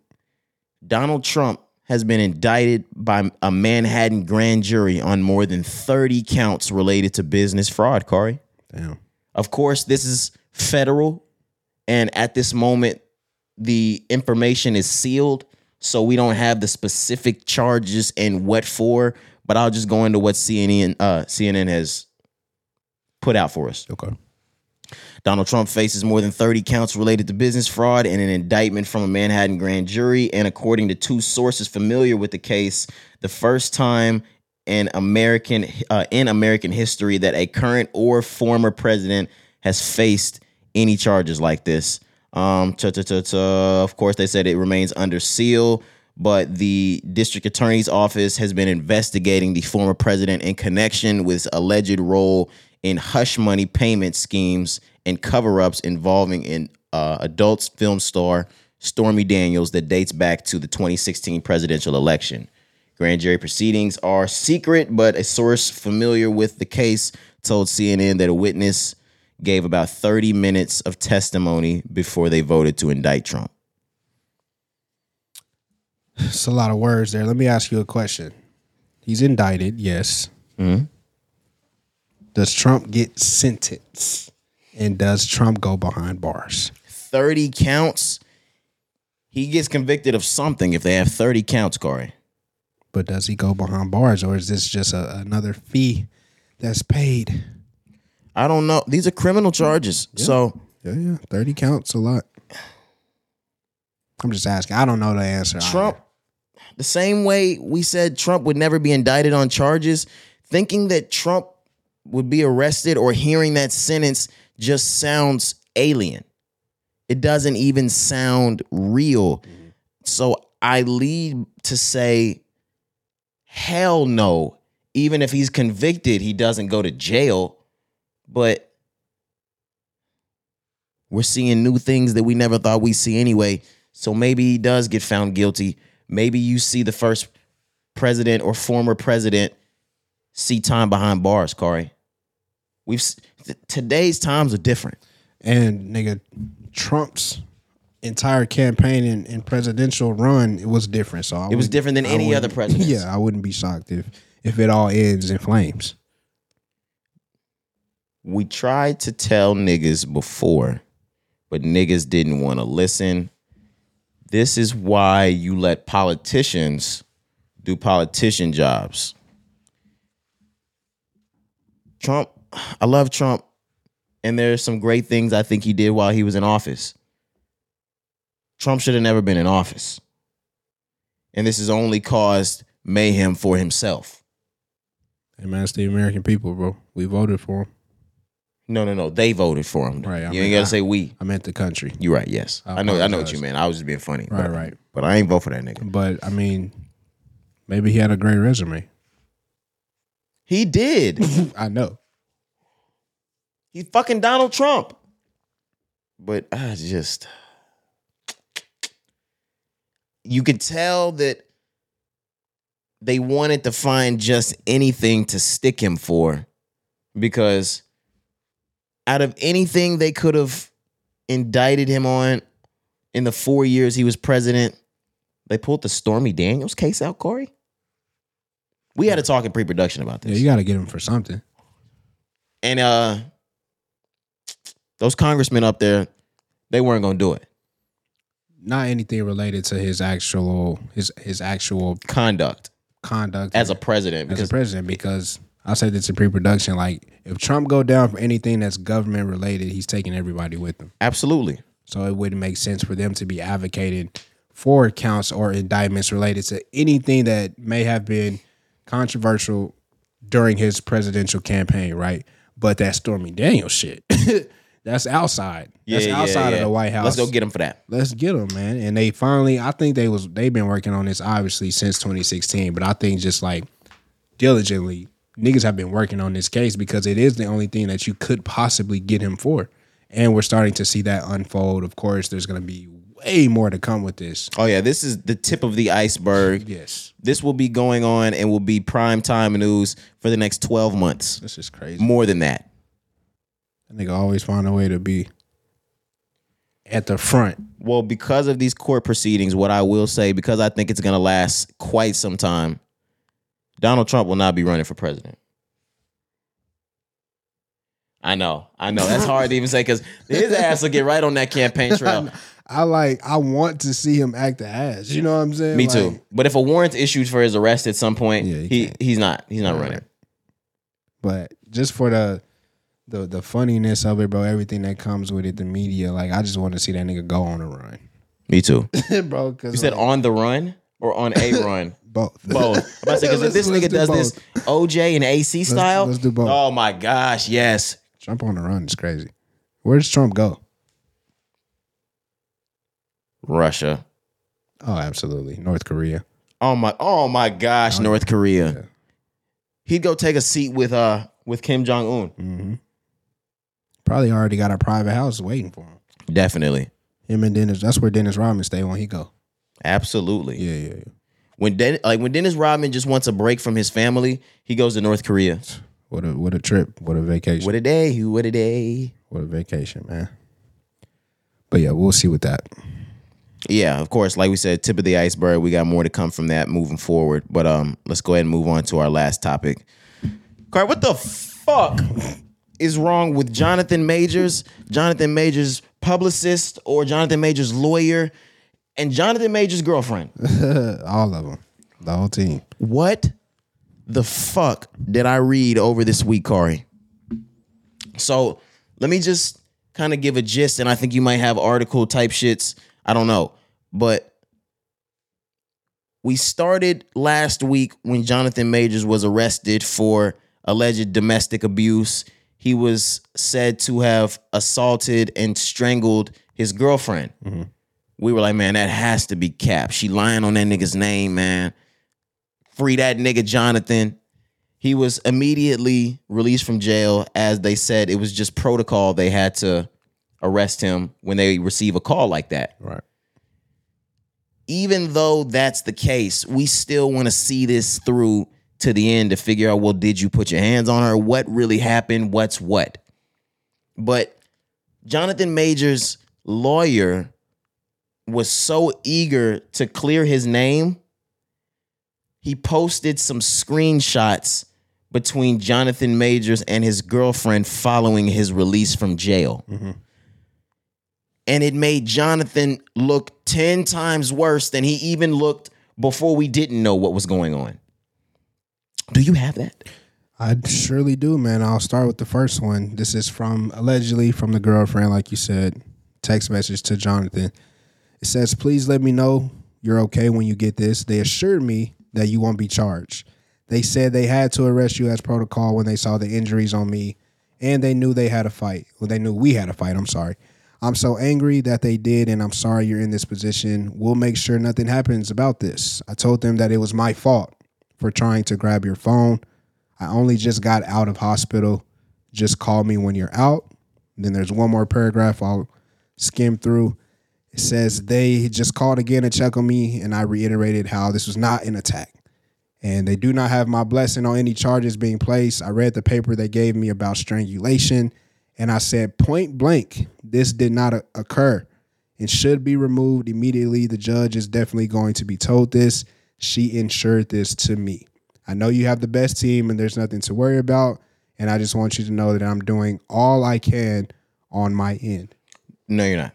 Donald Trump has been indicted by a Manhattan grand jury on more than 30 counts related to business fraud, Corey. Damn. Of course, this is federal, and at this moment, the information is sealed, so we don't have the specific charges and what for. But I'll just go into what CNN uh, CNN has put out for us. Okay. Donald Trump faces more than 30 counts related to business fraud and an indictment from a Manhattan grand jury. And according to two sources familiar with the case, the first time in American uh, in American history that a current or former president has faced any charges like this. Um, ta- ta- ta- ta. of course, they said it remains under seal, but the district attorney's office has been investigating the former president in connection with alleged role in hush money payment schemes and cover ups involving an uh, adult film star Stormy Daniels that dates back to the 2016 presidential election. Grand jury proceedings are secret, but a source familiar with the case told CNN that a witness gave about 30 minutes of testimony before they voted to indict Trump. It's a lot of words there. Let me ask you a question. He's indicted, yes. Mhm. Does Trump get sentenced? And does Trump go behind bars? 30 counts. He gets convicted of something if they have 30 counts, Corey. But does he go behind bars or is this just a, another fee that's paid? I don't know. These are criminal charges. So Yeah, yeah. 30 counts a lot. I'm just asking. I don't know the answer. Trump, the same way we said Trump would never be indicted on charges, thinking that Trump would be arrested or hearing that sentence just sounds alien. It doesn't even sound real. Mm-hmm. So I lead to say, hell no. Even if he's convicted, he doesn't go to jail. But we're seeing new things that we never thought we'd see anyway. So maybe he does get found guilty. Maybe you see the first president or former president see time behind bars, Corey. We've th- today's times are different. And nigga, Trump's entire campaign and, and presidential run it was different. So I It was different than I any other wouldn't- Yeah, I wouldn't be shocked if if it all ends in flames. We tried to tell niggas before, but niggas didn't want to listen. This is why you let politicians do politician jobs. Trump, I love Trump, and there's some great things I think he did while he was in office. Trump should have never been in office. And this has only caused mayhem for himself. Hey man, it's the American people, bro. We voted for him. No, no, no. They voted for him. Right, I you mean, ain't gotta I- say we. I meant the country. You're right. Yes, I I, know. I know what you meant. I was just being funny. Right, but, right. But I ain't vote for that nigga. But I mean, maybe he had a great resume. He did. I know. he fucking Donald Trump. But I just, you could tell that they wanted to find just anything to stick him for, because out of anything they could have indicted him on in the four years he was president, they pulled the Stormy Daniels case out, Corey. We had a talk in pre-production about this. Yeah, you got to get him for something. And uh those congressmen up there, they weren't gonna do it. Not anything related to his actual his his actual Conduct conduct as a president. as a president because I said this in pre-production. Like if Trump go down for anything that's government related, he's taking everybody with him. absolutely. So it wouldn't make sense for them to be advocating for counts or indictments related to anything that may have been controversial during his presidential campaign, right? But that Stormy Daniels shit, that's outside. Yeah, That's outside of the White House. Let's go get him for that. Let's get them, man. And they finally, I think they was they've been working on this obviously since 2016, but I think just like diligently, niggas have been working on this case because it is the only thing that you could possibly get him for. And we're starting to see that unfold. Of course, there's gonna be way more to come with this. Oh yeah, this is the tip of the iceberg. Yes. This will be going on and will be prime time news for the next 12 months. This is crazy. More than that. That nigga always find a way to be at the front. Well, because of these court proceedings, what I will say, because I think it's gonna last quite some time, Donald Trump will not be running for president. I know, I know. That's hard to even say because his ass will get right on that campaign trail. I like I want to see him act the ass. You know what I'm saying? Me Like, too. But if a warrant's issued for his arrest at some point, Yeah, he he he's not he's not Right. running. But just for the the the funniness of it, bro, everything that comes with it, the media, like I just want to see that nigga go on a run, Me too. bro. You said on the run or on a run? both, Both. I'm about to say because if Let's- this let's nigga do does this OJ and AC style, let's do both. Oh my gosh, yes. Trump on the run is crazy. Where does Trump go? Russia. Oh, absolutely, North Korea. Oh my oh my gosh, North Korea. Yeah. He'd go take a seat with uh with Kim Jong Un. hmm Probably already got a private house waiting for him. Definitely. Him and Dennis. That's where Dennis Rodman stay when he go. Absolutely. Yeah, yeah, yeah. When Den- like when Dennis Rodman just wants a break from his family, he goes to North Korea. What a what a trip. What a vacation. What a day! What a day! What a vacation, man. But yeah, we'll see with that. Yeah, of course. Like we said, tip of the iceberg. We got more to come from that moving forward. But um, let's go ahead and move on to our last topic. Car, what the fuck is wrong with Jonathan Majors, Jonathan Majors' publicist, or Jonathan Majors' lawyer, and Jonathan Majors' girlfriend? All of them, the whole team. What the fuck did I read over this week, Corey? So let me just kind of give a gist, and I think you might have article type shits. I don't know. But we started last week when Jonathan Majors was arrested for alleged domestic abuse. He was said to have assaulted and strangled his girlfriend. Mm-hmm. We were like, man, that has to be cap. She lying on that nigga's name, man free that nigga Jonathan. He was immediately released from jail. As they said, it was just protocol. They had to arrest him when they receive a call like that. Right. Even though that's the case, we still want to see this through to the end to figure out well, did you put your hands on her? What really happened? What's what? But Jonathan Major's lawyer was so eager to clear his name he posted some screenshots between Jonathan Majors and his girlfriend following his release from jail. Mm-hmm. And it made Jonathan look 10 times worse than he even looked before we didn't know what was going on. Do you have that? I surely do, man. I'll start with the first one. This is from allegedly from the girlfriend, like you said, text message to Jonathan. It says, Please let me know you're okay when you get this. They assured me that you won't be charged. They said they had to arrest you as protocol when they saw the injuries on me and they knew they had a fight. Well, they knew we had a fight. I'm sorry. I'm so angry that they did, and I'm sorry you're in this position. We'll make sure nothing happens about this. I told them that it was my fault for trying to grab your phone. I only just got out of hospital. Just call me when you're out. Then there's one more paragraph I'll skim through. Says they just called again to check on me, and I reiterated how this was not an attack. And they do not have my blessing on any charges being placed. I read the paper they gave me about strangulation, and I said point blank, this did not occur and should be removed immediately. The judge is definitely going to be told this. She ensured this to me. I know you have the best team and there's nothing to worry about. And I just want you to know that I'm doing all I can on my end. No, you're not.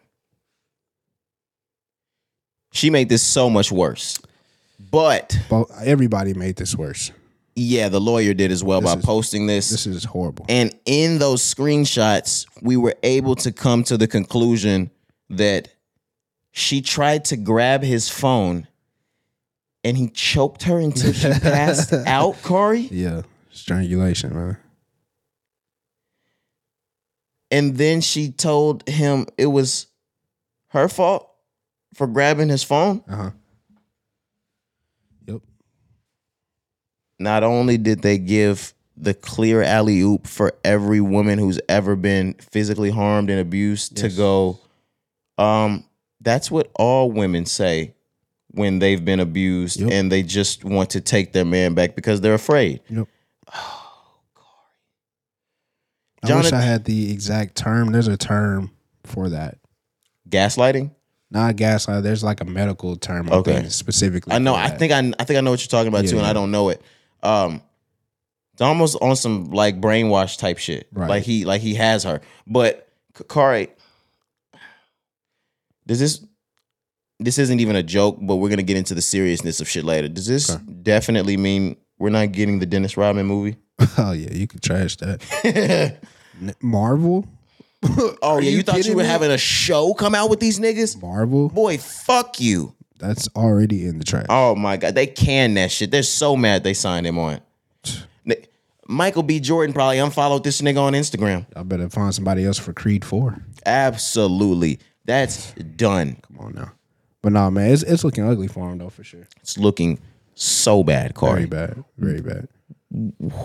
She made this so much worse. But everybody made this worse. yeah, the lawyer did as well This by is- posting this. This is horrible. And in those screenshots, we were able to come to the conclusion that she tried to grab his phone and he choked her until she passed out, Corey. Yeah, strangulation, man. And then she told him it was her fault for grabbing his phone. Uh huh. Yep. Not only did they give the clear alley oop for every woman who's ever been physically harmed and abused to go, um, that's what all women say when they've been abused Yep. and they just want to take their man back because they're afraid. Yep. I wish I had the exact term. There's a term for that. Gaslighting? Not gaslight. There's like a medical term. Okay. Specifically. I know. I think I, I think I know what you're talking about Yeah, too, and I don't know it. Um, it's almost on some like brainwash type shit. Right. Like he like he has her. But Cari, does this? This isn't even a joke, but we're gonna get into the seriousness of shit later. Does this Okay. definitely mean we're not getting the Dennis Rodman movie? Oh yeah, you could trash that. Marvel. Oh Are yeah, you, you thought you were me? having a show come out with these niggas? Marvel. Boy, fuck you. That's already in the trash. Oh my god, they can that shit. They're so mad they signed him on. Michael B. Jordan probably unfollowed this nigga on Instagram. I better find somebody else for Creed Four. Absolutely, that's done. Come on now. But no, man, it's it's looking ugly for him though, for sure. It's looking so bad, Very bad. Very bad.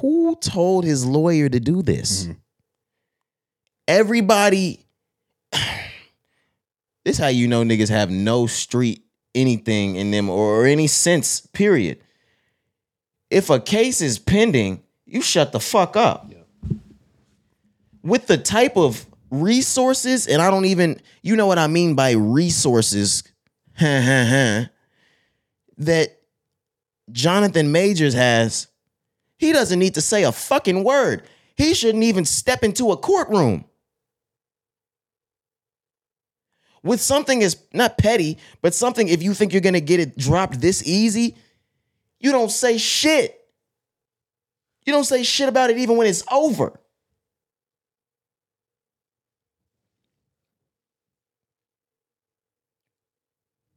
Who told his lawyer to do this? Mm-hmm. Everybody. This how you know niggas have no street anything in them or any sense, period. If a case is pending, you shut the fuck up. With the type of resources, and I don't even, you know what I mean by resources, that Jonathan Majors has, he doesn't need to say a fucking word. He shouldn't even step into a courtroom. With something as not petty, but something if you think you're gonna get it dropped this easy, you don't say shit. You don't say shit about it even when it's over.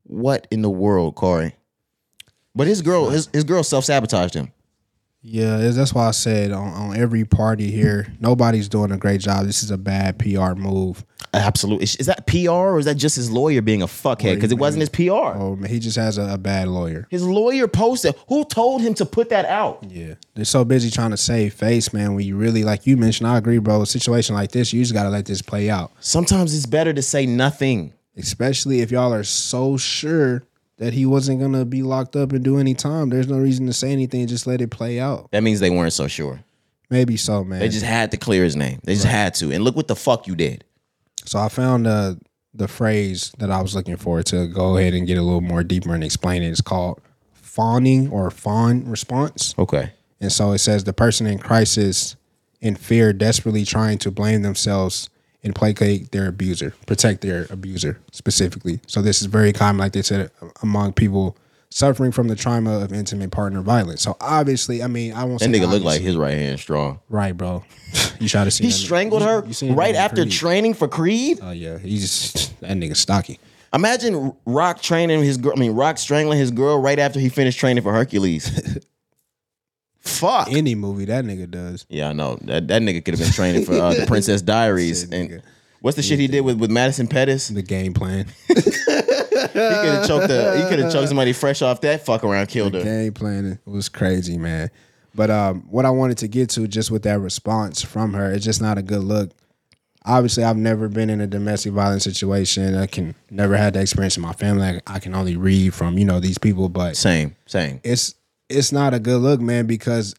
What in the world, Corey? But his girl, his, his girl self sabotaged him. Yeah, that's why I said on, on every party here, nobody's doing a great job. This is a bad PR move. Absolutely. Is, that PR or is that just his lawyer being a fuckhead? Because it wasn't his PR. Oh, man, he just has a, a bad lawyer. His lawyer posted. Who told him to put that out? Yeah, they're so busy trying to save face, man. When you really, like you mentioned, I agree, bro. A situation like this, you just gotta let this play out. Sometimes it's better to say nothing. Especially if y'all are so sure that he wasn't gonna be locked up and do any time. There's no reason to say anything. Just let it play out. That means they weren't so sure. Maybe so, man. They just had to clear his name. They just had to. And look what the fuck you did. So I found uh, the phrase that I was looking for to go ahead and get a little more deeper and explain it. It's called fawning or fawn response. Okay. And so it says the person in crisis in fear desperately trying to blame themselves and placate their abuser, protect their abuser specifically. So this is very common, like they said, among people suffering from the trauma of intimate partner violence. So obviously, I mean, I won't That say nigga looked like his right hand strong. right, bro. You try to see He that nigga. strangled You- her you seen right after Creed. training for Creed. Oh yeah, he's just that nigga stocky. Imagine Rock training his girl. I mean, Rock strangling his girl right after he finished training for Hercules. Fuck. Any movie that nigga does. Yeah, I know that that nigga could have been training for uh, the Princess Diaries. Said And nigga. what's the shit he did with with Madison Pettis? The game plan. he could have choked the. He could have choked somebody fresh off that fuck around, killed her. game plan was crazy, man. But um, what I wanted to get to just with that response from her, it's just not a good look. Obviously, I've never been in a domestic violence situation. I can never had that experience in my family. I, I can only read from you know these people, but Same, same. it's it's not a good look, man, because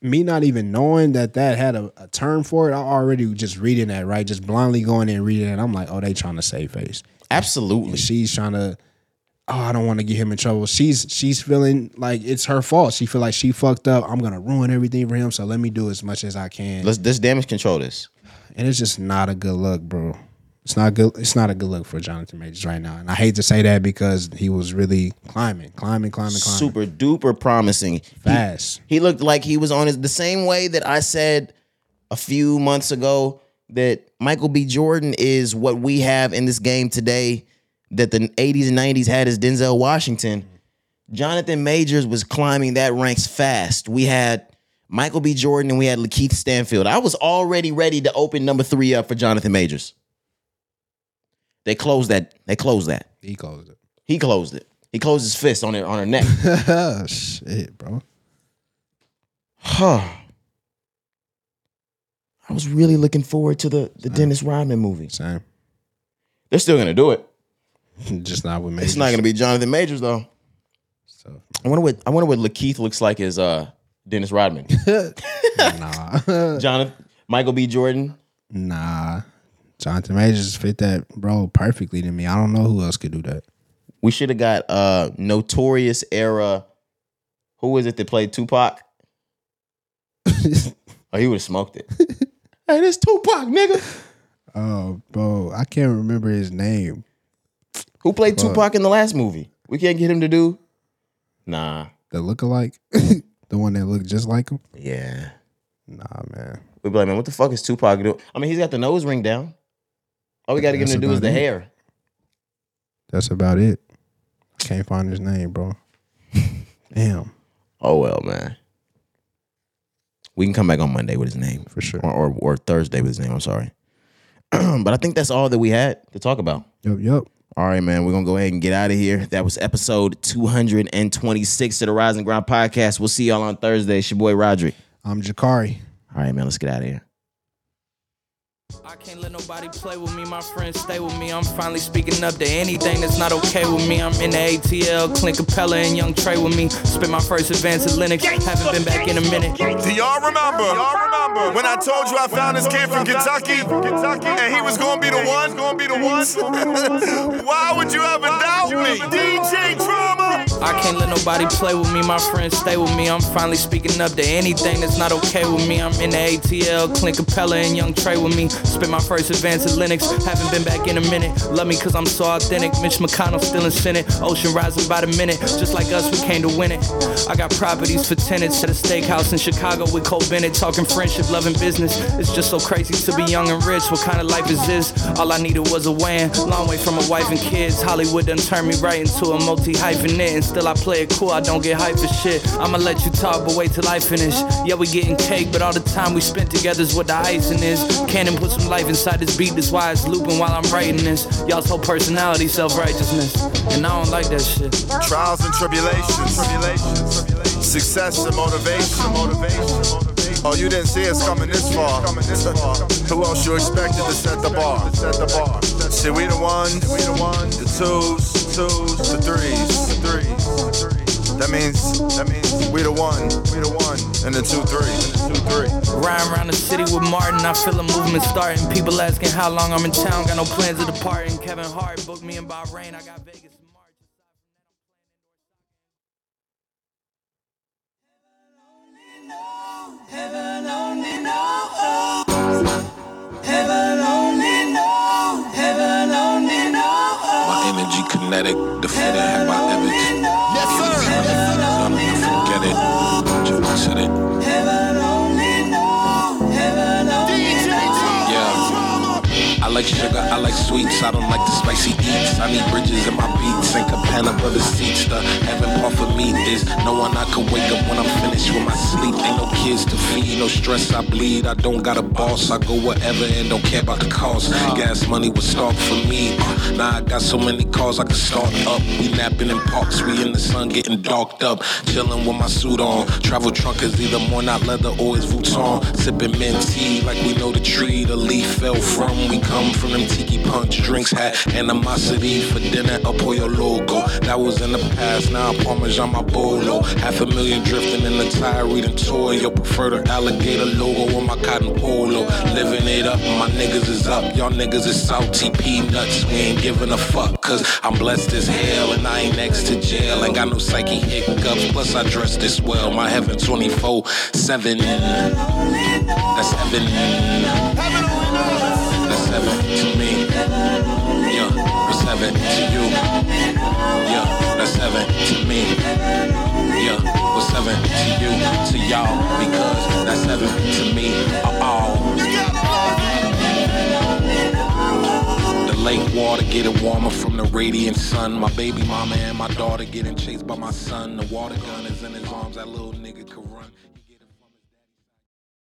me not even knowing that that had a, a term for it, I already just reading that right, just blindly going in and reading it. I'm like, oh, they trying to save face. Absolutely. She's trying to. Oh, I don't want to get him in trouble. She's she's feeling like it's her fault. She feel like she fucked up. I'm gonna ruin everything for him. So let me do as much as I can. Let's let's damage control this. and it's just not a good look, bro. It's not good. It's not a good look for Jonathan Majors right now. And I hate to say that because he was really climbing, climbing, climbing, climbing, Super duper promising. He- fast. He looked like he was on his the same way that I said a few months ago that Michael B. Jordan is what we have in this game today that the 80s and 90s had as Denzel Washington. Jonathan Majors was climbing that ranks fast. We had Michael B. Jordan and we had Lakeith Stanfield. I was already ready to open number three up for Jonathan Majors. They closed that. They closed that. He closed it. He closed it. He closed his fist on her on her neck. Shit, bro. Huh. I was really looking forward to the, the Dennis Rodman movie. Same. They're still gonna do it. Just not with Majors. It's not gonna be Jonathan Majors though. So, I wonder what I wonder what Lakeith looks like as uh Dennis Rodman. nah, Jonathan Michael B. Jordan. nah. Jonathan Majors fit that role perfectly to me. I don't know who else could do that. We should have got uh notorious era. Who was it that played Tupac? Oh, he would have smoked it. hey, this Tupac, nigga. Oh, bro, I can't remember his name. Who played Tupac in the last movie? We can't get him to do. Nah. The lookalike, the one that looked just like him. Yeah. Nah, man. We'd be like, man, what the fuck is Tupac doing? I mean, he's got the nose ring down. All we got to get him to do is the it. hair. That's about it. I can't find his name, bro. Damn, Oh well, man. We can come back on Monday with his name, for sure. or or, or Thursday with his name. I'm sorry, but I think that's all that we had to talk about. Yup, yup. All right, man. We're gonna go ahead and get out of here. That was episode 226 of the Rising Ground podcast. We'll see y'all on Thursday. It's your boy Roderick. I'm Jakari. All right, man. Let's get out of here. I can't let nobody play with me, my friends stay with me. I'm finally speaking up to anything that's not okay with me. I'm in the ATL, Clint Capela and Young Trey with me. Spent my first advance at Lenox, haven't been back in a minute. Do y'all remember? Y'all remember when I told you I found this kid from Kentucky, Kentucky, and he was gonna be the one, gonna be the one? Why would you ever doubt me? DJ Drama. I can't let nobody play with me, my friends stay with me. I'm finally speaking up to anything that's not okay with me. I'm in the ATL, Clint Capela and Young Trey with me. Spent my first advance at Lenox, haven't been back in a minute. Love me cause I'm so authentic. Mitch McConnell still in Senate. Ocean rising by the minute. Just like us, we came to win it. I got properties for tenants at a steakhouse in Chicago with Cole Bennett. Talking friendship, loving business. It's just so crazy to be young and rich. What kind of life is this? All I needed was a WAN. Long way from a wife and kids. Hollywood done turned me right into a multi hyphenate. And still I play it cool, I don't get hype for shit. I'ma let you talk, but wait till I finish. Yeah, we getting cake, but all the time we spent together is what the icing is. Cannon put some life inside this beat, that's why it's looping while I'm writing this. Y'all's whole personality, self righteousness. And I don't like that shit. Trials and tribulations, tribulations, success and motivation, motivation. Oh, you didn't see us coming this far. Who else you expected to set the bar? Set the bar. See, we the ones, we the ones, the twos, twos, the threes, the threes. That means, that means we the one, we the one, and the two three, and the two three. Riding around the city with Martin, I feel a movement starting. People asking how long I'm in town, got no plans of departing. Kevin Hart booked me in Bahrain, I got Vegas. March. Heaven only knows. Heaven only knows. Heaven only knows. My energy kinetic, the fit have my evidence. Yes, sir. Like sugar, I like sweets, I don't like the spicy eats. I need bridges in my beats and cabana for the seats. The heaven part for me is knowing I can wake up when I'm finished with my sleep. Ain't no kids to feed, no stress, I bleed. I don't got a boss, I go wherever and don't care about the cost. Gas money was start for me. Now I got so many cars I can start up. We napping in parks, we in the sun getting darked up. Chilling with my suit on. Travel trunk is either Moynat leather or it's Vuitton. Sipping mint tea like we know the tree the leaf fell from. We come from them tiki punch drinks, had animosity for dinner up on your logo. That was in the past, now Parmesan my bolo. Half a million drifting in the tire, reading toy. Prefer the alligator logo on my cotton polo. Living it up, my niggas is up. Y'all niggas is salty peanuts. We ain't giving a fuck, cause I'm blessed as hell and I ain't next to jail. Ain't got no psyche hiccups, plus I dress this well. My heaven 24 7. That's heaven. Heaven to me. Yeah, what's heaven to you? Yeah, that's heaven to me. Yeah, what's heaven to you, to y'all? Because that's heaven to me. Uh-oh. The lake water getting warmer from the radiant sun. My baby mama and my daughter getting chased by my son. The water gun is in his arms. That little nigga could run.